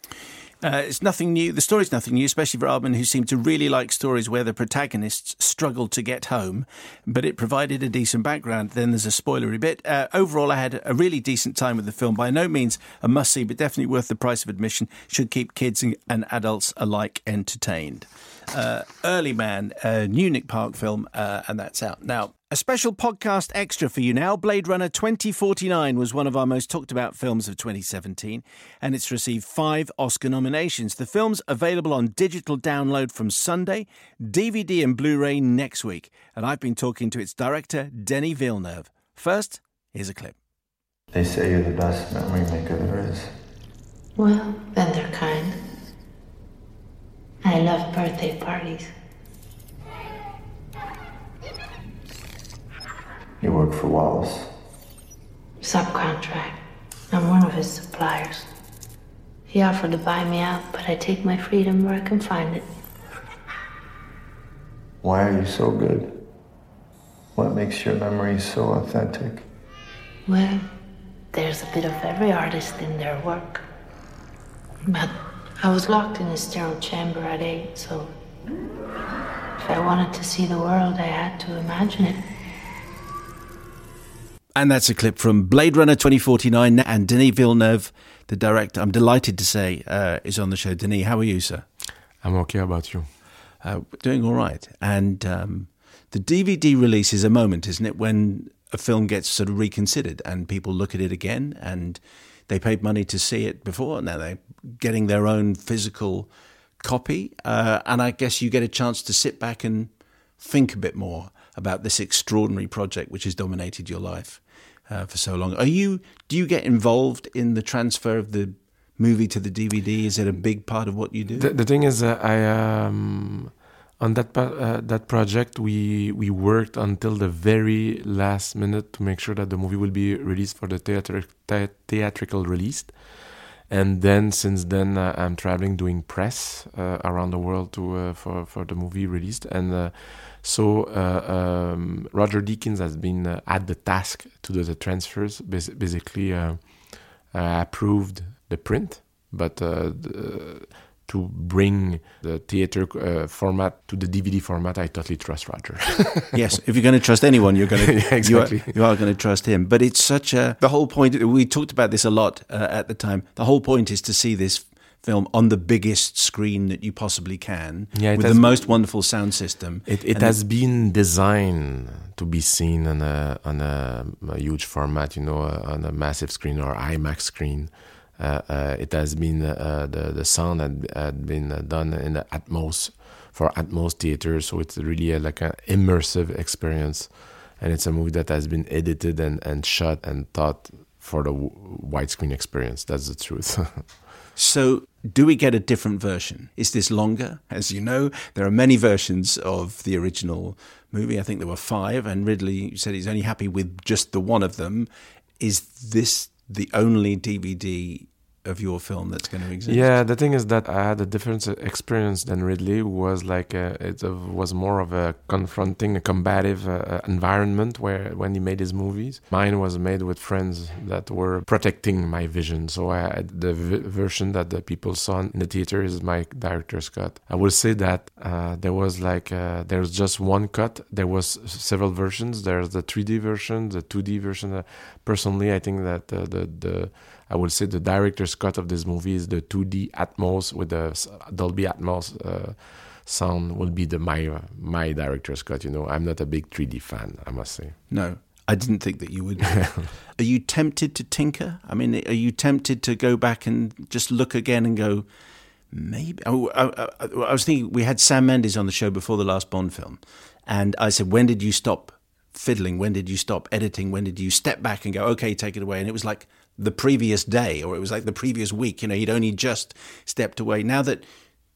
Uh, it's nothing new. The story's nothing new, especially for Aardman, who seemed to really like stories where the protagonists struggled to get home, but it provided a decent background. Then there's a spoilery bit. Uh, overall, I had a really decent time with the film. By no means a must see, but definitely worth the price of admission. Should keep kids and, and adults alike entertained. Uh, Early Man, a new Nick Park film, uh, and that's out. Now, a special podcast extra for you now. Blade Runner 2049 was one of our most talked about films of 2017, and it's received five Oscar nominations. The film's available on digital download from Sunday, DVD and Blu ray next week. And I've been talking to its director, Denis Villeneuve. First, here's a clip. They say you're the best memory maker there is. Well, then they're kind. I love birthday parties. You work for Wallace. Subcontract. I'm one of his suppliers. He offered to buy me out, but I take my freedom where I can find it. Why are you so good? What makes your memories so authentic? Well, there's a bit of every artist in their work. But I was locked in a sterile chamber at eight, so if I wanted to see the world, I had to imagine it. And that's a clip from Blade Runner 2049 and Denis Villeneuve, the director. I'm delighted to say uh, is on the show. Denis, how are you, sir? I'm okay about you. Uh, doing all right. And um, the DVD release is a moment, isn't it, when a film gets sort of reconsidered and people look at it again and they paid money to see it before. Now they're getting their own physical copy. Uh, and I guess you get a chance to sit back and think a bit more about this extraordinary project which has dominated your life uh, for so long. Are you? Do you get involved in the transfer of the movie to the DVD? Is it a big part of what you do? The, the thing is, uh, I um, on that uh, that project we we worked until the very last minute to make sure that the movie will be released for the theater, the- theatrical release. and then since then uh, I'm traveling doing press uh, around the world to uh, for for the movie released, and uh, so uh, um, Roger Deakins has been uh, at the task to do the transfers, bas- basically uh, uh, approved the print, but uh, the, to bring the theater uh, format to the DVD format, I totally trust Roger. [LAUGHS] yes, if you're going to trust anyone, you're going [LAUGHS] to Yeah, exactly. you, are, are going to trust him. But it's such a the whole point. We talked about this a lot uh, at the time. The whole point is to see this film on the biggest screen that you possibly can, Yeah, with the most wonderful sound system. It, it has been designed to be seen on a on a, a huge format, you know, uh, on a massive screen or IMAX screen. Uh, uh, it has been uh, the the sound had, had been uh, done in the Atmos for Atmos theater, so it's really a, like an immersive experience, and it's a movie that has been edited and, and shot and thought for the w- widescreen experience. That's the truth. [LAUGHS] So, do we get a different version? Is this longer? As you know, there are many versions of the original movie. I think there were five, and Ridley said he's only happy with just the one of them. Is this the only DVD of your film that's going to exist? Yeah, the thing is that I had a different experience than Ridley, was like a, it uh, was more of a confronting, a combative uh, environment where when he made his movies. Mine was made with friends that were protecting my vision. So I, the v- version that the people saw in the theater is my director's cut. I will say that uh, there was like uh, there's just one cut. There was several versions. There's the 3D version, the 2D version. Uh, personally, I think that uh, the the I would say the director's cut of this movie is the 2D Atmos with the Dolby Atmos uh, sound will be the my my director's cut. You know, I'm not a big 3D fan, I must say. No, I didn't think that you would. [LAUGHS] are you tempted to tinker? I mean, are you tempted to go back and just look again and go, maybe? Oh, I, I, I was thinking we had Sam Mendes on the show before the last Bond film, and I said, when did you stop fiddling? When did you stop editing? When did you step back and go, okay, take it away? And it was like the previous day, or it was like the previous week. You know, he'd only just stepped away. Now that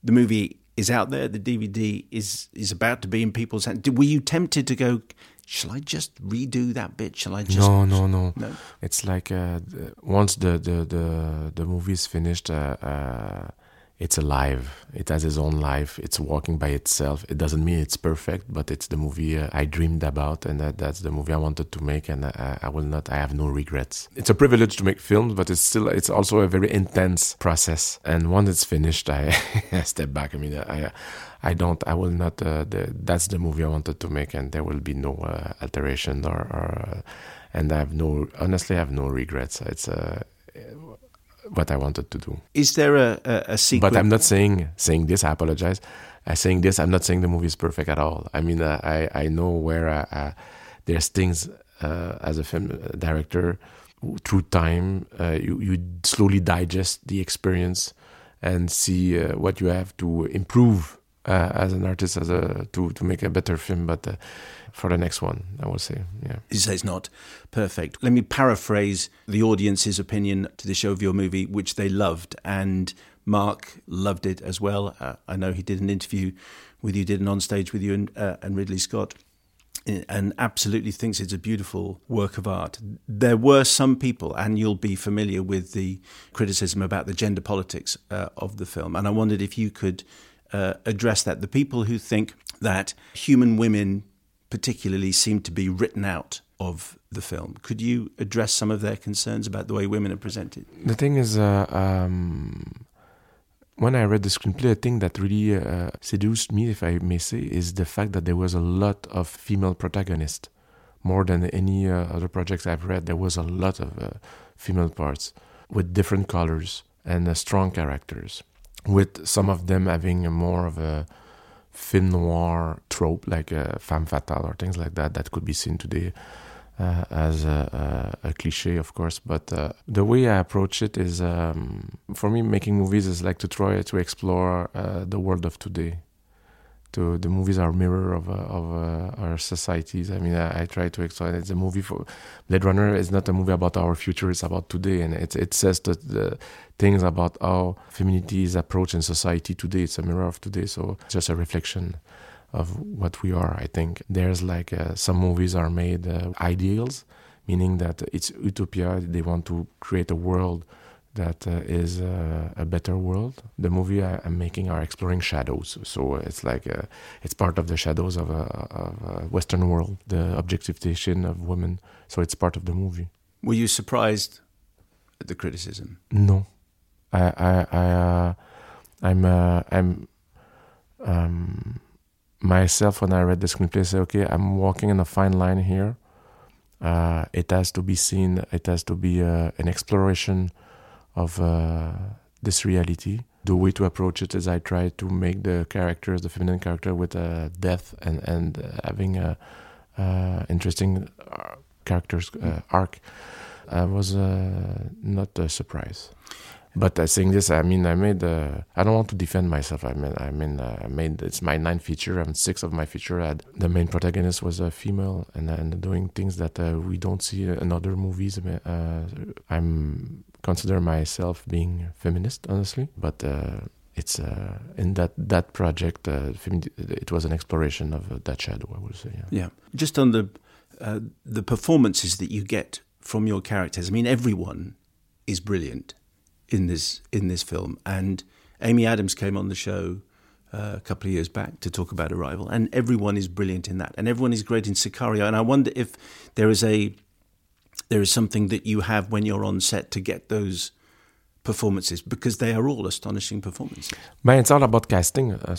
the movie is out there, the DVD is is about to be in people's hands. Were you tempted to go? Shall I just redo that bit? Shall I just no, no, no, No? It's like uh, once the the the the movie is finished, uh, uh, it's alive. It has its own life. It's walking by itself. It doesn't mean it's perfect, but it's the movie uh, I dreamed about, and that, that's the movie I wanted to make. And I, I will not. I have no regrets. It's a privilege to make films, but it's still it's also a very intense process. And once it's finished, I, [LAUGHS] I step back. I mean, I. I don't. I will not. Uh, the, that's the movie I wanted to make, and there will be no uh, alteration or. or and I have no. Honestly, I have no regrets. It's uh, what I wanted to do. Is there a a, a? But I'm not saying saying this. I apologize. I saying this. I'm not saying the movie is perfect at all. I mean, uh, I I know where uh, uh, there's things uh, as a film director through time uh, you you slowly digest the experience and see uh, what you have to improve uh, as an artist as a to to make a better film. But uh, for the next one, I will say, yeah. You say it's not perfect. Let me paraphrase the audience's opinion to the show of your movie, which they loved, and Mark loved it as well. Uh, I know he did an interview with you, did an on stage with you and, uh, and Ridley Scott, uh, and absolutely thinks it's a beautiful work of art. There were some people, and you'll be familiar with the criticism about the gender politics uh, of the film, and I wondered if you could uh, address that. The people who think that human women particularly seem to be written out of the film. Could you address some of their concerns about the way women are presented? The thing is, uh, um, when I read the screenplay, a thing that really uh, seduced me, if I may say, is the fact that there was a lot of female protagonists. More than any uh, other projects I've read, there was a lot of uh, female parts with different colors and uh, strong characters. With some of them having more of a film noir trope, like uh, femme fatale or things like that, that could be seen today uh, as a, a, a cliche, of course. But uh, the way I approach it is, um, for me, making movies is like to try to explore uh, the world of today. To the movies are a mirror of uh, of uh, our societies. I mean, I, I try to explain. It's a movie for Blade Runner is not a movie about our future. It's about today, and it it says that the things about how femininity is approached in society today. It's a mirror of today. So it's just a reflection of what we are. I think there's like uh, some movies are made uh, ideals, meaning that it's utopia. They want to create a world that uh, is uh, a better world. The movie I, am making are exploring shadows, so it's like uh, it's part of the shadows of a, of a Western world, the objectification of women. So it's part of the movie. Were you surprised at the criticism? No, I, I, I uh, I'm, uh, I'm, um, myself when I read the screenplay. I say, okay, I'm walking in a fine line here. Uh, it has to be seen. It has to be an exploration of uh, this reality. The way to approach it is I try to make the characters, the feminine character, with a depth and and having a uh, interesting characters uh, arc. I was uh, not a surprise. But I saying this, I mean, I made. Uh, I don't want to defend myself. I mean, I mean, uh, I made. It's my ninth feature. I'm six of my feature. Had, the main protagonist was a female, and and doing things that uh, we don't see in other movies. Uh, I'm consider myself being feminist, honestly, but. Uh, it's uh, in that that project. it was an exploration of that shadow. I would say. Yeah. yeah. Just on the the performances that you get from your characters. I mean, everyone is brilliant in this in this film. And Amy Adams came on the show uh, a couple of years back to talk about Arrival, and everyone is brilliant in that, and everyone is great in Sicario. And I wonder if there is a there is something that you have when you're on set to get those performances because they are all astonishing performances. Man, it's all about casting. Uh,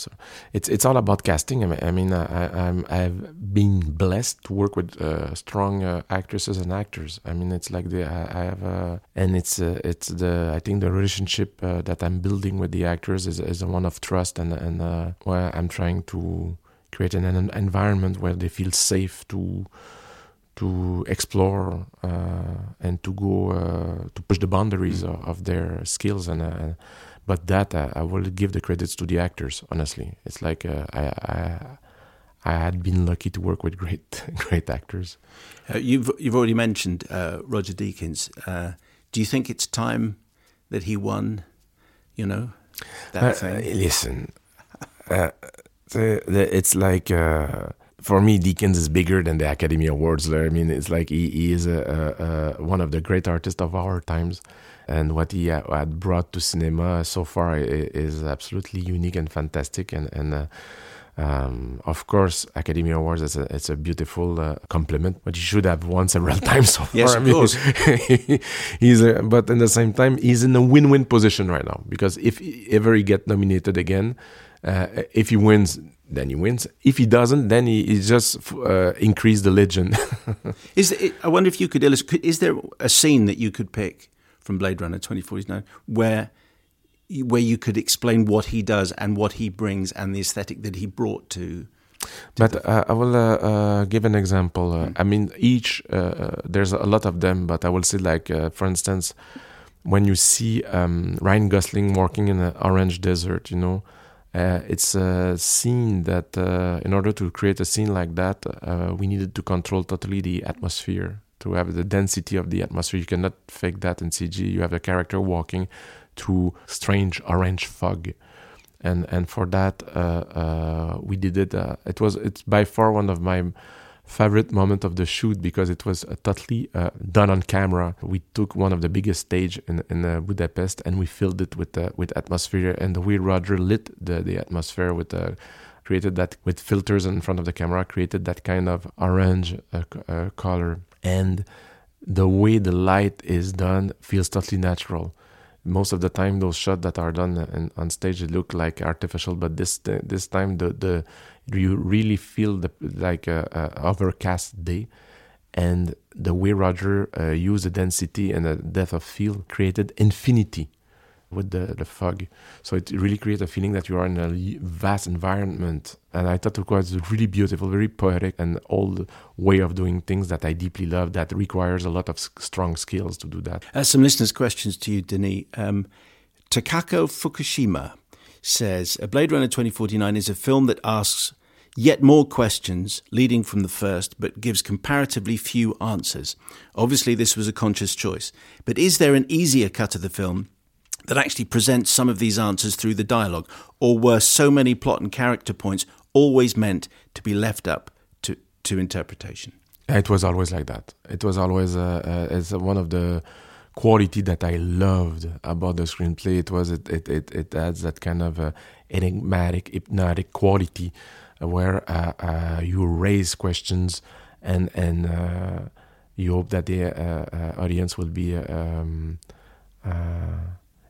it's it's all about casting. I mean, I mean uh, have been blessed to work with uh, strong uh, actresses and actors. I mean, it's like the I, I have uh, and it's uh, it's the I think the relationship that I'm building with the actors is is one of trust and and where I'm trying to create an, an environment where they feel safe to to explore uh, and to go uh, to push the boundaries mm. of, of, their skills and uh, but that uh, I will give the credits to the actors honestly. It's like uh, I, I I had been lucky to work with great [LAUGHS] great actors. Uh, you've you've already mentioned Roger Deakins. Do you think it's time that he won you know that thing? listen the, the, it's like for me, Deakins is bigger than the Academy Awards. I mean, it's like he, he is a, a, a, one of the great artists of our times, and what he had brought to cinema so far is absolutely unique and fantastic. And, and uh, um, of course, Academy Awards is a, it's a beautiful uh, compliment, but he should have won several [LAUGHS] times so yes, far. Of course. [LAUGHS] he's a, but at the same time, he's in a win-win position right now because if ever he get nominated again, uh, if he wins then he wins. If he doesn't, then he, he just uh, increase the legend. [LAUGHS] is it, I wonder if you could illustrate? Is there a scene that you could pick from Blade Runner twenty forty nine where where you could explain what he does and what he brings and the aesthetic that he brought to? but uh, I will uh, uh, give an example. Mm. I mean, each uh, there's a lot of them, but I will say, like for instance, when you see um, Ryan Gosling walking in an orange desert, you know, uh, it's a scene that, uh, in order to create a scene like that, uh, we needed to control totally the atmosphere to have the density of the atmosphere. You cannot fake that in CG. You have a character walking through strange orange fog, and and for that uh, uh, we did it. Uh, it was it's by far one of my favorite moment of the shoot because it was uh, totally uh, done on camera. We took one of the biggest stage in, in uh, Budapest and we filled it with uh, with atmosphere. And way Roger lit the, the atmosphere with uh, created that with filters in front of the camera, created that kind of orange uh, color. And the way the light is done feels totally natural. Most of the time, those shots that are done on stage look like artificial, but this this time the the you really feel the like a, a overcast day? And the way roger uh, used the density and the depth of field created infinity with the, the fog. So it really created a feeling that you are in a vast environment. And i thought it was really beautiful very poetic and old way of doing things that i deeply love that requires a lot of strong skills to do that. Uh, some listeners questions to you denis. Um, takako fukushima says A Blade Runner 2049 is a film that asks yet more questions leading from the first, but gives comparatively few answers. Obviously, this was a conscious choice. But is there an easier cut of the film that actually presents some of these answers through the dialogue? Or were so many plot and character points always meant to be left up to, to interpretation? It was always like that. It was always uh, uh, as one of the quality that I loved about the screenplay. It was it it it, it adds that kind of uh, enigmatic, hypnotic quality uh, where uh, uh, you raise questions and and uh, you hope that the uh, audience will be uh, um, uh,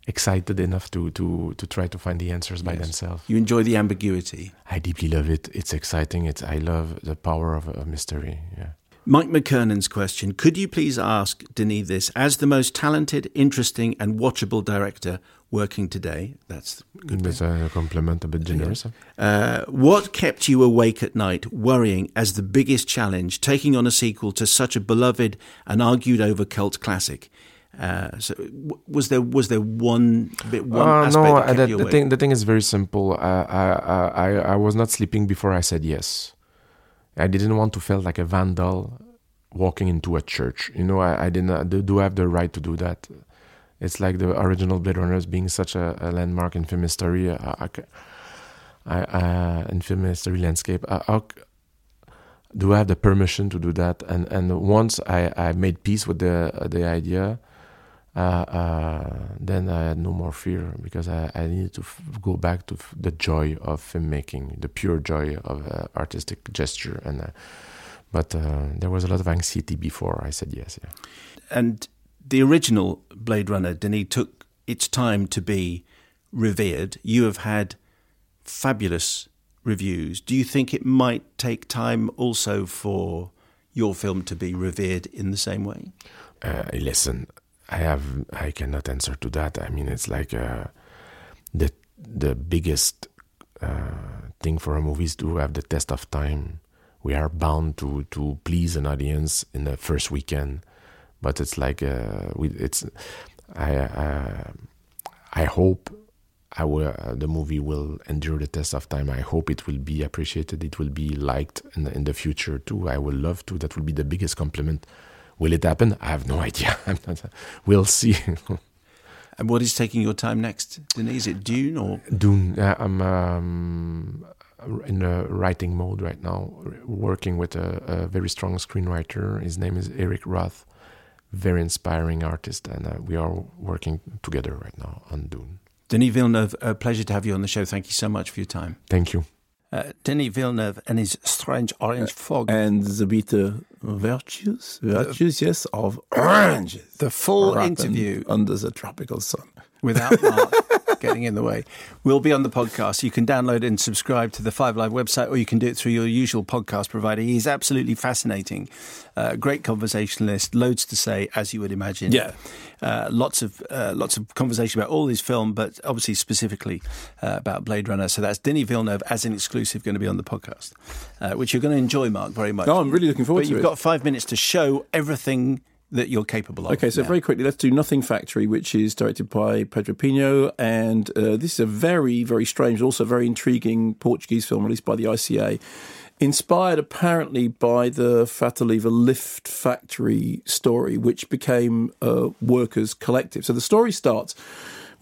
excited enough to, to, to try to find the answers by Yes. themselves. You enjoy the ambiguity. I deeply love it. It's exciting. It's I love the power of, of mystery. Yeah. Mike McKernan's question Could you please ask Denis this as the most talented, interesting, and watchable director working today? That's good. That's a compliment, a bit generous. Uh, what kept you awake at night, worrying as the biggest challenge, taking on a sequel to such a beloved and argued over cult classic? Uh, so, w- was there was there one bit one Uh, aspect no, that uh, the, the thing the thing is very simple. Uh, I, I I I was not sleeping before I said yes. I didn't want to feel like a vandal walking into a church. You know, I, I didn't I do, do have the right to do that. It's like the original Blade Runners being such a, a landmark in film history. I, I, I, uh, in film history landscape. I, how do I have the permission to do that? And and once I, I made peace with the the idea, uh, uh, then I had no more fear because I, I needed to f- go back to f- the joy of filmmaking, the pure joy of uh, artistic gesture. And uh, but uh, there was a lot of anxiety before I said yes. Yeah. and the original Blade Runner, Denis, took its time to be revered. You have had fabulous reviews. Do you think it might take time also for your film to be revered in the same way? Uh, listen, I have I cannot answer to that. I mean, it's like uh, the the biggest uh, thing for a movie is to have the test of time. We are bound to to please an audience in the first weekend, but it's like uh, we it's I uh, I hope I will uh, the movie will endure the test of time. I hope it will be appreciated. It will be liked in the, in the future too. I will love to. That will be the biggest compliment. Will it happen? I have no [LAUGHS] idea. Not, we'll see. [LAUGHS] And what is taking your time next, Denis? Is it Dune or Dune. Uh, I'm um, in a writing mode right now, working with a, a very strong screenwriter. His name is Eric Roth, very inspiring artist, and uh, we are working together right now on Dune. Denis Villeneuve? A pleasure to have you on the show. Thank you so much for your time. Thank you. Uh, Denis Villeneuve and his strange orange fog. And the bitter virtues, virtues, yes, of [COUGHS] oranges. The full interview under the tropical sun. without [LAUGHS] Mark getting in the way will be on the podcast. You can download and subscribe to the Five Live website, or you can do it through your usual podcast provider. He's absolutely fascinating, uh, great conversationalist, loads to say, as you would imagine. Yeah. uh, lots of uh, lots of conversation about all his film, but obviously specifically uh, about Blade Runner. So that's Denis Villeneuve as an exclusive going to be on the podcast, uh, which you're going to enjoy, Mark, very much. Oh, I'm really looking forward but to you've got five minutes to show everything that you're capable of. Okay, so now. very quickly, let's do Nothing Factory, which is directed by Pedro Pinho. And uh, this is a very, very strange, also very intriguing Portuguese film released by the ICA. Inspired apparently by the Fataliva Lift Factory story, which became a workers' collective. So the story starts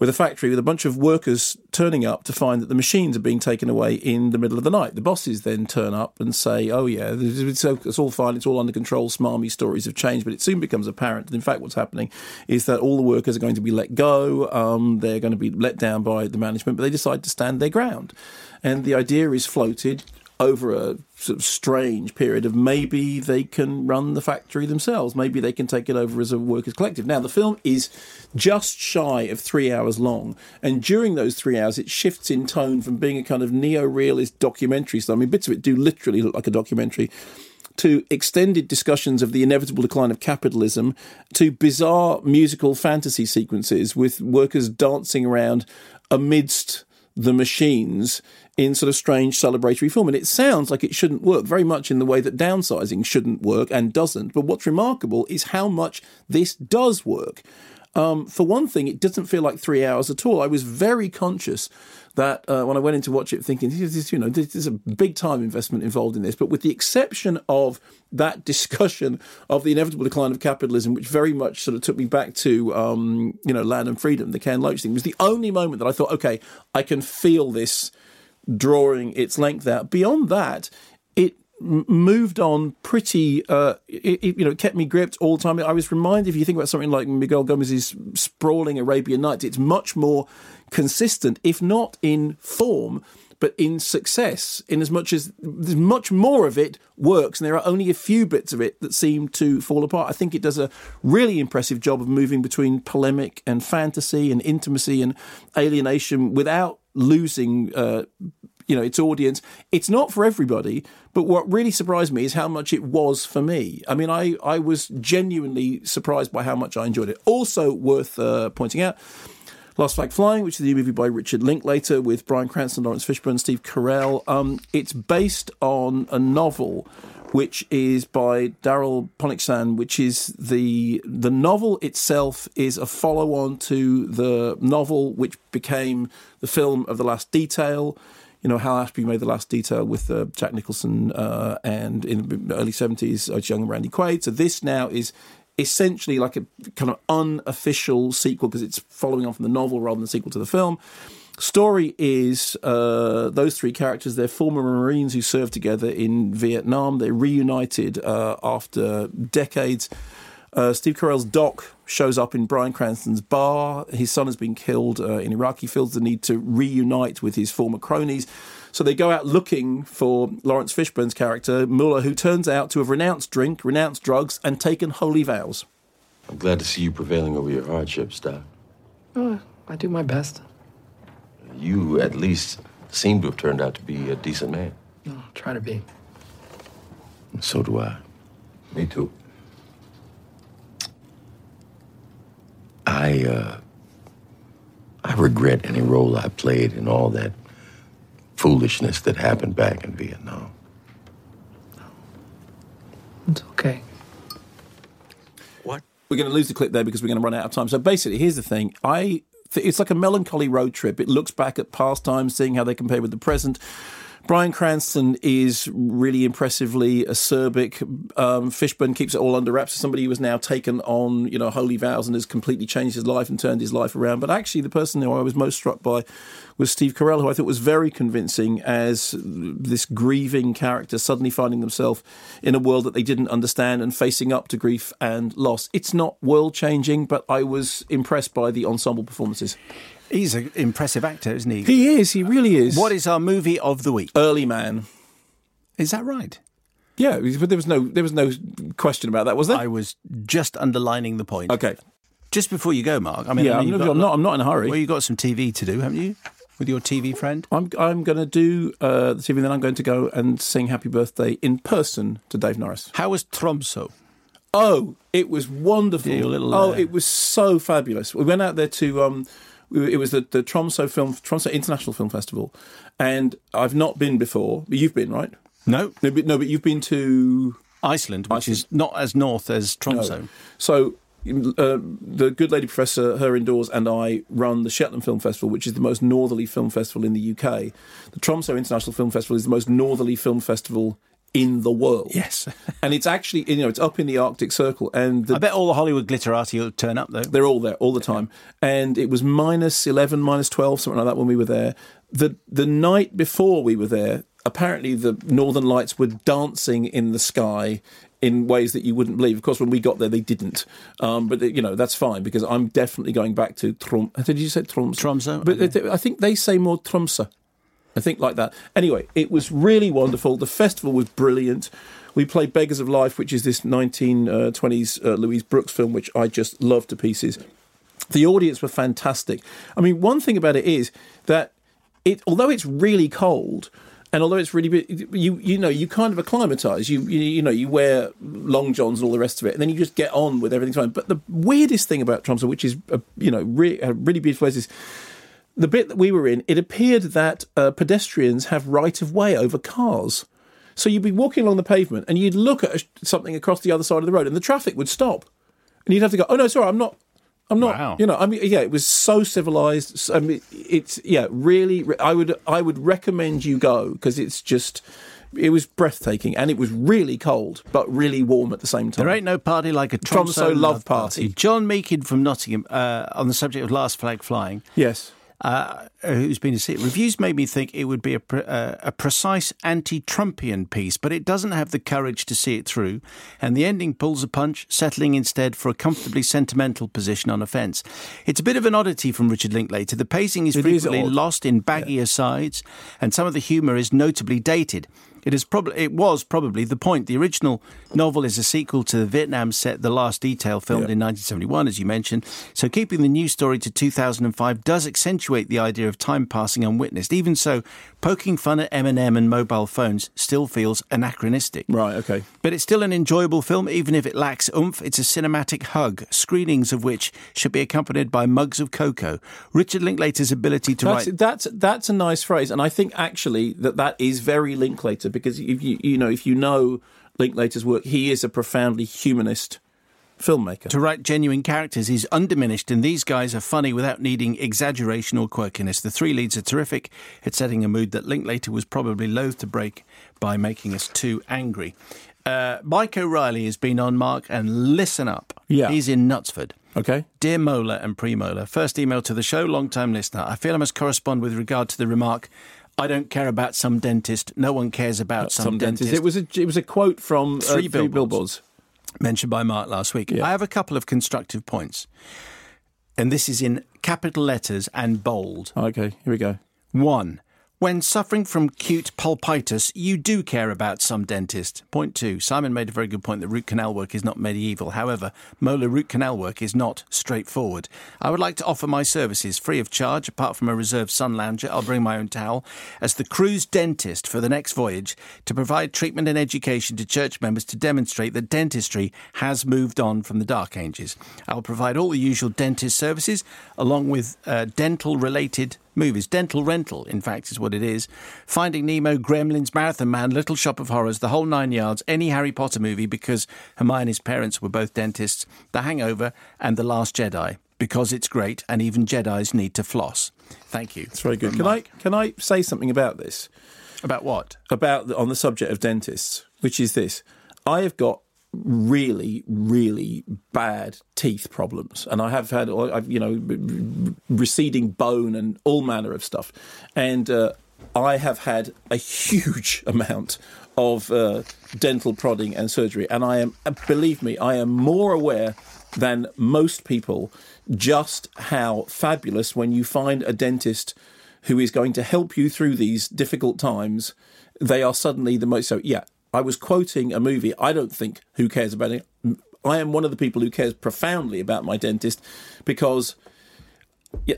with a factory with a bunch of workers turning up to find that the machines are being taken away in the middle of the night. The bosses then turn up and say, "Oh yeah, it's, all fine, it's all under control." Smarmy stories have changed, but it soon becomes apparent that in fact what's happening is that all the workers are going to be let go. Um, they're going to be let down by the management, but they decide to stand their ground, and the idea is floated over a sort of strange period of maybe they can run the factory themselves. Maybe they can take it over as a workers' collective. Now, the film is just shy of three hours long. And during those three hours, it shifts in tone from being a kind of neo realist documentary. So, I mean, bits of it do literally look like a documentary to extended discussions of the inevitable decline of capitalism, to bizarre musical fantasy sequences with workers dancing around amidst the machines in sort of strange celebratory film. And it sounds like it shouldn't work, very much in the way that downsizing shouldn't work and doesn't. But what's remarkable is how much this does work. Um, for one thing, it doesn't feel like three hours at all. I was very conscious that uh, when I went in to watch it, thinking, this is, you know, this is a big time investment involved in this. But with the exception of that [LAUGHS] discussion of the inevitable decline of capitalism, which very much sort of took me back to, um, you know, Land and Freedom, the Ken Loach thing, was the only moment that I thought, okay, I can feel this drawing its length out. Beyond that, it moved on pretty. Uh, it, it, you know, kept me gripped all the time. I was reminded, if you think about something like Miguel Gomes's sprawling Arabian Nights, it's much more consistent, if not in form, but in success. In as much as there's much more of it works, and there are only a few bits of it that seem to fall apart. I think it does a really impressive job of moving between polemic and fantasy and intimacy and alienation without losing. Uh, you know its audience. It's not for everybody, but what really surprised me is how much it was for me. I mean, I I was genuinely surprised by how much I enjoyed it. Also worth uh, pointing out. Last Flag Flying, which is a new movie by Richard Linklater with Bryan Cranston, Laurence Fishburne, Steve Carell. Um, it's based on a novel which is by Darryl Ponicsan, which is the the novel itself is a follow on to the novel which became the film of The Last Detail. You know, Hal Ashby made The Last Detail with uh, Jack Nicholson uh, and in the early 70s, Otis Young and Randy Quaid. So this now is essentially like a kind of unofficial sequel because it's following on from the novel rather than the sequel to the film. Story is uh, those three characters. They're former Marines who served together in Vietnam. They're reunited uh, after decades. Uh, Steve Carell's doc shows up in Bryan Cranston's bar. His son has been killed uh, in Iraq. He feels the need to reunite with his former cronies. So they go out looking for Laurence Fishburne's character, Mueller, who turns out to have renounced drink, renounced drugs, and taken holy vows. I'm glad to see you prevailing over your hardships, Doc. Oh, I do my best. You, at least, seem to have turned out to be a decent man. No, try to be. So do I. Me too. I, uh, I regret any role I played in all that foolishness that happened back in Vietnam. It's okay. What? We're going to lose the clip there because we're going to run out of time. So basically, here's the thing. I th- it's like a melancholy road trip. It looks back at past times, seeing how they compare with the present. Bryan Cranston is really impressively acerbic. Um, Fishburne keeps it all under wraps. Somebody who has now taken on, you know, holy vows and has completely changed his life and turned his life around. But actually, the person who I was most struck by was Steve Carell, who I thought was very convincing as this grieving character suddenly finding themselves in a world that they didn't understand and facing up to grief and loss. It's not world changing, but I was impressed by the ensemble performances. He's an impressive actor, isn't he? He is. He really is. What is our movie of the week? Early Man. Is that right? Yeah, but there was no there was no question about that, was there? I was just underlining the point. Okay. Just before you go, Mark. I mean, Yeah, I mean, I'm you've not- I'm not- I'm not in a hurry. Well, you've got some TV to do, haven't you? With your TV friend. I'm I'm going to do uh, the TV, and then I'm going to go and sing Happy Birthday in person to Dave Norris. How was Tromso? Oh, it was wonderful. Little, oh, uh, it was so fabulous. We went out there to. Um, we- it was the, the Tromso Film Tromso International Film Festival, and I've not been before. But you've been, right? No, no, but, no, but you've been to Iceland, which is not as north as Tromso. No. So. Uh, the good lady professor, her indoors, and I run the Shetland Film Festival, which is the most northerly film festival in the UK. The Tromso International Film Festival is the most northerly film festival in the world. Yes, [LAUGHS] and it's actually you know it's up in the Arctic Circle, and the, I bet all the Hollywood glitterati will turn up though. they're all there all the time. And it was minus eleven, minus twelve, something like that when we were there. The the night before we were there, apparently the Northern Lights were dancing in the sky in ways that you wouldn't believe. Of course, when we got there, they didn't. Um, but you know that's fine because I'm definitely going back to Trom. Did you say Tromso? Tromso, But they- I think they say more Tromsø. I think like that. Anyway, it was really wonderful. The festival was brilliant. We played Beggars of Life, which is this 1920s uh, Louise Brooks film, which I just love to pieces. The audience were fantastic. I mean, one thing about it is that it, although it's really cold, and although it's really you you know you kind of acclimatise. You, you you know you wear long johns and all the rest of it, and then you just get on with everything fine. But the weirdest thing about Tromsø, which is a, you know re- a really beautiful place, is the bit that we were in. It appeared that uh, pedestrians have right of way over cars. So you'd be walking along the pavement, and you'd look at something across the other side of the road, and the traffic would stop, and you'd have to go. Oh no, sorry, I'm not. I'm not. Wow. You know, I mean, yeah, it was so civilized. I mean, it's yeah, really. I would I would recommend you go because it's just. It was breathtaking, and it was really cold, but really warm at the same time. There ain't no party like a Tromso Tromso, love party. John Meakin from Nottingham, uh, on the subject of Last Flag Flying. Yes. Uh, who's been to see it. Reviews made me think it would be a, pre- uh, a precise anti-Trumpian piece, but it doesn't have the courage to see it through, and the ending pulls a punch, settling instead for a comfortably sentimental position on a fence. It's a bit of an oddity from Richard Linklater. The pacing is It is frequently odd. lost in baggy asides, and some of the humour is notably dated. It is probably it was probably the point. The original novel is a sequel to the Vietnam set The Last Detail, filmed in 1971, as you mentioned. So keeping the new story to 2005 does accentuate the idea of time passing unwitnessed. Even so, poking fun at Eminem and mobile phones still feels anachronistic. Right. Okay. But it's still an enjoyable film, even if it lacks oomph. It's a cinematic hug, screenings of which should be accompanied by mugs of cocoa. Richard Linklater's ability to That's, write. that's that's a nice phrase, and I think actually that that is very Linklater because if you you know if you know Linklater's work, he is a profoundly humanist filmmaker. To write genuine characters is undiminished, and these guys are funny without needing exaggeration or quirkiness. The three leads are terrific at setting a mood that Linklater was probably loath to break by making us too angry. Uh, Mike O'Reilly has been on Mark, and listen up. Yeah. He's in Knutsford. Okay. Dear Mola and Premolar, first email to the show, long time listener. I feel I must correspond with regard to the remark, I don't care about some dentist. No one cares about some, Some dentist. dentist. It was a it was a quote from uh, Three billboards. billboards. mentioned by Mark last week. I have a couple of constructive points. And this is in capital letters and bold. Okay, here we go. One, when suffering from acute pulpitis, you do care about some dentist. Point two, Simon made a very good point that root canal work is not medieval. However, molar root canal work is not straightforward. I would like to offer my services free of charge, apart from a reserved sun lounger. I'll bring my own towel as the cruise dentist for the next voyage to provide treatment and education to church members to demonstrate that dentistry has moved on from the dark ages. I'll provide all the usual dentist services along with uh, dental related movies. Dental rental, in fact, is what it is. Finding Nemo, Gremlins, Marathon Man, Little Shop of Horrors, the whole nine yards, any Harry Potter movie because Hermione's parents were both dentists, The Hangover, and The Last Jedi because it's great and even Jedi's need to floss. Thank you. It's very good. Can I can I say something about this? About what? About the, on the subject of dentists, which is this: I have got really, really bad teeth problems, and I have had, I've you know, receding bone and all manner of stuff, and uh, I have had a huge [LAUGHS] amount of uh, dental prodding and surgery, and I am, uh, believe me, I am more aware than most people just how fabulous when you find a dentist who is going to help you through these difficult times. They are suddenly the most. So, yeah, I was quoting a movie. I don't think who cares about it. I am one of the people who cares profoundly about my dentist because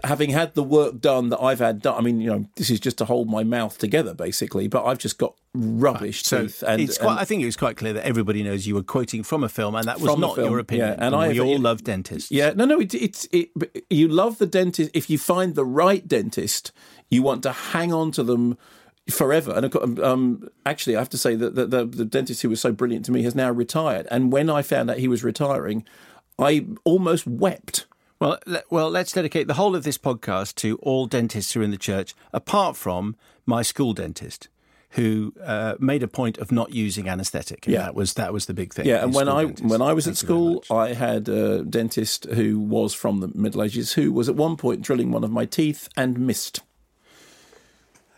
having had the work done that I've had done, I mean, you know, this is just to hold my mouth together, basically. But I've just got rubbish So teeth, and, it's quite, and I think it was quite clear that everybody knows you were quoting from a film, and that was not film, your opinion. yeah, and I- we all love dentists. Yeah, no, no, it, it's it. but You love the dentist if you find the right dentist. You want to hang on to them forever. And of um, actually, I have to say that the, the, the dentist who was so brilliant to me has now retired. And when I found out he was retiring, I almost wept. Well, le- well, let's dedicate the whole of this podcast to all dentists who are in the church, apart from my school dentist, who uh, made a point of not using anaesthetic. Yeah. that was that was the big thing. Yeah, and when I dentist. when I was at Thank very school, I had a dentist who was from the Middle Ages who was at one point drilling one of my teeth and missed.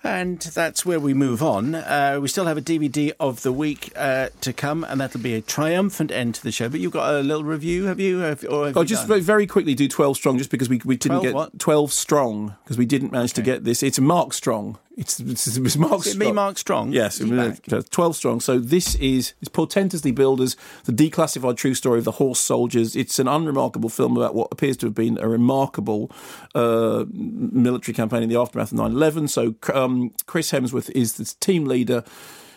And that's where we move on. Uh, we still have a DVD of the week uh, to come, and that'll be a triumphant end to the show. But you've got a little review, have you? Have, or have Oh, you just done? very, quickly do 12 strong just because we, we didn't 12 get what? 12 strong because we didn't manage to get this. It's Mark Strong. It's, it's, it's Mark Is it me, Strong. Mark Strong? Yes, Is he back? uh, 12 strong. So this is it's portentously billed as the declassified true story of the horse soldiers. It's an unremarkable film about what appears to have been a remarkable uh, military campaign in the aftermath of 9/11. So um, Chris Hemsworth is the team leader.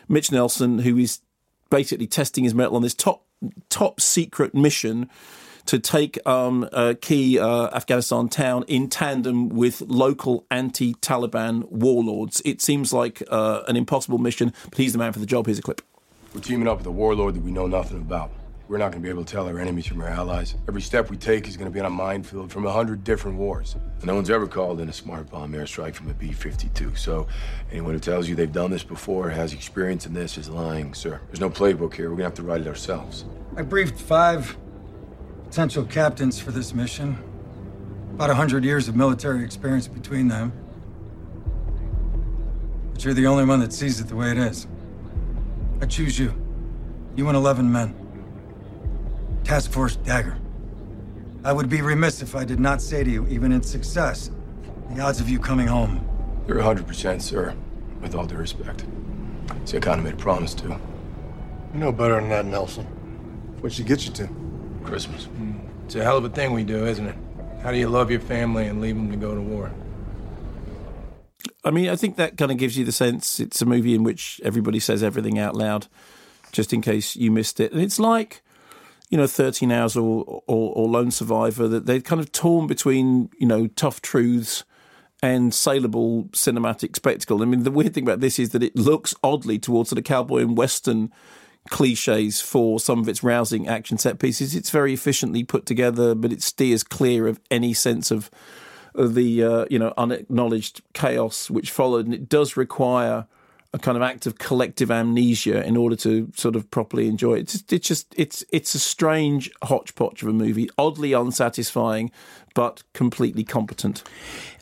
Mitch Nelson, who is basically testing his mettle on this top top secret mission to take um, a key uh, Afghanistan town in tandem with local anti-Taliban warlords. It seems like uh, an impossible mission, but he's the man for the job. Here's a clip. We're teaming up with a warlord that we know nothing about. We're not going to be able to tell our enemies from our allies. Every step we take is going to be on a minefield from a hundred different wars. No one's ever called in a smart bomb airstrike from a B-52. So anyone who tells you they've done this before, has experience in this, is lying, sir. There's no playbook here. We're going to have to write it ourselves. I briefed five potential captains for this mission. About a hundred years of military experience between them. But you're the only one that sees it the way it is. I choose you. You and 11 men. Task Force Dagger. I would be remiss if I did not say to you, even in success, the odds of you coming home. You're 100%, sir. With all due respect. See, I kind of made a promise, too. You know better than that, Nelson. What'd she get you to? Christmas. It's a hell of a thing we do, isn't it? How do you love your family and leave them to go to war? I mean, I think that kind of gives you the sense it's a movie in which everybody says everything out loud, just in case you missed it. And it's like, you know, 13 Hours or, or, or Lone Survivor, that they're kind of torn between, you know, tough truths and saleable cinematic spectacle. I mean, the weird thing about this is that it looks oddly towards sort of cowboy and western cliches for some of its rousing action set pieces. It's very efficiently put together, but it steers clear of any sense of the uh, you know unacknowledged chaos which followed, and it does require a kind of act of collective amnesia in order to sort of properly enjoy it. It's it's just it's it's a strange hodgepodge of a movie, oddly unsatisfying, but completely competent.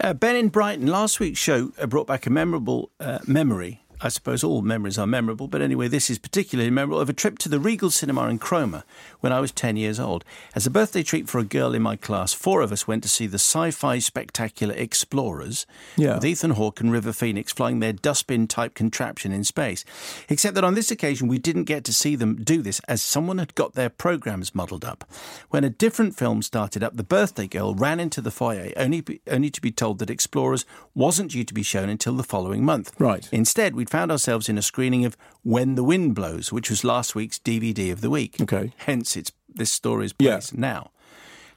Uh, ben in Brighton, last week's show uh, brought back a memorable uh, memory. I suppose all memories are memorable, but anyway, this is particularly memorable of a trip to the Regal Cinema in Cromer when I was 10 years old. As a birthday treat for a girl in my class, four of us went to see the sci fi spectacular Explorers Yeah. with Ethan Hawke and River Phoenix flying their dustbin type contraption in space. Except that on this occasion, we didn't get to see them do this as someone had got their programs muddled up. When a different film started up, the birthday girl ran into the foyer only, be- only to be told that Explorers wasn't due to be shown until the following month. Right. Instead, we'd found ourselves in a screening of When the Wind Blows, which was last week's DVD of the week. Okay. Hence, it's this story's place now.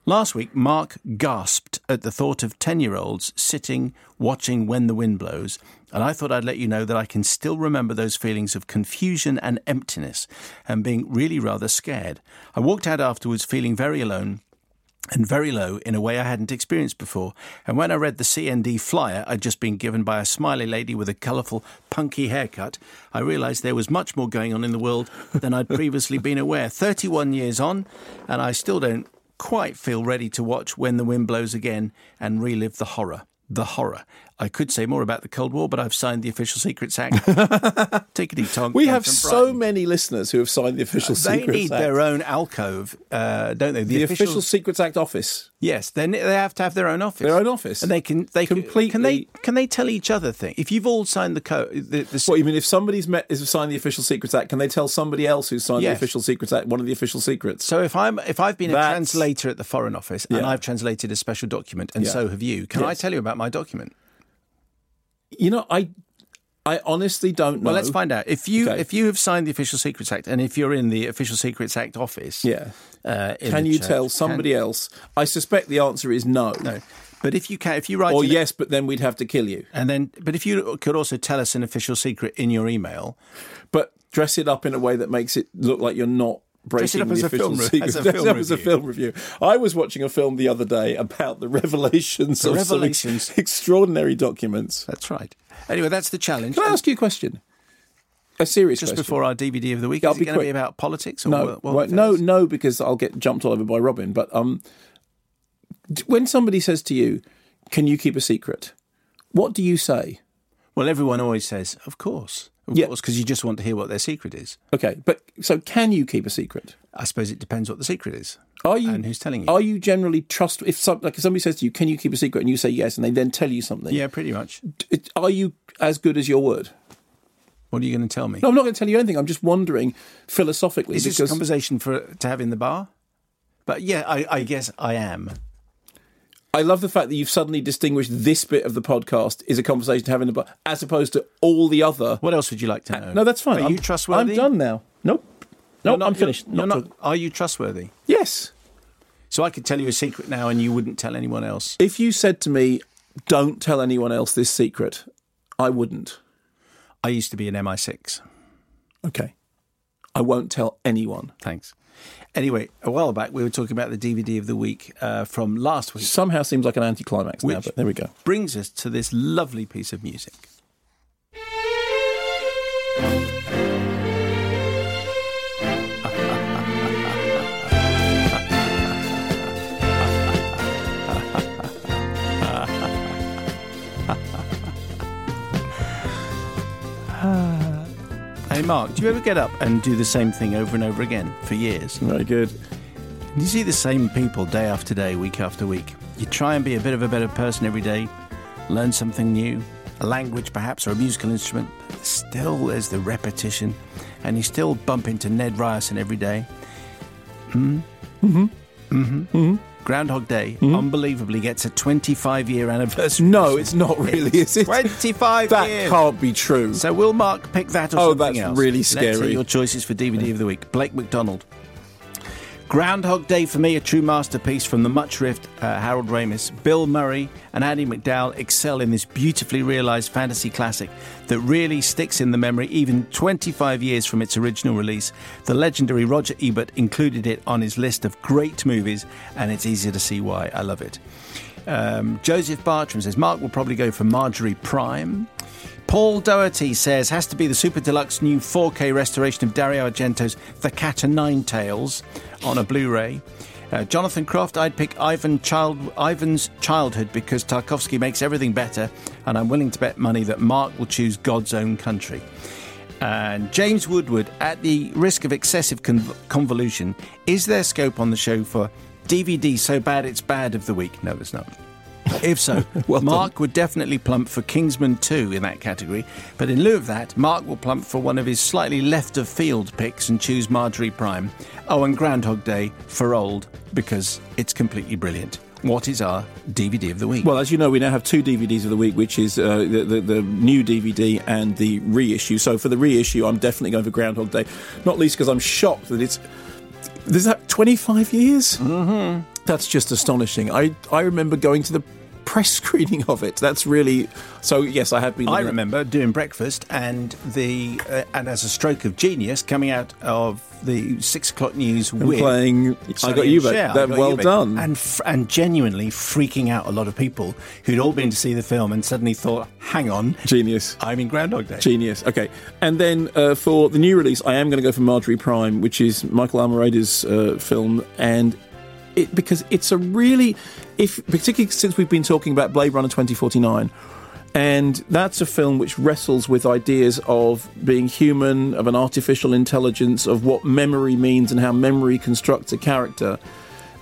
Last week, Mark gasped at the thought of 10 year olds sitting, watching When the Wind Blows, and I thought I'd let you know that I can still remember those feelings of confusion and emptiness and being really rather scared. I walked out afterwards feeling very alone and very low in a way I hadn't experienced before. And when I read the CND flyer I'd just been given by a smiley lady with a colourful, punky haircut, I realised there was much more going on in the world than I'd [LAUGHS] previously been aware. 31 years on, and I still don't quite feel ready to watch When the Wind Blows Again and relive the horror. The horror. I could say more about the Cold War, but I've signed the Official Secrets Act. [LAUGHS] Tickety tonk. We have so many listeners who have signed the Official They Secrets Act. They need their own alcove, uh, don't they? the, Official Secrets Act office. Yes, they they have to have their own office. Their own office, and they can they completely can they can they tell each other things. If you've all signed the code, the, the, What you mean? If somebody's met has signed the Official Secrets Act, can they tell somebody else who's signed Yes. the Official Secrets Act one of the official secrets? So if I'm if I've been a translator at the Foreign Office and I've translated a special document, and Yeah. so have you, can I tell you about my document? You know, I I honestly don't know. Well, let's find out. If you Okay. if you have signed the Official Secrets Act, and if you're in the Official Secrets Act office, Yeah. uh, Can you church, tell can- somebody else? I suspect the answer is no. No. But if you can, if you write, or yes, but then we'd have to kill you. and then, but if you could also tell us an official secret in your email, But dress it up in a way that makes it look like you're not breaking up the [LAUGHS] as a film re- as a film as a film review. I was watching a film the other day about the [LAUGHS] revelations The of revelations. extraordinary documents. That's right. Anyway, that's the challenge. Can I ask you a question? A serious question. Just question. before our DVD of the week, I'll is it going to be about politics or no, well, no, no, because I'll get jumped all over by Robin. But um, when somebody says to you, "Can you keep a secret?" What do you say? Well, everyone always says, "Of course, of Yeah. course," because you just want to hear what their secret is. Okay, but so can you keep a secret? I suppose it depends what the secret is. Are you and who's telling you? Are you generally trust if some, like if somebody says to you, "Can you keep a secret?" and you say yes, and they then tell you something? yeah, pretty much. Are you as good as your word? What are you going to tell me? No, I'm not going to tell you anything. I'm just wondering philosophically is this a conversation for to have in the bar? But yeah, I, I guess I am. I love the fact that you've suddenly distinguished this bit of the podcast is a conversation to have in the bar, as opposed to all the other. What else would you like to uh, know? No, that's fine. Are I'm, you trustworthy? I'm done now. Nope. No, not- I'm finished. Not not, are you trustworthy? Yes. So I could tell you a secret now, and you wouldn't tell anyone else. If you said to me, "Don't tell anyone else this secret," I wouldn't. I used to be an MI6. Okay. I won't tell anyone. Thanks. Anyway, a while back we were talking about the DVD of the week uh, from last week. Somehow seems like an anticlimax now, but there we go. Brings us to this lovely piece of music. Mark, do you ever get up and do the same thing over and over again for years? Very good. You see the same people day after day, week after week. You try and be a bit of a better person every day, learn something new, a language perhaps, or a musical instrument. Still, there's the repetition, and you still bump into Ned Ryerson every day. Hmm? Mm-hmm. Mm-hmm. Mm-hmm. Groundhog Day hmm? unbelievably gets a 25 year anniversary. No, it's not really, is it? 25 That years. can't be true. So will Mark pick that or Oh, something that's else? really Let's scary. hear your choices for DVD of the week. Blake McDonald. Groundhog Day for me, a true masterpiece from the much riffed uh, Harold Ramis. Bill Murray and Andie MacDowell excel in this beautifully realised fantasy classic that really sticks in the memory even 25 years from its original release. The legendary Roger Ebert included it on his list of great movies, and it's easy to see why. I love it. Um, Joseph Bartram says Mark will probably go for Marjorie Prime. Paul Doherty says has to be the super deluxe new 4K restoration of Dario Argento's The Cat o' Nine Tails on a Blu-ray. Uh, Jonathan Croft, I'd pick Ivan Child, Ivan's Childhood because Tarkovsky makes everything better, and I'm willing to bet money that Mark will choose God's Own Country. And James Woodward, at the risk of excessive conv- convolution, is there scope on the show for DVD so bad it's bad of the week? No, there's not. If so, [LAUGHS] well Mark would definitely plump for Kingsman 2 in that category. But in lieu of that, Mark will plump for one of his slightly left of field picks and choose Marjorie Prime. Oh, and Groundhog Day for old because it's completely brilliant. What is our DVD of the week? Well, as you know, we now have two DVDs of the week, which is uh, the, the the new DVD and the reissue. So for the reissue, I'm definitely going for Groundhog Day, not least because I'm shocked that it's there's that 25 years. Mm-hmm. That's just astonishing. I I remember going to the press [LAUGHS] screening of it. That's really so. Yes, I have been. I remember doing breakfast and the uh, and as a stroke of genius coming out of the six o'clock news And with playing I Got You Babe. That- well done. and f- and genuinely freaking out a lot of people who'd all been to see the film and suddenly thought, "Hang on, genius! I'm in Groundhog Day." Genius. Okay, and then uh, for the new release, I am going to go for Marjorie Prime, which is Michael Almereyda's uh, film, and it because it's a really, if particularly since we've been talking about Blade Runner twenty forty nine. And that's a film which wrestles with ideas of being human, of an artificial intelligence, of what memory means and how memory constructs a character.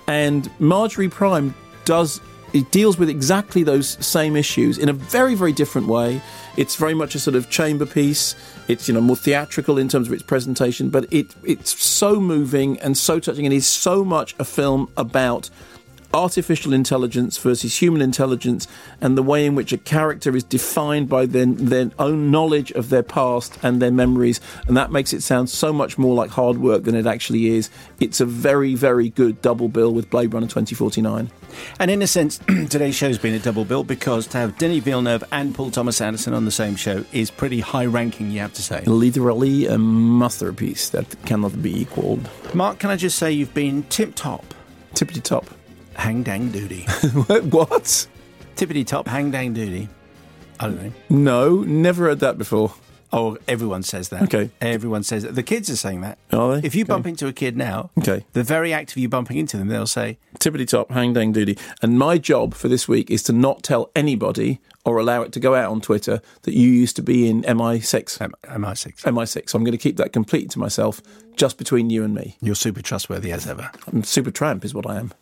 And Marjorie Prime does it deals with exactly those same issues in a very very different way. It's very much a sort of chamber piece. It's you know more theatrical in terms of its presentation, but it it's so moving and so touching, and is so much a film about artificial intelligence versus human intelligence and the way in which a character is defined by their, their own knowledge of their past and their memories and that makes it sound so much more like hard work than it actually is it's a very very good double bill with blade runner 2049 And in a sense, [CLEARS THROAT] today's show's been a double bill because to have Denis Villeneuve and Paul Thomas Anderson on the same show is pretty high ranking, you have to say. literally a masterpiece that cannot be equaled Mark, can I just say you've been tip top? Tippity top. Hang dang doody. [LAUGHS] what? Tippity top, hang dang doody. I don't know. no never heard that before Oh, everyone says that. Okay. Everyone says that. The kids are saying that. Are they? If you Okay. bump into a kid now, Okay. the very act of you bumping into them, they'll say, tippity top, hang dang doody. And my job for this week is to not tell anybody or allow it to go out on Twitter that you used to be in MI6. M- MI6. MI6. So I'm going to keep that completely to myself, just between you and me. You're super trustworthy as ever. I'm super tramp, is what I am.